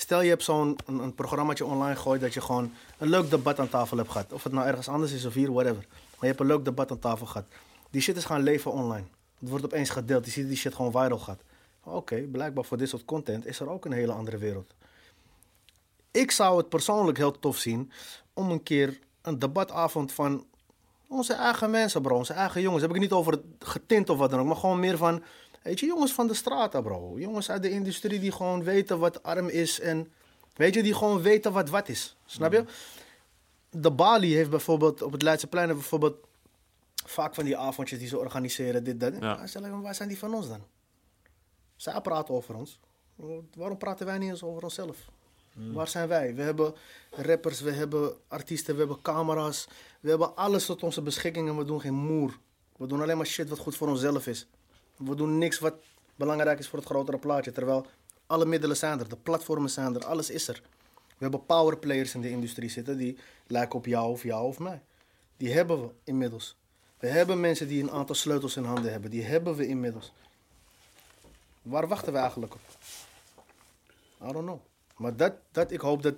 Stel je hebt zo'n een, programmaatje online gegooid dat je gewoon een leuk debat aan tafel hebt gehad. Of het nou ergens anders is of hier, whatever. Maar je hebt een leuk debat aan tafel gehad. Die shit is gaan leven online. Het wordt opeens gedeeld. Je ziet die shit gewoon viral gaat. Oké, blijkbaar voor dit soort content is er ook een hele andere wereld. Ik zou het persoonlijk heel tof zien om een keer een debatavond van onze eigen mensen, bro. Onze eigen jongens. Heb ik het niet over getint of wat dan ook. Maar gewoon meer van, weet je, jongens van de straten, bro. Jongens uit de industrie die gewoon weten wat arm is. En weet je, die gewoon weten wat wat is. Snap je? De Bali heeft bijvoorbeeld, op het Leidseplein bijvoorbeeld vaak van die avondjes die ze organiseren, dit, dat. Ja. Me, waar zijn die van ons dan? Zij praten over ons. Waarom praten wij niet eens over onszelf? Waar zijn wij? We hebben rappers, we hebben artiesten, we hebben camera's. We hebben alles tot onze beschikking en we doen geen moer. We doen alleen maar shit wat goed voor onszelf is. We doen niks wat belangrijk is voor het grotere plaatje. Terwijl alle middelen zijn er, de platformen zijn er, alles is er. We hebben powerplayers in de industrie zitten die lijken op jou of jou of mij. Die hebben we inmiddels. We hebben mensen die een aantal sleutels in handen hebben. Die hebben we inmiddels. Waar wachten we eigenlijk op? I don't know. Maar dat, dat ik hoop dat,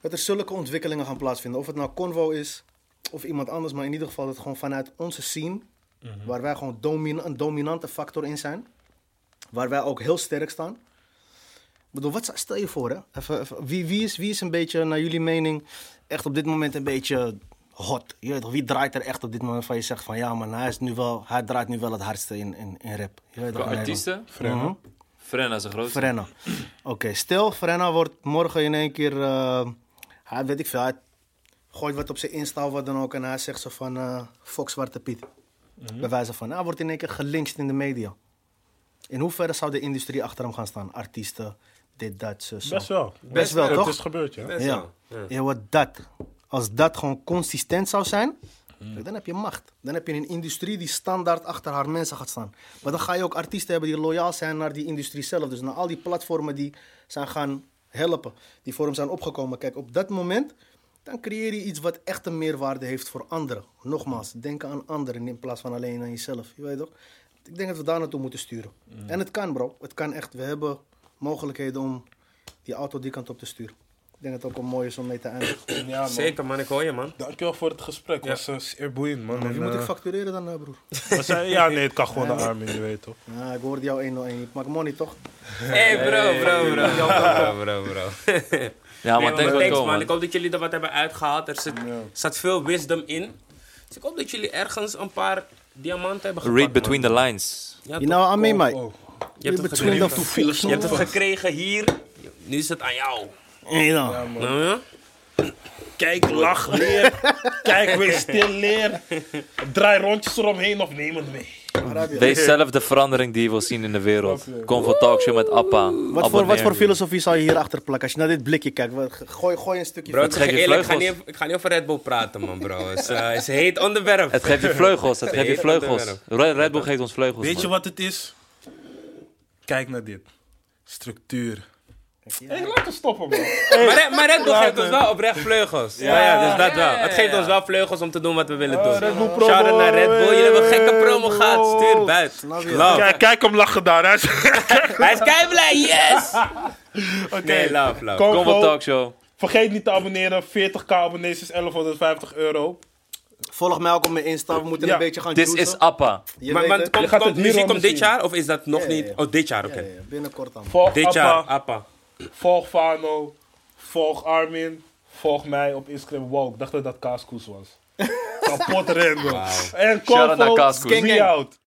dat er zulke ontwikkelingen gaan plaatsvinden. Of het nou Convo is of iemand anders, maar in ieder geval dat gewoon vanuit onze scene, waar wij gewoon domin een dominante factor in zijn, waar wij ook heel sterk staan. Ik bedoel, wat stel je voor, hè? Even, even, wie, wie, is, wie is een beetje, naar jullie mening, echt op dit moment een beetje hot? Je weet toch, wie draait er echt op dit moment van je zegt van ja, man, hij, is nu wel, hij draait nu wel het hardste in, in, in rap. Je weet toch, artiesten? Mhm. Frenna is een grootste. Frenna. Oké, stel Frenna wordt morgen in één keer, eh, hij weet ik veel, hij gooit wat op zijn Insta of wat dan ook en hij zegt zo van eh Fox Zwarte Piet. Bij wijze van, hij wordt in één keer gelinkt in de media. In hoeverre zou de industrie achter hem gaan staan? Artiesten, dit, dat, zo, zo. Best wel. Best wel, Het toch? is gebeurd, ja. Best Ja. wel. Ja. Ja, wat dat. Als dat gewoon consistent zou zijn, kijk, dan heb je macht. Dan heb je een industrie die standaard achter haar mensen gaat staan. Maar dan ga je ook artiesten hebben die loyaal zijn naar die industrie zelf. Dus naar al die platformen die zijn gaan helpen, die voor hem zijn opgekomen. Kijk, op dat moment, dan creëer je iets wat echt een meerwaarde heeft voor anderen. Nogmaals, denken aan anderen in plaats van alleen aan jezelf. Je weet toch? Ik denk dat we daar naartoe moeten sturen. En het kan, bro. Het kan echt. We hebben mogelijkheden om die auto die kant op te sturen. Ik denk dat het ook een mooi is om mee te eindigen. Ja, man. Zeker man, ik hoor je man. Dankjewel voor het gesprek. Ja. was uh, zeer boeiend, man. Wie En, moet ik eh, factureren dan, eh, broer? wat zei- ja, nee, het kan gewoon de arm in, je weet toch? Ja, ik hoorde jou 101. Ik maak money, toch? Hey bro, bro, bro. Bro, bro, bro. Ja, Nee, maar wel thanks, man. Ik hoop dat jullie er wat hebben uitgehaald. Er zit, Ja. zat veel wisdom in. Dus ik hoop dat jullie ergens een paar diamanten hebben gepakt. Read between man. the lines. Ja, You know, I mean, Oh, mate. oh. Je hebt, het gekregen. je hebt het gekregen hier. Nu is het aan jou. Ja, man. Nou ja? Kijk, lach, leer. Kijk, wees stil, leer. Draai rondjes eromheen of neem het mee. Wees zelf de verandering die je wil zien in de wereld. Voor Talkshow met Appa. Wat voor, wat voor filosofie zou je hierachter plakken? Als je naar dit blikje kijkt, gooi, gooi een stukje Bro, van- ik zeg geef je eerlijk, ik ga, niet, vleugels. ik ga niet over Red Bull praten, man, bro. Het is, eh, het is een heet onderwerp. Het geeft je vleugels, het geeft je vleugels. Red Red Bull geeft ons vleugels. Weet je man. wat het is? Kijk naar dit. Structuur. Hey, laten we stoppen, man. Maar, Red- maar Red Bull geeft ons wel oprecht vleugels. Ja, ja, dus dat wel. Het geeft ons wel vleugels om te doen wat we willen doen. Red Bull promo, Shout out naar Red Bull. Jullie hebben een gekke promo gehad. Stuur buiten. Kijk, kijk hem lachen daar. Hij is... Hij is kei blij, yes! Oké, Nee, love, love. Convo. Convo Talkshow. Vergeet niet te abonneren. 40k abonnees is 1150 euro. Volg mij ook op mijn Insta. We moeten Ja. een beetje gaan This juicen. is Appa. Je Maar, het. komt, komt het muziek om dit jaar of is dat nog niet? ja. Oh, dit jaar, oké. Ja, ja, binnenkort dan. Volg Dit Appa, jaar, Appa. Volg Fano, volg Armin, volg mij op Instagram. Wow, ik dacht dat dat Kaaskoes was. Kapot random. En Shout out naar Kaaskoes. out.